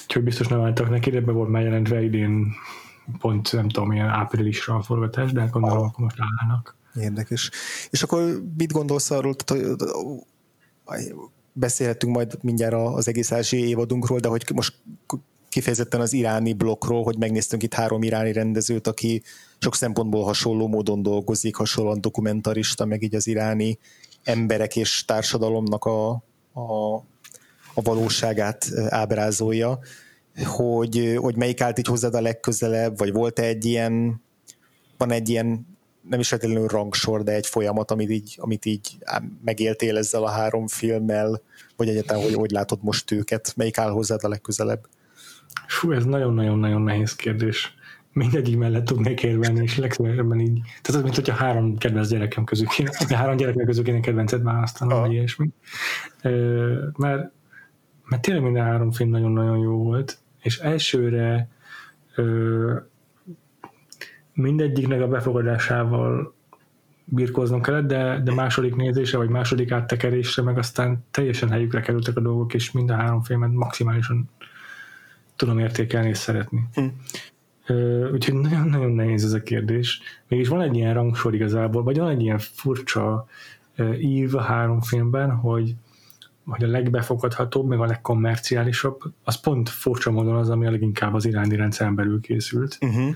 Úgyhogy biztos nem álltak neki, de be volt már jelentve idén pont, nem tudom, ilyen áprilisra a forgatás, de hát gondolom, aha. akkor most állnak. Érdekes. És akkor mit gondolsz arról, hogy beszélhetünk majd mindjárt az egész első évadunkról, de hogy most kifejezetten az iráni blokkról, hogy megnéztünk itt három iráni rendezőt, aki sok szempontból hasonló módon dolgozik, hasonlóan dokumentarista, meg így az iráni emberek és társadalomnak a, a, a valóságát ábrázolja, hogy, hogy melyik állt így hozzád a legközelebb, vagy volt-e egy ilyen, van egy ilyen nem is feltétlenül rangsor, de egy folyamat, amit így, amit így megéltél ezzel a három filmmel, vagy egyetem, hogy hogy látod most őket, melyik áll hozzád a legközelebb? Fú, ez nagyon-nagyon-nagyon nehéz kérdés. Mindegyik mellett tudnék érvelni, és legszívesebben így. Tehát az, mint hogyha három kedvenc gyerekem közül kéne, három gyerekem közül kéne kedvencet választanom, vagy ilyesmi. Mert, mert tényleg minden három film nagyon-nagyon jó volt, és elsőre mindegyiknek a befogadásával birkóznom kellett, de, de második nézésre, vagy második áttekerésre, meg aztán teljesen helyükre kerültek a dolgok, és mind a három filmet maximálisan tudom értékelni és szeretni. Hm. Úgyhogy nagyon-nagyon nehéz ez a kérdés. Mégis van egy ilyen rangsor igazából, vagy van egy ilyen furcsa ív a három filmben, hogy, hogy a legbefogadhatóbb, meg a legkommerciálisabb, az pont furcsa módon az, ami a leginkább az iráni rendszeren belül készült. Uh-huh.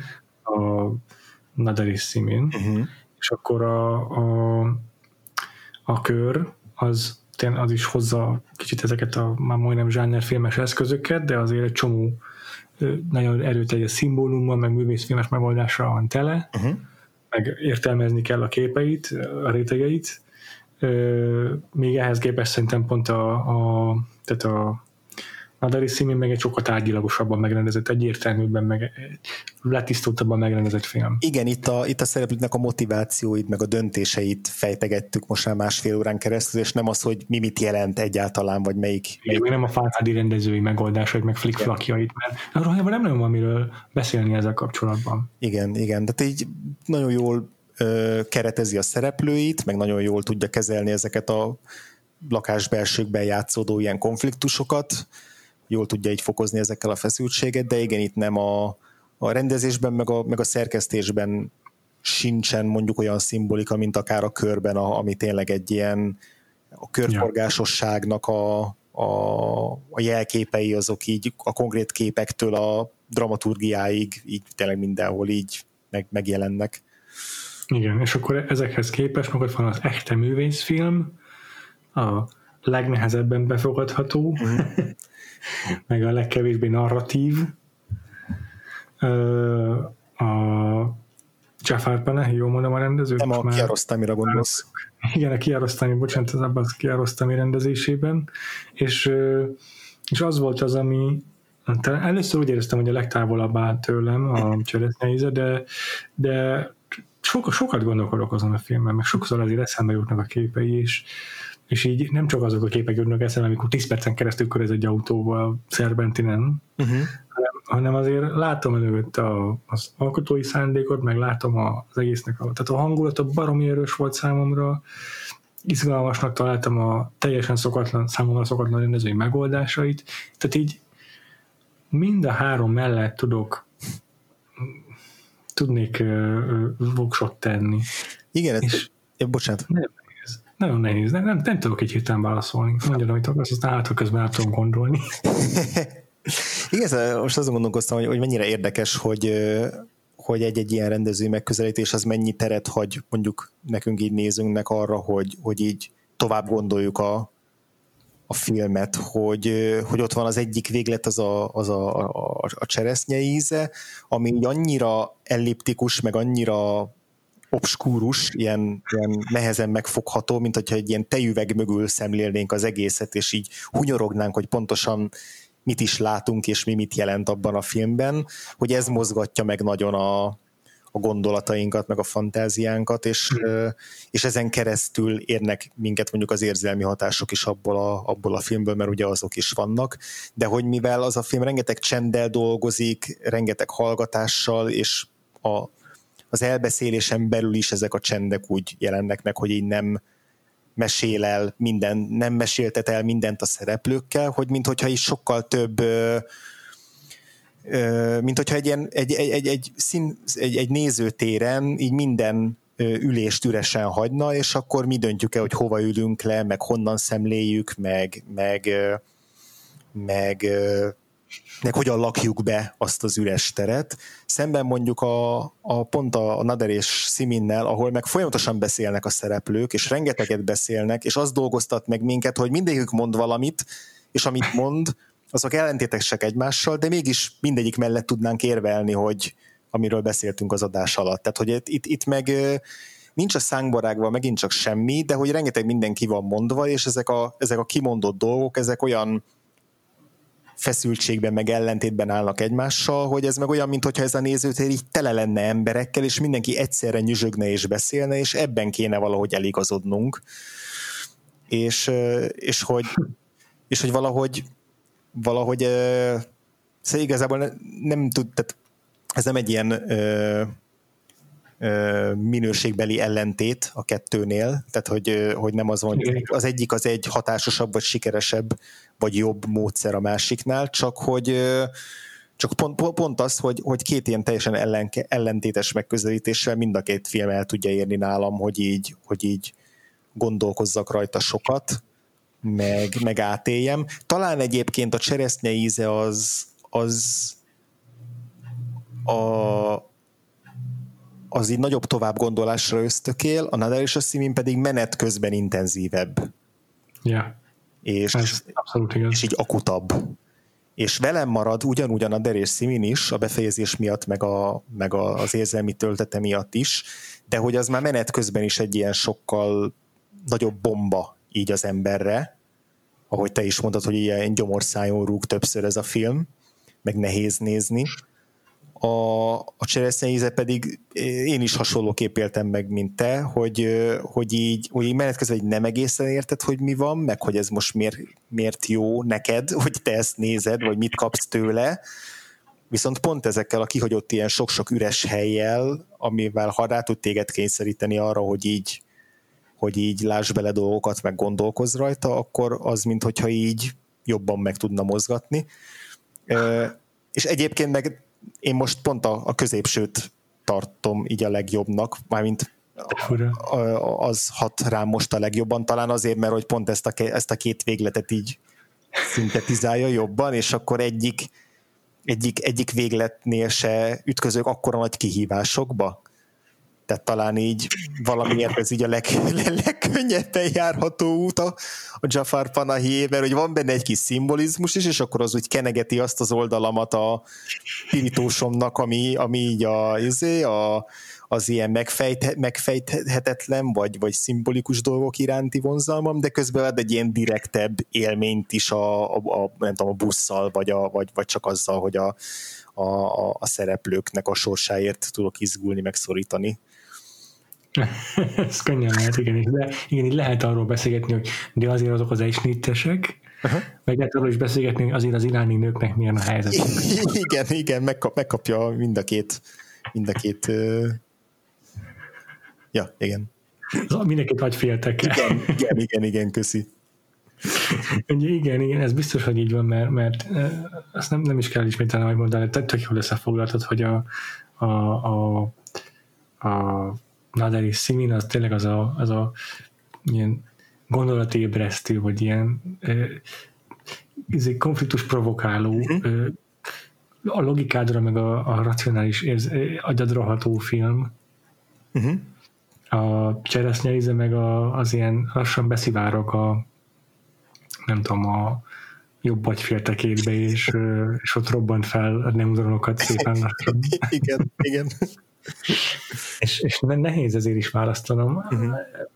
A Nader és Simin. Uh-huh. És akkor a, a, a kör az, az is hozza kicsit ezeket a már majdnem zsánerfilmes eszközöket, de azért egy csomó nagyon erőteljes szimbólummal, meg művészfilmes megoldásra van tele, uh-huh. meg értelmezni kell a képeit, a rétegeit. Még ehhez képest szerintem pont a, a, tehát a Nadari Simin meg egy sokkal tárgyilagosabban megrendezett, egyértelműbben, meg letisztultabban megrendezett film. Igen, itt a, itt a szereplőknek a motivációit, meg a döntéseit fejtegettük most már másfél órán keresztül, és nem az, hogy mi mit jelent egyáltalán, vagy melyik... Igen, melyik... nem a fátádi rendezői megoldásait, meg flickflakjait, mert arról nem nagyon van miről beszélni ezzel kapcsolatban. Igen, igen, de így nagyon jól ö, keretezi a szereplőit, meg nagyon jól tudja kezelni ezeket a lakásbelsőkben játszódó ilyen konfliktusokat, jól tudja így fokozni ezekkel a feszültséget, de igen, itt nem a, a rendezésben, meg a, meg a szerkesztésben sincsen mondjuk olyan szimbolika, mint akár a körben, a, ami tényleg egy ilyen a körforgásosságnak a, a, a jelképei azok így a konkrét képektől a dramaturgiáig így tényleg mindenhol így meg, megjelennek. Igen, és akkor ezekhez képest meg ott van az echte művészfilm, a legnehezebben befogadható, mm. Meg a legkevésbé narratív. A Jafar Paneh, jól mondom a rendezőt? Nem a. Kiarostami-ra gondolsz. Igen, a Kiarostami, bocsánat, az abban a Kiarostami rendezésében. És, és az volt az, ami először úgy éreztem, hogy a legtávolabb áll tőlem a cseresznyeize, de, de sokat, sokat gondolkodok azon a filmben, meg sokszor azért eszembe jutnak a képei, és, és így nem csak azok a képek jutnak eszembe, amikor 10 percen keresztül körez egy autóval Szerbentinen, uh-huh. hanem, hanem azért látom előtt a, az alkotói szándékot, meg látom az egésznek, a, tehát a hangulat a baromi erős volt számomra, izgalmasnak találtam a teljesen szokatlan, számomra szokatlan rendezői megoldásait, tehát így mind a három mellett tudok tudnék uh, voksot tenni. Igen, és, ez, bocsánat. Nem, nagyon nehéz, nem, nem, nem tudok egy hirtelen válaszolni. Mondjad, amit akarsz, aztán hát közben át tudom gondolni. <laughs> Igen, most azon gondolkoztam, hogy, hogy mennyire érdekes, hogy, hogy egy-egy ilyen rendező megközelítés az mennyi teret hagy mondjuk nekünk így nézőnknek arra, hogy, hogy így tovább gondoljuk a, a filmet, hogy, hogy ott van az egyik véglet, az a, az a, a, a cseresznye íze, ami annyira elliptikus, meg annyira obskúrus, ilyen, ilyen nehezen megfogható, mint hogyha egy ilyen tejüveg mögül szemlélnénk az egészet, és így hunyorognánk, hogy pontosan mit is látunk, és mi mit jelent abban a filmben, hogy ez mozgatja meg nagyon a, a gondolatainkat, meg a fantáziánkat, és, mm. és ezen keresztül érnek minket mondjuk az érzelmi hatások is abból a, abból a filmből, mert ugye azok is vannak, de hogy mivel az a film rengeteg csenddel dolgozik, rengeteg hallgatással, és a, az elbeszélésen belül is ezek a csendek úgy jelennek meg, hogy így nem mesél el minden, nem meséltet el mindent a szereplőkkel, hogy minthogyha is sokkal több mint hogyha egy, ilyen, egy, egy, egy, egy, szín, egy, egy nézőtéren így minden ülést üresen hagyna, és akkor mi döntjük el, hogy hova ülünk le, meg honnan szemléljük, meg, meg, meg meg hogyan lakjuk be azt az üres teret. Szemben mondjuk a, a pont a, a Nader és Siminnel, ahol meg folyamatosan beszélnek a szereplők, és rengeteget beszélnek, és az dolgoztat meg minket, hogy mindegyik mond valamit, és amit mond, azok ellentétesek egymással, de mégis mindegyik mellett tudnánk érvelni, hogy amiről beszéltünk az adás alatt. Tehát, hogy itt, itt meg nincs a szánkbarágban megint csak semmi, de hogy rengeteg minden ki van mondva, és ezek a, ezek a kimondott dolgok, ezek olyan feszültségben, meg ellentétben állnak egymással, hogy ez meg olyan, mintha ez a nézőtér így tele lenne emberekkel, és mindenki egyszerre nyüzsögne és beszélne, és ebben kéne valahogy eligazodnunk. És, és hogy, és hogy valahogy valahogy szóval igazából nem, tud, tehát ez nem egy ilyen ö, ö, minőségbeli ellentét a kettőnél, tehát hogy, hogy nem az van, hogy az egyik az egy hatásosabb, vagy sikeresebb, vagy jobb módszer a másiknál, csak hogy csak pont, pont az, hogy, hogy két ilyen teljesen ellenke, ellentétes megközelítéssel mind a két film el tudja érni nálam, hogy így, hogy így gondolkozzak rajta sokat, meg, meg átéljem. Talán egyébként a cseresznye íze az, az a, az így nagyobb tovább gondolásra ösztökél, a Nadal és a Simin pedig menet közben intenzívebb. Yeah. És, abszolút igaz. és így akutabb. És velem marad ugyanúgy a Nader és Simin is, a befejezés miatt, meg, a, meg a, az érzelmi töltete miatt is, de hogy az már menet közben is egy ilyen sokkal nagyobb bomba így az emberre, ahogy te is mondtad, hogy ilyen gyomorszájon rúg többször ez a film, meg nehéz nézni, a, a cseresznyeíze pedig én is hasonlóképp éltem meg, mint te, hogy, hogy így, hogy így menet közben nem egészen érted, hogy mi van, meg hogy ez most miért, miért jó neked, hogy te ezt nézed, vagy mit kapsz tőle, viszont pont ezekkel a kihagyott ilyen sok-sok üres helyjel, amivel ha rá tud téged kényszeríteni arra, hogy így, hogy így láss bele dolgokat, meg gondolkozz rajta, akkor az, mintha így jobban meg tudna mozgatni. És egyébként meg én most pont a, a középsőt tartom így a legjobbnak, mármint az hat rám most a legjobban, talán azért, mert hogy pont ezt a, ezt a két végletet így szintetizálja jobban, és akkor egyik, egyik, egyik végletnél se ütközök akkora nagy kihívásokba, tehát talán így valamiért ez így a leg, legkönnyebben járható út a, a Jafar Panahi, mert hogy van benne egy kis szimbolizmus is, és akkor az úgy kenegeti azt az oldalamat a piritósomnak, ami, ami így a, izé, a, az ilyen megfejt, megfejthetetlen, vagy, vagy szimbolikus dolgok iránti vonzalmam, de közben ad egy ilyen direktebb élményt is a, a, a, nem tudom, a busszal, vagy, a, vagy, vagy csak azzal, hogy a, a, a szereplőknek a sorsáért tudok izgulni, megszorítani. <laughs> Ez könnyen lehet, igen. De igen, így lehet arról beszélgetni, hogy de azért azok az egysnittesek, uh-huh. meg lehet arról is beszélgetni, azért az iráni nőknek milyen a helyzet. igen, igen, megkap, megkapja mind a két, mind a két uh... ja, igen. Mindenkit vagy féltek. Igen, igen, igen, igen, köszi. igen, igen, ez biztos, hogy így van, mert, mert azt nem, nem is kell ismételni, hogy mondani, tehát tök jól összefoglaltad, hogy a, a, a, a Nader és Simin az tényleg az a, az a ilyen gondolatébresztő, vagy ilyen ez egy konfliktus provokáló, mm-hmm. a logikádra, meg a, a racionális érz, agyadra ható film. Mm-hmm. A cseresznyeize meg a, az ilyen lassan beszivárok a nem tudom, a jobb agyféltekétbe, és, és ott robbant fel a neuronokat szépen lassan. <laughs> igen, igen és, és nehéz ezért is választanom. Uh-huh.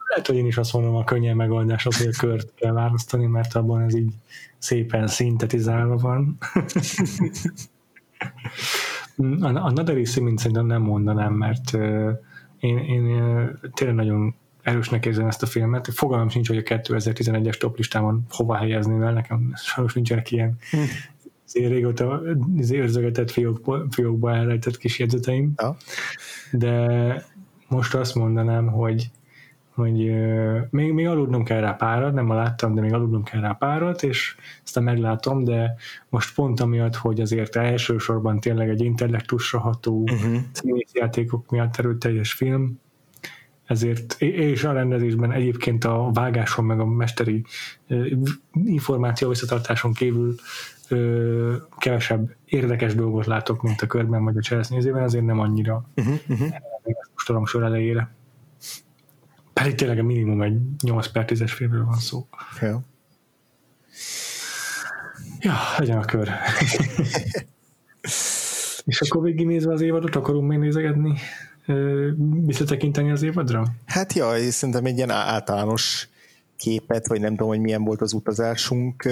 Lehet, hogy én is azt mondom a könnyen megoldás az, hogy a kört kell választani, mert abban ez így szépen szintetizálva van. a, a Naderi mint szerintem nem mondanám, mert én, én tényleg nagyon erősnek érzem ezt a filmet. Fogalmam sincs, hogy a 2011-es top listámon hova helyezni, mert nekem sajnos nincsenek ilyen hm régóta érzögetett fiókba, fiókba elrejtett kis jegyzeteim. Ja. De most azt mondanám, hogy hogy uh, még, még aludnom kell rá párat, nem láttam, de még aludnom kell rá párat, és aztán meglátom, de most pont amiatt, hogy azért elsősorban tényleg egy intellektusra ható uh-huh. játékok miatt erőteljes film, ezért, és a rendezésben egyébként a vágáson meg a mesteri információ visszatartáson kívül ö, kevesebb érdekes dolgot látok, mint a körben vagy a cseresznyézében, azért nem annyira uh-huh, uh-huh. most a sor elejére. Pedig tényleg a minimum egy 8 per 10-es filmről van szó. Ja. Ja, legyen a kör. <laughs> És akkor végignézve az évadot, akarunk még nézegetni, visszatekinteni az évadra? Hát ja, és szerintem egy ilyen általános képet, vagy nem tudom, hogy milyen volt az utazásunk,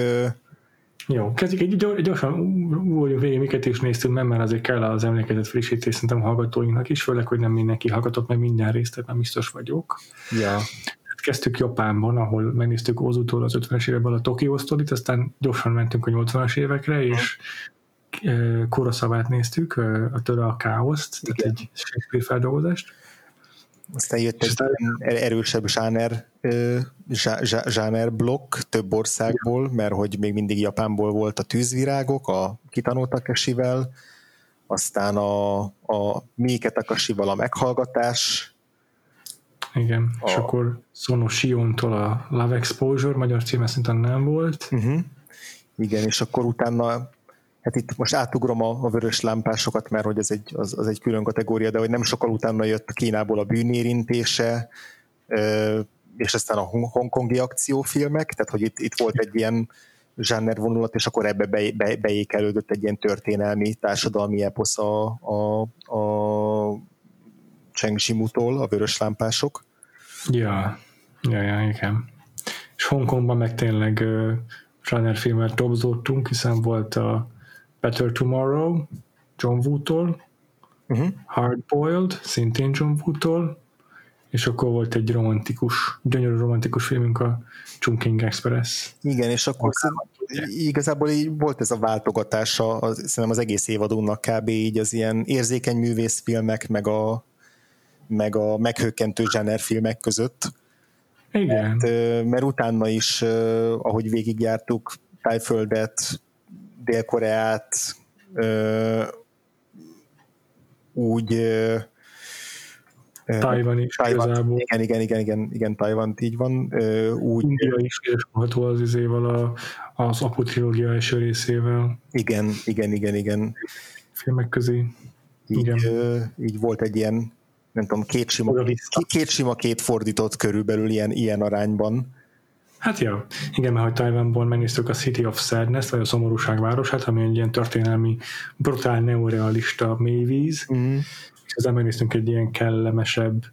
jó, kezdjük. Egy gyorsan ugorjunk végig, miket is néztünk, mert azért kell az emlékezet frissítés szerintem hallgatóinknak is, főleg, hogy nem mindenki hallgatott meg minden részt, nem biztos vagyok. Ja. Hát kezdtük Japánban, ahol megnéztük Ozutól az 50-es években a Tokyo Story-t, aztán gyorsan mentünk a 80-as évekre, és Kuroszavát néztük, a tőle a káoszt, tehát egy Shakespeare feldolgozást. Aztán jött egy erősebb zsáner, zsáner blokk több országból, mert hogy még mindig Japánból volt a tűzvirágok, a Kitano Takeshivel, aztán a, a Miike Takashival a meghallgatás, Igen, a... és akkor Sono Siontól a Love Exposure, magyar címe szerintem nem volt. Uh-huh. Igen, és akkor utána hát itt most átugrom a, a vörös lámpásokat, mert hogy ez egy, az, az egy külön kategória, de hogy nem sokkal utána jött Kínából a bűnérintése, és aztán a hongkongi akciófilmek, tehát hogy itt, itt volt egy ilyen zsáner vonulat, és akkor ebbe be, be, beékelődött egy ilyen történelmi, társadalmi eposz a, a, a Cheng Shimutól, a vörös lámpások. Ja, ja, ja, igen. És Hongkongban meg tényleg uh, zsáner filmet dobzódtunk, hiszen volt a Better Tomorrow, John Woo-tól, uh-huh. Hard Boiled, szintén John Woo-tól, és akkor volt egy romantikus, gyönyörű romantikus filmünk a Chungking Express. Igen, és akkor igazából így volt ez a váltogatása az, szerintem az egész évadunknak kb. így az ilyen érzékeny művészfilmek, meg a, meg a meghökkentő filmek között. Igen. Mert, mert utána is, ahogy végigjártuk Tájföldet, Dél-Koreát, úgy Taiwan is Taiwan, igazából. Igen, igen, igen, igen, igen Taiwan így van. Úgy, India is kereskedhető az izével, a, az Apu trilógia első részével. Igen, igen, igen, igen. Filmek közé. Így, igen. így volt egy ilyen, nem tudom, két sima, két, két sima, két fordított körülbelül ilyen, ilyen arányban. Hát ja, igen, mert hogy Taiwanból megnéztük a City of Sadness, vagy a Szomorúság városát, ami egy ilyen történelmi, brutál, neorealista mélyvíz, mm és ezzel megnéztünk egy ilyen kellemesebb,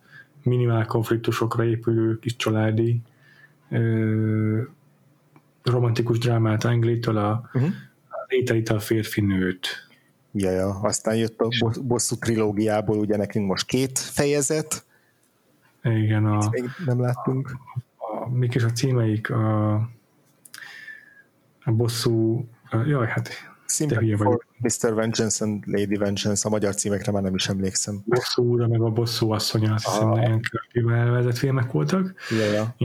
minimál konfliktusokra épülő kis családi ö, romantikus drámát Anglétől a, uh-huh. a férfi nőt. Ja, ja, aztán jött a bosszú trilógiából ugye nekünk most két fejezet. Igen, a, még nem láttunk. A, a, mik is a címeik? A, a bosszú, a, jaj, hát Sympathy for Mr. Vengeance and Lady Vengeance, a magyar címekre már nem is emlékszem. Bosszú úra, meg a bosszú asszonya, azt hiszem, nagyon kreatívan elvezett filmek voltak. Ja, ja.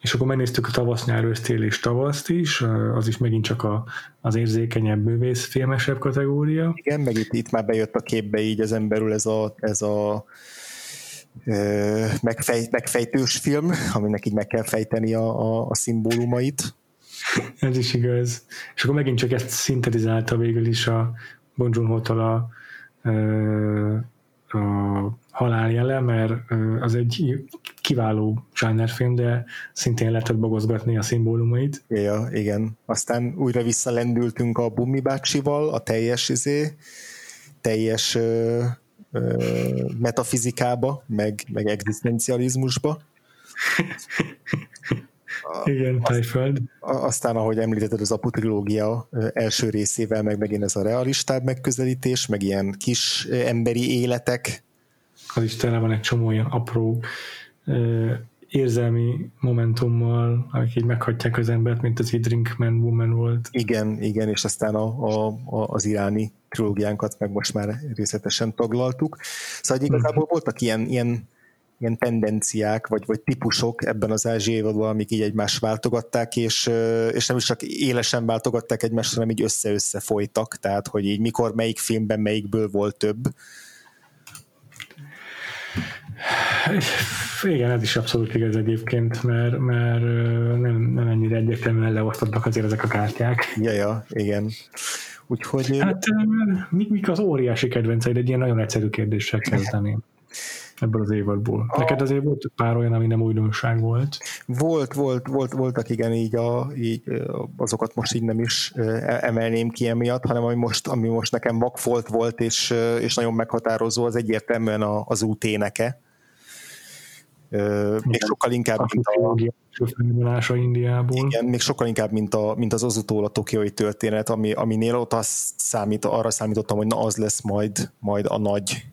És akkor megnéztük a tavasz, nyár, ősztél és tavaszt is, az is megint csak a, az érzékenyebb, bővész filmesebb kategória. Igen, meg itt, itt már bejött a képbe így az emberül ez a, ez a megfej, megfejtős film, aminek így meg kell fejteni a, a, a szimbólumait. <laughs> Ez is igaz. És akkor megint csak ezt szintetizálta végül is a Bon joon a, a halál jele, mert az egy kiváló zsánerfilm, de szintén lehetett bogozgatni a szimbólumait. Ja, igen. Aztán újra visszalendültünk a Bumi bácsival, a teljes izé, teljes ö, ö, metafizikába, meg, meg egzisztencializmusba. <laughs> Igen, Tájföld. Aztán, ahogy említetted, az Apu trilógia első részével, meg megint ez a realistább megközelítés, meg ilyen kis emberi életek. Az is tele van egy csomó ilyen apró érzelmi momentummal, akik így meghagyják az embert, mint az Drink Man Woman volt. Igen, igen, és aztán a, a, a, az iráni trilógiánkat meg most már részletesen taglaltuk. Szóval igazából mm. voltak ilyen, ilyen ilyen tendenciák, vagy, vagy típusok ebben az ázsiai évadban, amik így egymást váltogatták, és, és nem is csak élesen váltogatták egymást, hanem így össze-össze folytak, tehát hogy így mikor, melyik filmben melyikből volt több. Igen, ez is abszolút igaz egyébként, mert, mert nem, nem ennyire egyértelműen leosztottak azért ezek a kártyák. Ja, ja, igen. Úgyhogy... Hát mik, mik az óriási kedvenceid? Egy ilyen nagyon egyszerű kérdéssel kezdeném ebből az évadból. A... Neked azért volt pár olyan, ami nem újdonság volt? Volt, volt, volt, voltak igen, így, a, így azokat most így nem is emelném ki emiatt, hanem ami most, ami most nekem vakfolt volt, és, és nagyon meghatározó, az egyértelműen az út éneke. Még sokkal inkább, mint a Indiából. Igen, még sokkal inkább, mint, a, mint az azutól a tokiói történet, ami, aminél ott azt számít, arra számítottam, hogy na az lesz majd, majd a nagy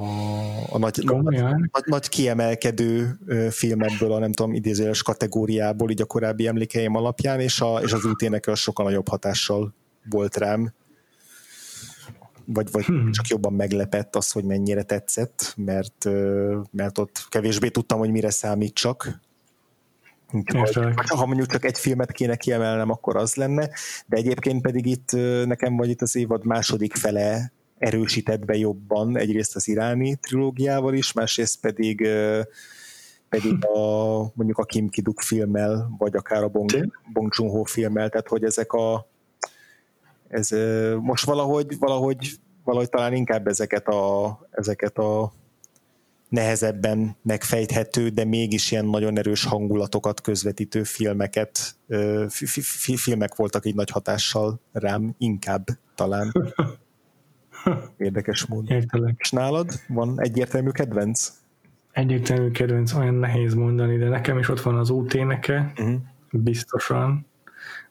a, a nagy, nagy, nagy, nagy kiemelkedő film ebből a nem tudom, idézőjeles kategóriából, így a korábbi emlékeim alapján, és, a, és az útének az sokkal nagyobb hatással volt rám. Vagy, vagy hmm. csak jobban meglepett az, hogy mennyire tetszett, mert, mert ott kevésbé tudtam, hogy mire számítsak. Vagy, ha mondjuk csak egy filmet kéne kiemelnem, akkor az lenne, de egyébként pedig itt nekem vagy itt az évad második fele erősített be jobban, egyrészt az iráni trilógiával is, másrészt pedig pedig a, mondjuk a Kim Kiduk filmmel, vagy akár a Bong, Bong Joon-ho filmmel, tehát hogy ezek a ez most valahogy, valahogy, valahogy talán inkább ezeket a, ezeket a nehezebben megfejthető, de mégis ilyen nagyon erős hangulatokat közvetítő filmeket, filmek voltak így nagy hatással rám, inkább talán. <laughs> Érdekes módon. Értelek. És nálad van egyértelmű kedvenc? Egyértelmű kedvenc, olyan nehéz mondani, de nekem is ott van az úténeke, uh-huh. biztosan,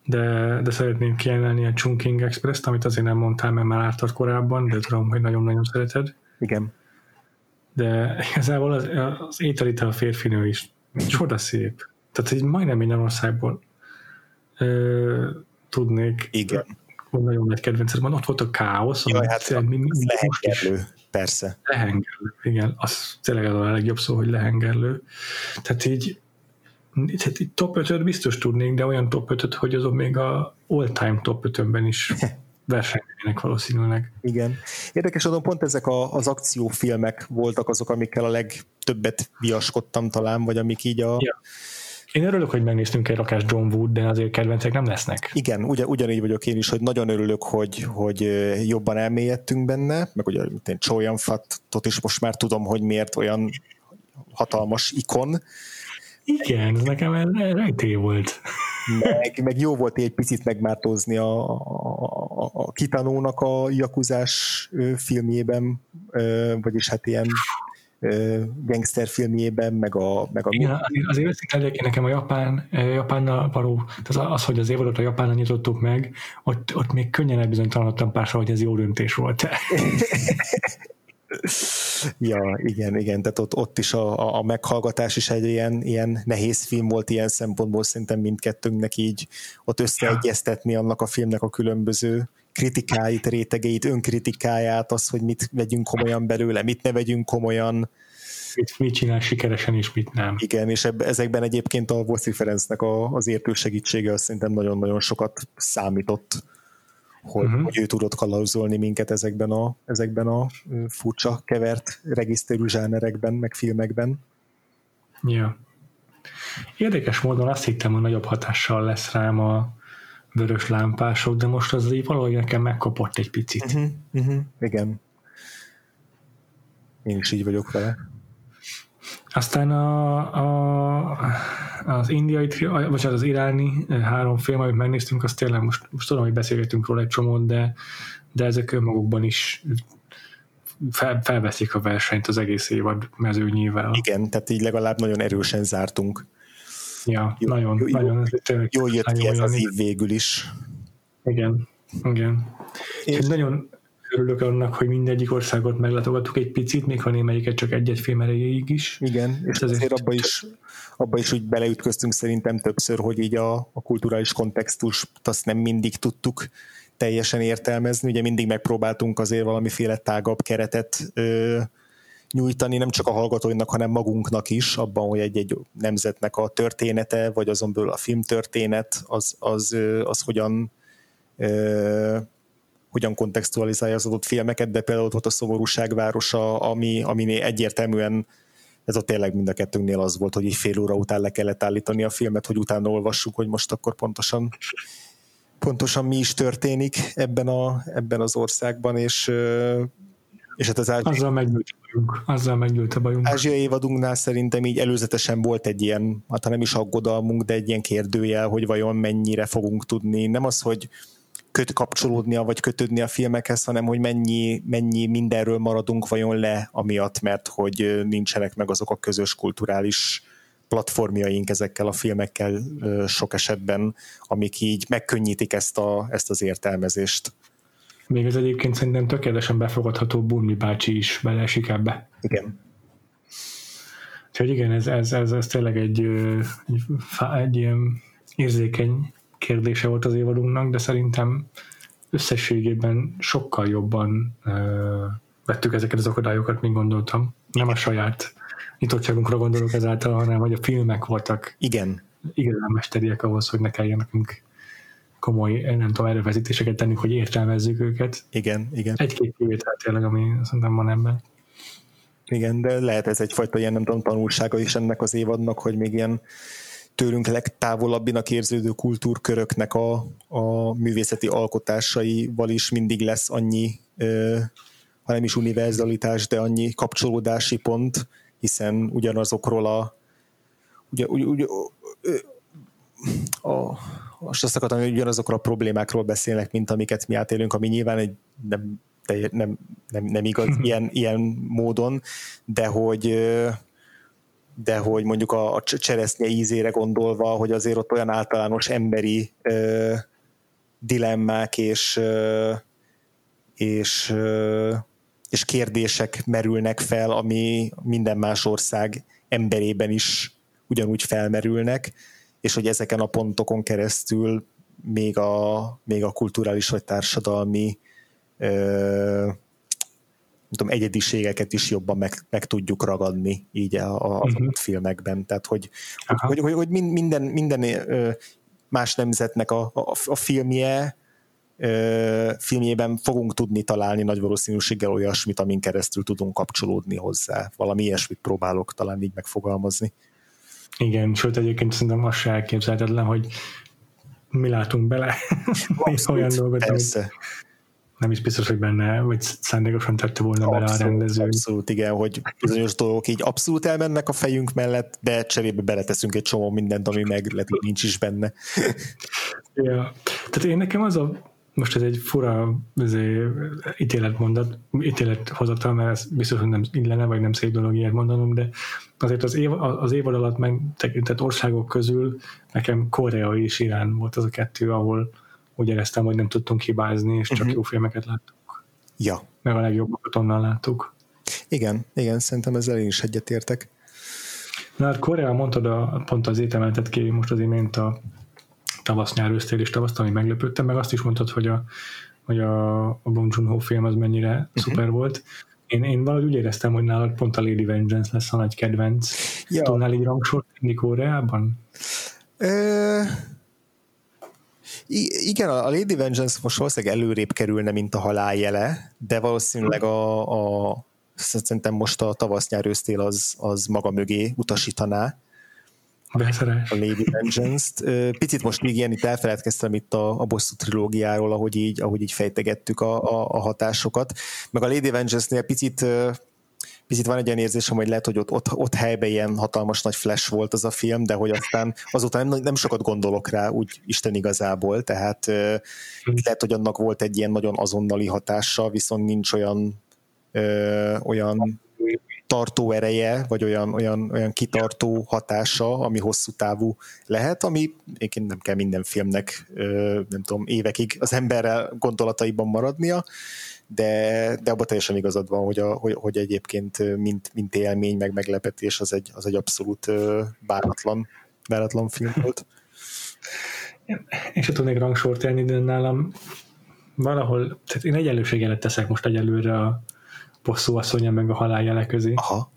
de, de szeretném kiemelni a Chunking Express-t, amit azért nem mondtál, mert már ártad korábban, de tudom, hogy nagyon-nagyon szereted. Igen. De igazából az, az ételite a férfinő is csoda szép. Tehát egy majdnem minden országból ö, tudnék Igen nagyon nagy kedvenced van, ott volt a káosz. Jaj, hát mi, mi, lehengerlő, persze. Lehengerlő, igen, az tényleg az a legjobb szó, hogy lehengerlő. Tehát így, tehát így top 5 biztos tudnék, de olyan top 5 hogy azok még a all-time top 5 is <laughs> versenyének valószínűleg. Igen. Érdekes adom, pont ezek a, az akciófilmek voltak azok, amikkel a legtöbbet viaskodtam talán, vagy amik így a, ja én örülök, hogy megnéztünk egy rakás John Wood, de azért kedvencek nem lesznek. Igen, ugyan, ugyanígy vagyok én is, hogy nagyon örülök, hogy, hogy jobban elmélyedtünk benne, meg ugye én Choyan Fattot is most már tudom, hogy miért olyan hatalmas ikon. Igen, ez nekem rejtély volt. Meg, meg jó volt egy picit megmártózni a, a, a Kitanónak a Jakuzás filmjében, vagyis hát ilyen gangster filmjében, meg a... Meg a Igen, azért, azért veszik nekem a japán, japánnal való, tehát az, hogy az évadot a japánnal nyitottuk meg, ott, ott még könnyen elbizonytalanodtam párszor, hogy ez jó döntés volt. <laughs> ja, igen, igen, tehát ott, ott is a, a meghallgatás is egy ilyen, ilyen nehéz film volt ilyen szempontból, szerintem mindkettőnknek így ott összeegyeztetni annak a filmnek a különböző kritikáit, rétegeit, önkritikáját, az, hogy mit vegyünk komolyan belőle, mit ne vegyünk komolyan. Mit, mit csinál sikeresen, és mit nem. Igen, és ebb, ezekben egyébként a Voszi Ferencnek a, az értő segítsége azt szerintem nagyon-nagyon sokat számított, hogy, uh-huh. hogy ő tudott kalauzolni minket ezekben a, ezekben a furcsa, kevert regiszterű zsánerekben, meg filmekben. Ja. Érdekes módon azt hittem, hogy nagyobb hatással lesz rám a, vörös lámpások, de most az így valahogy nekem megkapott egy picit. Uh-huh, uh-huh, igen. Én is így vagyok vele. Aztán a, a, az indiai, vagy az iráni három film, amit megnéztünk, azt tényleg most, most tudom, hogy beszélgetünk róla egy csomót, de, de ezek önmagukban is fel, felveszik a versenyt az egész évad mezőnyével. Igen, tehát így legalább nagyon erősen zártunk. Ja, jó, nagyon, jó, nagyon. Jó, jól jött ki ez az év végül is. Igen, igen. És, és nagyon örülök annak, hogy mindegyik országot meglátogattuk egy picit, még ha némelyiket csak egy-egy film erejéig is. Igen, és azért, azért abba is, abba is úgy beleütköztünk szerintem többször, hogy így a, a kulturális kontextust azt nem mindig tudtuk teljesen értelmezni, ugye mindig megpróbáltunk azért valamiféle tágabb keretet ö, nyújtani nem csak a hallgatóinak, hanem magunknak is, abban, hogy egy-egy nemzetnek a története, vagy azon belül a filmtörténet, az, az, az hogyan hogyan kontextualizálja az adott filmeket, de például ott volt a Szomorúság városa, ami, ami egyértelműen ez a tényleg mind a kettőnknél az volt, hogy így fél óra után le kellett állítani a filmet, hogy utána olvassuk, hogy most akkor pontosan pontosan mi is történik ebben, a, ebben az országban, és és hát az ázsiai, azzal meggyűlt a bajunk. Azzal meggyűlt a bajunk. Ázsiai évadunknál szerintem így előzetesen volt egy ilyen, hát nem is aggodalmunk, de egy ilyen kérdőjel, hogy vajon mennyire fogunk tudni. Nem az, hogy köt kapcsolódnia, vagy kötődni a filmekhez, hanem hogy mennyi, mennyi mindenről maradunk vajon le, amiatt, mert hogy nincsenek meg azok a közös kulturális platformjaink ezekkel a filmekkel sok esetben, amik így megkönnyítik ezt, a, ezt az értelmezést. Még ez egyébként szerintem tökéletesen befogadható Burmi bácsi is beleesik ebbe. Igen. Úgyhogy igen, ez, ez, ez, ez tényleg egy, egy, egy ilyen érzékeny kérdése volt az évadunknak, de szerintem összességében sokkal jobban ö, vettük ezeket az akadályokat, mint gondoltam. Nem a saját nyitottságunkra gondolok ezáltal, hanem hogy a filmek voltak igen. igazán mesteriek ahhoz, hogy ne kelljen nekünk komoly, nem tudom, erőfeszítéseket tenni, hogy értelmezzük őket. Igen, igen. Egy-két kivétel tényleg, ami szerintem van ebben. Igen, de lehet ez egyfajta ilyen, nem tudom, tanulsága is ennek az évadnak, hogy még ilyen tőlünk legtávolabbinak érződő kultúrköröknek a, a művészeti alkotásaival is mindig lesz annyi, ö, ha nem is univerzalitás, de annyi kapcsolódási pont, hiszen ugyanazokról a ugye, ugye, ugye a, most azt akartam, hogy ugyanazokról a problémákról beszélnek, mint amiket mi átélünk, ami nyilván egy nem, nem, nem, nem igaz ilyen, ilyen módon, de hogy de hogy mondjuk a, a cseresznye ízére gondolva, hogy azért ott olyan általános emberi ö, dilemmák és ö, és, ö, és kérdések merülnek fel, ami minden más ország emberében is ugyanúgy felmerülnek, és hogy ezeken a pontokon keresztül még a, még a kulturális vagy társadalmi ö, tudom, egyediségeket is jobban meg, meg tudjuk ragadni így a, a, az uh-huh. filmekben. Tehát, hogy, hogy, hogy, hogy minden, minden más nemzetnek a, a, a filmje filmjében fogunk tudni találni nagy valószínűséggel olyasmit, amin keresztül tudunk kapcsolódni hozzá. Valami ilyesmit próbálok talán így megfogalmazni. Igen, sőt egyébként szerintem az se elképzelhetetlen, hogy mi látunk bele Abszolút, olyan dolgot, persze. Amit nem is biztos, hogy benne, vagy szándékosan tette volna abszolút, bele a rendező. Abszolút, igen, hogy bizonyos dolgok így abszolút elmennek a fejünk mellett, de cserébe beleteszünk egy csomó mindent, ami meg lehet, hogy nincs is benne. ja. Tehát én nekem az a most ez egy fura ítéletmondat, ítélethozatal, mert ez biztos, hogy nem illene, vagy nem szép dolog ilyet mondanom, de azért az, év, az évad alatt megtekintett országok közül nekem Korea és Irán volt az a kettő, ahol úgy éreztem, hogy nem tudtunk hibázni, és csak uh-huh. jó filmeket láttuk. Ja. Meg a legjobbakat onnan láttuk. Igen, igen, szerintem ezzel én is egyetértek. Na hát Korea mondtad, a, pont az étemeltet ki most az imént a tavasz, nyár, ősztél és tavaszt, ami meglepődtem, meg azt is mondtad, hogy a, hogy a, a Bong Joon-ho film az mennyire uh-huh. szuper volt. Én, én valahogy úgy éreztem, hogy nálad pont a Lady Vengeance lesz a nagy kedvenc. Ja. Tudnál így rangsort tenni Koreában? Ö- igen, a Lady Vengeance most valószínűleg előrébb kerülne, mint a halál jele, de valószínűleg a, a szerintem most a tavasz-nyár az, az maga mögé utasítaná. Beszeres. A Lady Vengeance-t. Picit most még ilyen itt elfeledkeztem itt a, a bosszú trilógiáról, ahogy így, ahogy így fejtegettük a, a, a hatásokat. Meg a Lady Vengeance-nél picit picit van egy olyan érzésem, hogy lehet, hogy ott, ott, ott helyben ilyen hatalmas nagy flash volt az a film, de hogy aztán azután nem, nem sokat gondolok rá, úgy Isten igazából, tehát uh, lehet, hogy annak volt egy ilyen nagyon azonnali hatása, viszont nincs olyan uh, olyan tartó ereje, vagy olyan, olyan, olyan kitartó hatása, ami hosszú távú lehet, ami egyébként nem kell minden filmnek, nem tudom, évekig az emberrel gondolataiban maradnia, de, de abban teljesen igazad van, hogy, a, hogy, hogy egyébként mint, mint élmény, meg meglepetés az egy, az egy abszolút báratlan, báratlan film volt. Én sem tudnék rangsort tenni, de nálam valahol, tehát én egyenlőségelet teszek most egyelőre a bosszú asszonya meg a halál közé. Aha.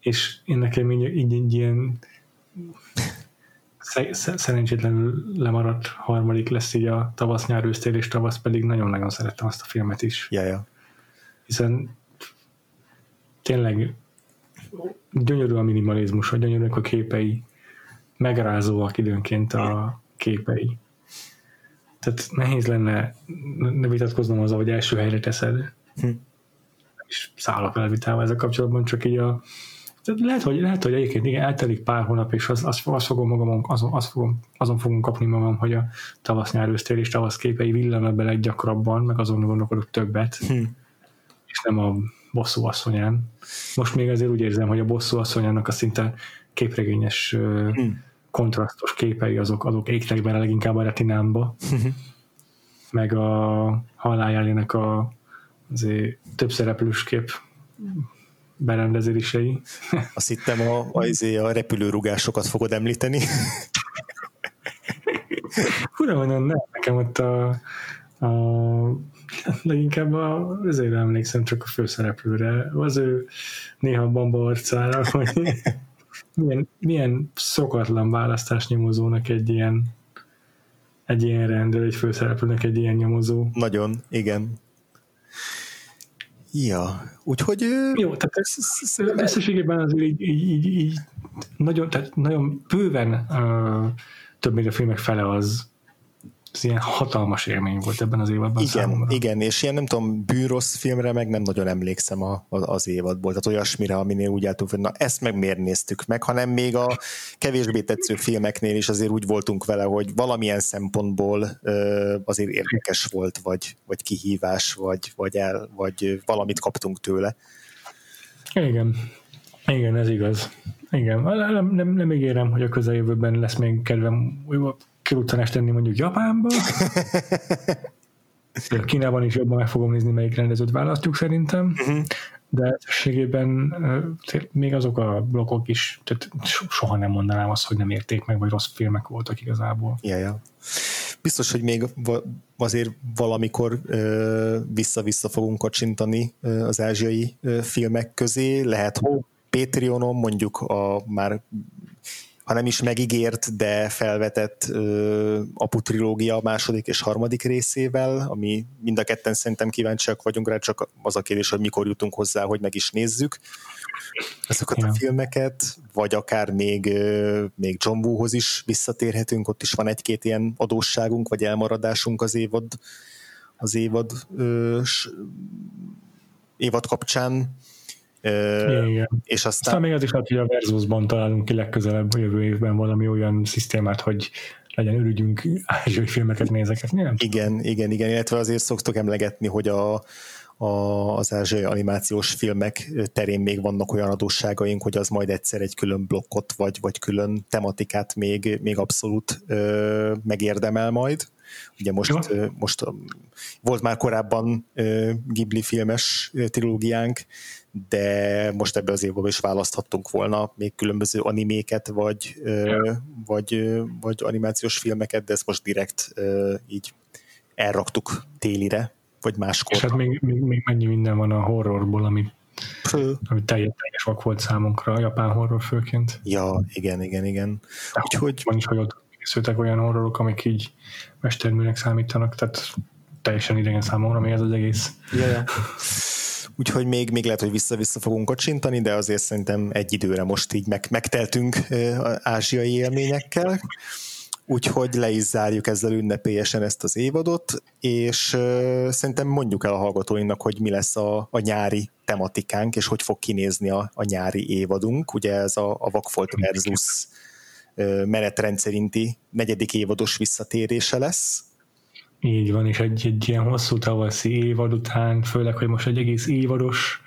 És én nekem így, így, így ilyen <laughs> szerencsétlenül lemaradt harmadik lesz így a tavasz, nyár, ősztél és tavasz, pedig nagyon-nagyon szerettem azt a filmet is. Ja, ja. Hiszen tényleg gyönyörű a minimalizmus, vagy gyönyörűek a képei, megrázóak időnként a képei. Tehát nehéz lenne ne vitatkoznom azzal, hogy első helyre teszed. Hm. És szállok el vitával ezzel kapcsolatban, csak így a, lehet, hogy, lehet, hogy egyébként igen, eltelik pár hónap, és az, az, az fogom magam, azon, az fogom, azon fogom kapni magam, hogy a tavasz nyár ősztél és tavasz képei villanak bele gyakrabban, meg azon gondolkodok többet, hmm. és nem a bosszú asszonyán. Most még azért úgy érzem, hogy a bosszú asszonyának a szinte képregényes hmm. kontrasztos képei azok, azok égtek bele leginkább a retinámba, hmm. meg a haláljálének a azért több szereplős kép berendezései. <laughs> Azt hittem a, a, izé, a repülőrugásokat fogod említeni. <laughs> Fura, hogy nem, nekem ott a, a leginkább a, azért emlékszem csak a főszereplőre, az ő néha bamba arcára, <laughs> hogy milyen, milyen szokatlan választás nyomozónak egy ilyen egy ilyen rendőr, egy főszereplőnek egy ilyen nyomozó. Nagyon, igen. Ja, úgyhogy... Jó, tehát összességében azért így, így, így, így nagyon, tehát nagyon bőven uh, több mint a filmek fele az, ez ilyen hatalmas élmény volt ebben az évadban igen, számomra. Igen, és ilyen nem tudom, bűrosz filmre meg nem nagyon emlékszem a, a, az évadból, tehát olyasmire, aminél úgy álltunk, hogy na ezt meg miért néztük meg, hanem még a kevésbé tetsző filmeknél is azért úgy voltunk vele, hogy valamilyen szempontból ö, azért érdekes volt, vagy, vagy kihívás, vagy, vagy, el, vagy valamit kaptunk tőle. Igen, igen, ez igaz. Igen, nem, nem, nem ígérem, hogy a közeljövőben lesz még kedvem kiruttanást tenni mondjuk Japánba. <laughs> Kínában is jobban meg fogom nézni, melyik rendezőt választjuk szerintem. Uh-huh. De összességében még azok a blokkok is, tehát soha nem mondanám azt, hogy nem érték meg, vagy rossz filmek voltak igazából. Ja, ja. Biztos, hogy még azért valamikor vissza-vissza fogunk kacsintani az ázsiai filmek közé. Lehet, hogy Patreonon mondjuk a már ha nem is megígért, de felvetett ö, Apu trilógia második és harmadik részével, ami mind a ketten szerintem kíváncsiak vagyunk rá, csak az a kérdés, hogy mikor jutunk hozzá, hogy meg is nézzük ezeket ja. a filmeket, vagy akár még, ö, még John Woo-hoz is visszatérhetünk, ott is van egy-két ilyen adósságunk, vagy elmaradásunk az évad, az évad, ö, s, évad kapcsán igen. És aztán... aztán még az is lehet, hogy a Versusban találunk ki legközelebb jövő évben valami olyan szisztémát, hogy legyen ürügyünk <laughs> ázsiai filmeket nézeket. Nem igen, igen, igen, illetve azért szoktok emlegetni, hogy a, a, az ázsiai animációs filmek terén még vannak olyan adósságaink, hogy az majd egyszer egy külön blokkot, vagy, vagy külön tematikát még, még abszolút ö, megérdemel majd. Ugye most, ö, most volt már korábban ö, Ghibli filmes trilógiánk, de most ebbe az évben is választhattunk volna még különböző animéket, vagy, ja. vagy, vagy animációs filmeket, de ezt most direkt így elraktuk télire, vagy máskor. És hát még, még, még mennyi minden van a horrorból, ami, ami teljes, teljes vak volt számunkra, a japán horror főként. Ja, igen, igen, igen. Úgyhogy... Van is, hogy ott készültek olyan horrorok, amik így mesterműnek számítanak, tehát teljesen idegen számomra még ez az egész. Ja, ja úgyhogy még, még lehet, hogy vissza-vissza fogunk kocsintani, de azért szerintem egy időre most így meg, megteltünk ázsiai élményekkel, úgyhogy le is zárjuk ezzel ünnepélyesen ezt az évadot, és uh, szerintem mondjuk el a hallgatóinknak, hogy mi lesz a, a nyári tematikánk, és hogy fog kinézni a, a nyári évadunk. Ugye ez a, a Vakfolt versus uh, menetrend szerinti negyedik évados visszatérése lesz. Így van, és egy, egy ilyen hosszú tavaszi évad után, főleg, hogy most egy egész évados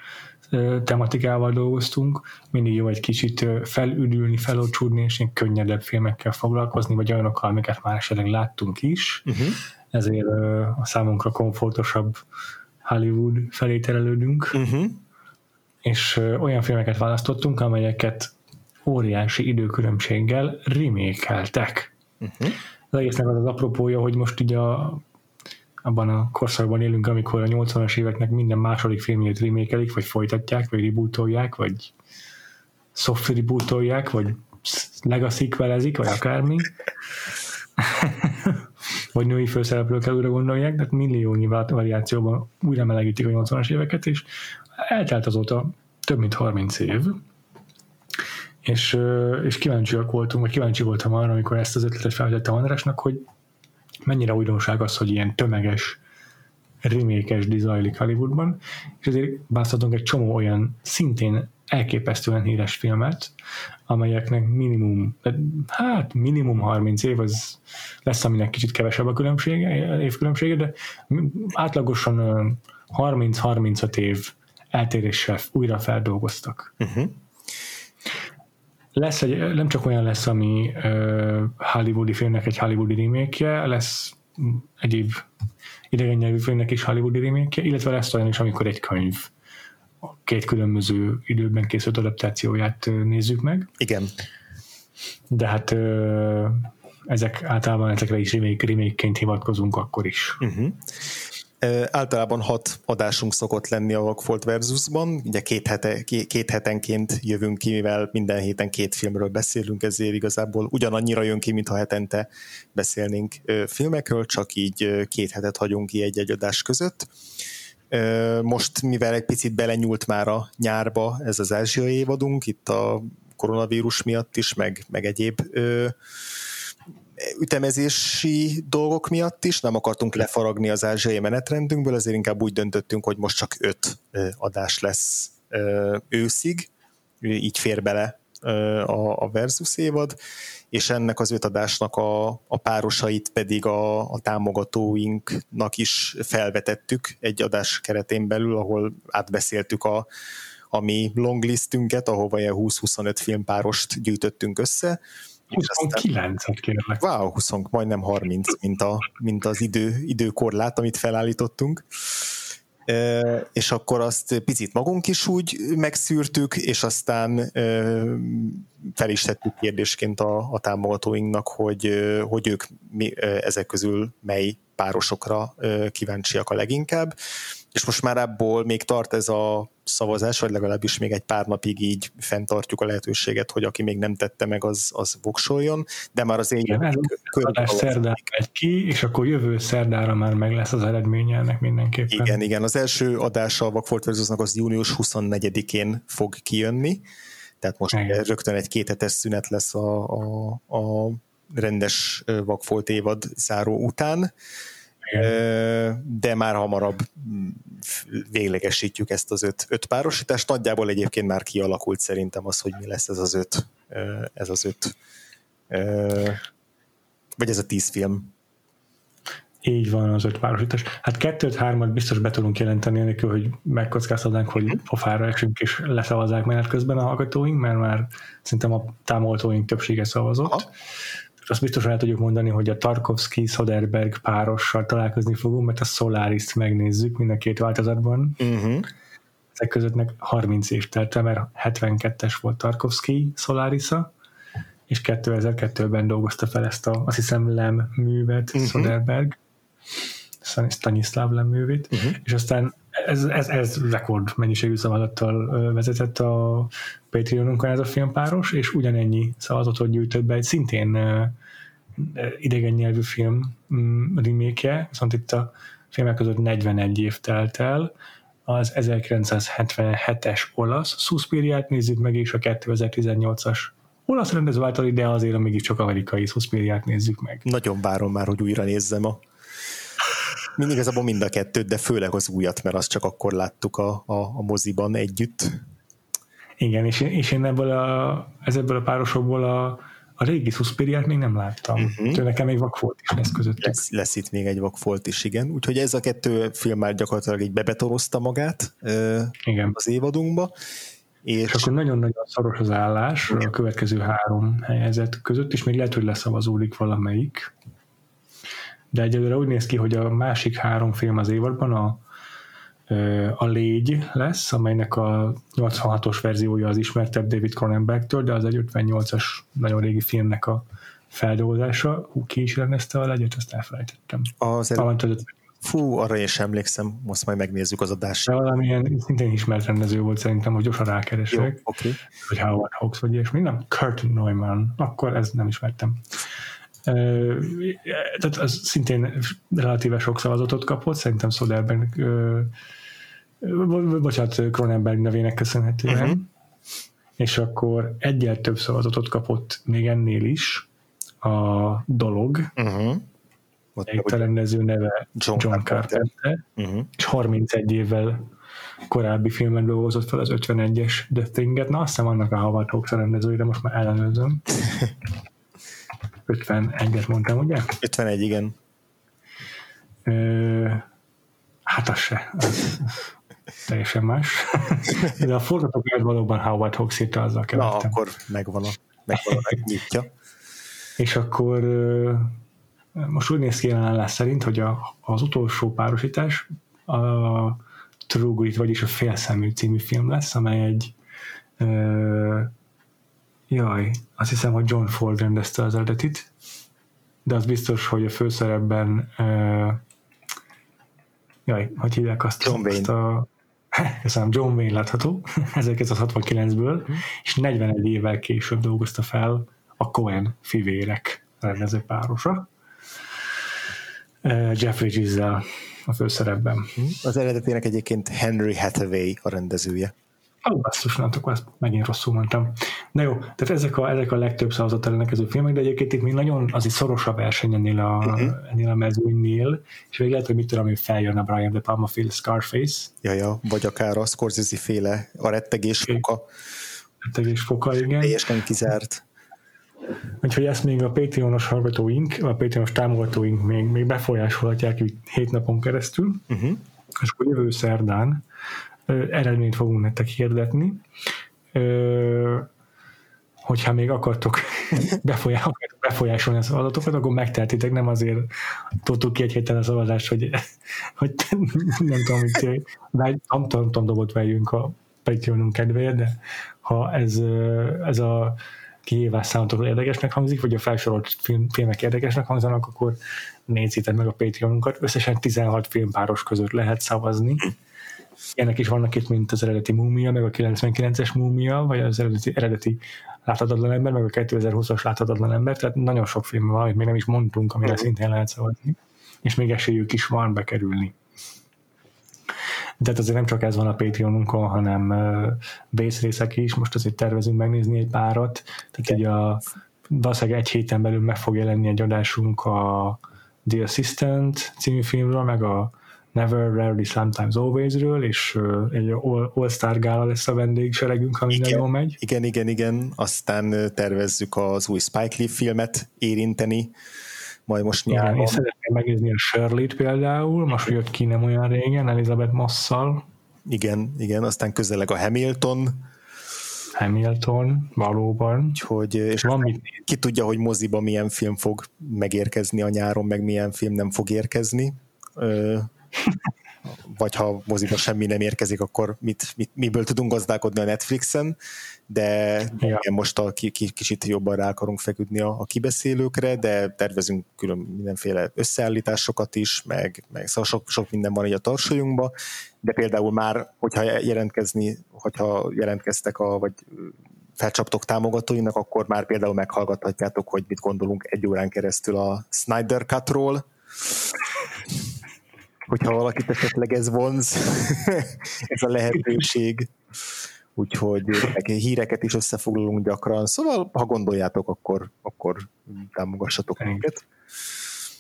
tematikával dolgoztunk, mindig jó egy kicsit felüdülni, felocsúdni, és ilyen könnyedebb filmekkel foglalkozni, vagy olyanokkal, amiket már esetleg láttunk is. Uh-huh. Ezért a számunkra komfortosabb Hollywood felé terelődünk. Uh-huh. És olyan filmeket választottunk, amelyeket óriási időkülönbséggel remékeltek. Uh-huh az egésznek az az apropója, hogy most ugye a, abban a korszakban élünk, amikor a 80-as éveknek minden második filmjét remékelik, vagy folytatják, vagy rebootolják, vagy soft rebootolják, vagy legacy velezik, vagy akármi. <laughs> vagy női főszereplőkkel újra gondolják, de milliónyi variációban újra melegítik a 80-as éveket, és eltelt azóta több mint 30 év, és, és kíváncsiak voltunk, vagy kíváncsi voltam arra, amikor ezt az ötletet felvetette Andrásnak, hogy mennyire újdonság az, hogy ilyen tömeges, remékes zajlik Hollywoodban, és ezért választhatunk egy csomó olyan szintén elképesztően híres filmet, amelyeknek minimum, hát minimum 30 év, az lesz, aminek kicsit kevesebb a különbsége, évkülönbsége, de átlagosan 30-35 év eltéréssel újra feldolgoztak. Uh-huh lesz egy, nem csak olyan lesz, ami uh, hollywoodi filmnek egy hollywoodi remake lesz egyéb idegen nyelvű filmnek is hollywoodi remake illetve lesz olyan is, amikor egy könyv két különböző időben készült adaptációját nézzük meg. Igen. De hát uh, ezek általában ezekre is remake, remake-ként hivatkozunk akkor is. Uh-huh. Általában hat adásunk szokott lenni a Vagfolt Versusban, ugye két, hete, két hetenként jövünk ki, mivel minden héten két filmről beszélünk, ezért igazából ugyanannyira jön ki, mintha hetente beszélnénk filmekről, csak így két hetet hagyunk ki egy-egy adás között. Most, mivel egy picit belenyúlt már a nyárba ez az ázsiai évadunk, itt a koronavírus miatt is, meg, meg egyéb ütemezési dolgok miatt is, nem akartunk lefaragni az ázsiai menetrendünkből, ezért inkább úgy döntöttünk, hogy most csak öt adás lesz őszig, így fér bele a, a versus évad, és ennek az öt adásnak a, a párosait pedig a, a támogatóinknak is felvetettük egy adás keretén belül, ahol átbeszéltük a, a mi longlistünket, ahova ilyen 20-25 filmpárost gyűjtöttünk össze, 29-et kérlek. Wow, 20, majdnem 30, mint, a, mint az idő, időkorlát, amit felállítottunk. E, és akkor azt picit magunk is úgy megszűrtük, és aztán e, fel is tettük kérdésként a, a támogatóinknak, hogy, hogy ők mi, ezek közül mely párosokra kíváncsiak a leginkább és most már abból még tart ez a szavazás, vagy legalábbis még egy pár napig így fenntartjuk a lehetőséget, hogy aki még nem tette meg, az, az voksoljon, de már az én adás szerdán megy ki, és akkor jövő szerdára már meg lesz az eredménye ennek mindenképpen. Igen, igen, az első adása a Vagfolt az június 24-én fog kijönni, tehát most igen. rögtön egy kéthetes szünet lesz a, a, a rendes Vagfolt évad záró után, de már hamarabb véglegesítjük ezt az öt, öt párosítást. Nagyjából egyébként már kialakult szerintem az, hogy mi lesz ez az öt, ez az öt, vagy ez a tíz film. Így van az öt párosítás. Hát kettőt, hármat biztos be tudunk jelenteni, enélkül, hogy megkockáztatnánk, hogy mhm. pofára esünk és leszavazzák menet közben a hallgatóink, mert már szerintem a támogatóink többsége szavazott. Aha azt biztosan el tudjuk mondani, hogy a Tarkovsky Soderberg párossal találkozni fogunk, mert a Solaris-t megnézzük mind a két változatban. Uh-huh. Ezek közöttnek 30 év telt mert 72-es volt Tarkovsky Solarisa, és 2002-ben dolgozta fel ezt a, azt hiszem, Lem művet uh-huh. Soderberg, Stanislav Lem művét, uh-huh. és aztán ez, ez, ez rekord mennyiségű szavazattal vezetett a Patreonunkon ez a filmpáros, és ugyanennyi szavazatot gyűjtött be egy szintén idegen nyelvű film mm, remake viszont itt a filmek között 41 év telt el, az 1977-es olasz Suspiriát nézzük meg, és a 2018-as olasz rendező által, de azért mégiscsak amerikai Suspiriát nézzük meg. Nagyon várom már, hogy újra nézzem a Mind igazából mind a kettőt, de főleg az újat, mert azt csak akkor láttuk a, a, a moziban együtt. Igen, és én, és én ebből a, ebből a párosokból a, a régi Suspiriát még nem láttam. Uh-huh. Től nekem még vakfolt is lesz közöttük. Lesz, lesz itt még egy vakfolt is, igen. Úgyhogy ez a kettő film már gyakorlatilag így bebetorozta magát igen. az évadunkba. És, és akkor nagyon-nagyon szoros az állás igen. a következő három helyezet között, és még lehet, hogy leszavazódik valamelyik de egyelőre úgy néz ki, hogy a másik három film az évadban a, a Légy lesz, amelynek a 86-os verziója az ismertebb David Cronenberg-től, de az egy 58-as nagyon régi filmnek a feldolgozása. Hú, ki is rendezte a legyet, azt elfelejtettem. Az el... Fú, arra én sem emlékszem, most majd megnézzük az adást. De valamilyen szintén ismert rendező volt szerintem, hogy gyorsan rákeresek. Jó, okay. Hogy Howard Hawks vagy ilyesmi. Nem, Kurt Neumann. Akkor ez nem ismertem tehát az szintén relatíve sok szavazatot kapott, szerintem Soderberg, bocsánat, Cronenberg nevének köszönhetően, uh-huh. és akkor egyel több szavazatot kapott még ennél is a dolog, uh-huh. egy rendező neve John, John Carpenter, uh-huh. és 31 évvel korábbi filmben dolgozott fel az 51-es The Thing-et, na azt hiszem annak a Hawks a rendezői, de most már ellenőrzöm. <laughs> 51-et mondtam, ugye? 51, igen. Ö, hát az se. Az, teljesen más. De a forgatókönyvet valóban Howard Hawks írta, azzal kevertem. Na, akkor megvan a, megvan a megnyitja. És akkor most úgy néz ki jelenállás szerint, hogy a, az utolsó párosítás a True Grit, vagyis a Félszemű című film lesz, amely egy Jaj, azt hiszem, hogy John Ford rendezte az eredetit, de az biztos, hogy a főszerepben uh, jaj, hogy hívják azt, John Wayne. azt a <laughs> köszönöm, John Wayne látható <laughs> 1969-ből, Mhm. és 41 évvel később dolgozta fel a Cohen fivérek rendező párosa. Jeffrey Giszel a főszerepben. Az eredetének egyébként Henry Hathaway a rendezője. Ó, basszus, nem tudok, ezt megint rosszul mondtam. De jó, tehát ezek a, ezek a legtöbb szavazat rendelkező filmek, de egyébként itt még nagyon azért szoros a verseny ennél a, uh-huh. ennél a mezőnynél, és még lehet, hogy mit tudom, hogy feljön a Brian De Palma fél Scarface, Ja, ja, vagy akár a Scorsese féle, a rettegés foka, tegés foka, igen. teljesen kizárt. Úgyhogy ezt még a Patreonos hallgatóink, a Patreonos támogatóink még, még befolyásolhatják így hét napon keresztül, Uh-huh. és akkor jövő szerdán eredményt fogunk nektek hirdetni. Ö, hogyha még akartok <laughs> befolyá- akartok befolyásolni a szavazatokat, akkor megtehetitek, nem azért tudtuk ki egy héten a szavazást, hogy, <laughs> hogy nem tudom, hogy vagy nem tudom, tudom dobot vegyünk a Patreonunk kedvéért, de ha ez, ez a kihívás számotokra érdekesnek hangzik, vagy a felsorolt film, filmek érdekesnek hangzanak, akkor nézzétek meg a Patreonunkat. Összesen 16 filmpáros között lehet szavazni. Ilyenek is vannak itt, mint az eredeti Múmia, meg a 99-es Múmia, vagy az eredeti, eredeti Láthatatlan ember, meg a 2020-as Láthatatlan ember, tehát nagyon sok film van, amit még nem is mondtunk, amire szintén lehet szavazni, és még esélyük is van bekerülni. Tehát azért nem csak ez van a Patreonunkon, hanem uh, base részek is, most azért tervezünk megnézni egy párat, tehát így a valószínűleg egy héten belül meg fog jelenni egy adásunk a The Assistant című filmről, meg a Never, Rarely, Sometimes, Always-ről, és egy All- All-Star gála lesz a vendégseregünk, ha minden Igen. jól megy. Igen, igen, igen. Aztán tervezzük az új Spike Lee filmet érinteni, majd most Igen, nyáron. én szeretném megnézni a Shirley-t például, most jött ki nem olyan régen, Elizabeth Mosszal, Igen, igen, aztán közeleg a Hamilton, Hamilton, valóban. úgyhogy, és Van mit ki tudja, hogy moziba milyen film fog megérkezni a nyáron, meg milyen film nem fog érkezni. Ö, vagy ha moziba semmi nem érkezik, akkor mit, mit, miből tudunk gazdálkodni a Netflixen, de igen, most a, ki, ki, kicsit jobban rá akarunk feküdni a, a kibeszélőkre, de tervezünk külön mindenféle összeállításokat is, meg, meg szóval sok, sok minden van így a tarsolyunkba, de például már, hogyha jelentkezni, hogyha jelentkeztek a, vagy felcsaptok támogatóinak, akkor már például meghallgathatjátok, hogy mit gondolunk egy órán keresztül a Snyder Cut-ról, hogyha valakit esetleg ez vonz, <laughs> ez a lehetőség. Úgyhogy híreket is összefoglalunk gyakran. Szóval, ha gondoljátok, akkor, akkor támogassatok minket.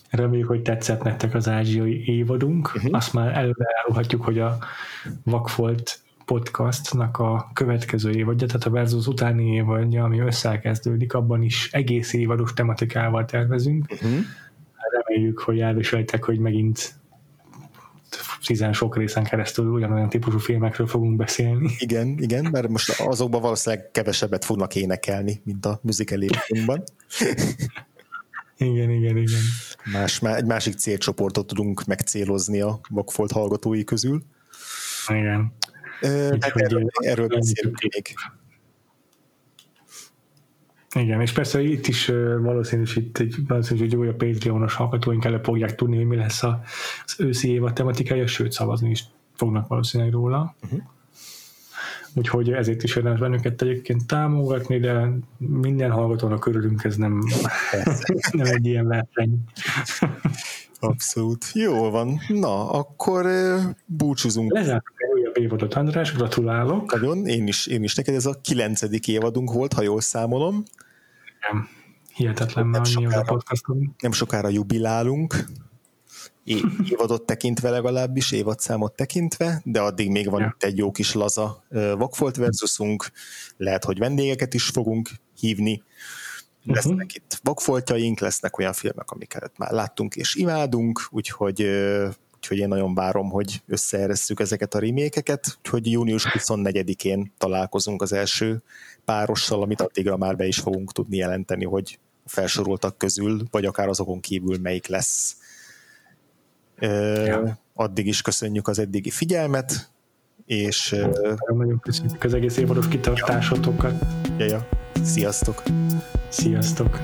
Reméljük, hogy tetszett nektek az ázsiai évadunk. Uh-huh. Azt már előre elruhatjuk, hogy a Vakfolt podcastnak a következő évadja, tehát a Versus utáni évadja, ami összekezdődik, abban is egész évados tematikával tervezünk. Uh-huh. Reméljük, hogy elviseltek, hogy megint tizen sok részen keresztül ugyanolyan típusú filmekről fogunk beszélni. Igen, igen, mert most azokban valószínűleg kevesebbet fognak énekelni, mint a musical. Igen, igen, igen. Más, má- egy másik célcsoportot tudunk megcélozni a Vagfolt hallgatói közül. Igen. Tehát Úgyhogy, erről, erről beszélünk még. Igen, és persze itt is valószínűsít, valószínűsít, hogy a Patreonos hallgatóink előbb fogják tudni, hogy mi lesz az őszi évad tematikája, sőt szavazni is fognak valószínűleg róla. Uh-huh. Úgyhogy ezért is érdemes bennünket egyébként támogatni, de minden hallgatónak körülünk ez nem, <laughs> nem egy ilyen verseny. Abszolút. Jó van. Na, akkor búcsúzunk. Lezártuk egy újabb évadot, András, gratulálok. Nagyon, én is, én is neked ez a kilencedik évadunk volt, ha jól számolom. Nem. Hihetetlen, Nem mert annyi a sokára. podcastunk. Nem sokára jubilálunk. É- évadot tekintve legalábbis, évadszámot tekintve, de addig még van Ja. itt egy jó kis laza Vakfolt versusunk, lehet, hogy vendégeket is fogunk hívni, lesznek itt vakfoltjaink, lesznek olyan filmek, amiket már láttunk és imádunk, úgyhogy, úgyhogy én nagyon várom, hogy összeeresszük ezeket a remékeket, úgyhogy június 24-én találkozunk az első párossal, amit addigra már be is fogunk tudni jelenteni, hogy a felsoroltak közül, vagy akár azokon kívül melyik lesz. Ö, Ja. Addig is köszönjük az eddigi figyelmet, és ö, Nagyon köszönjük az egész évados kitartásotokat. ja, ja, sziasztok! Sziasztok!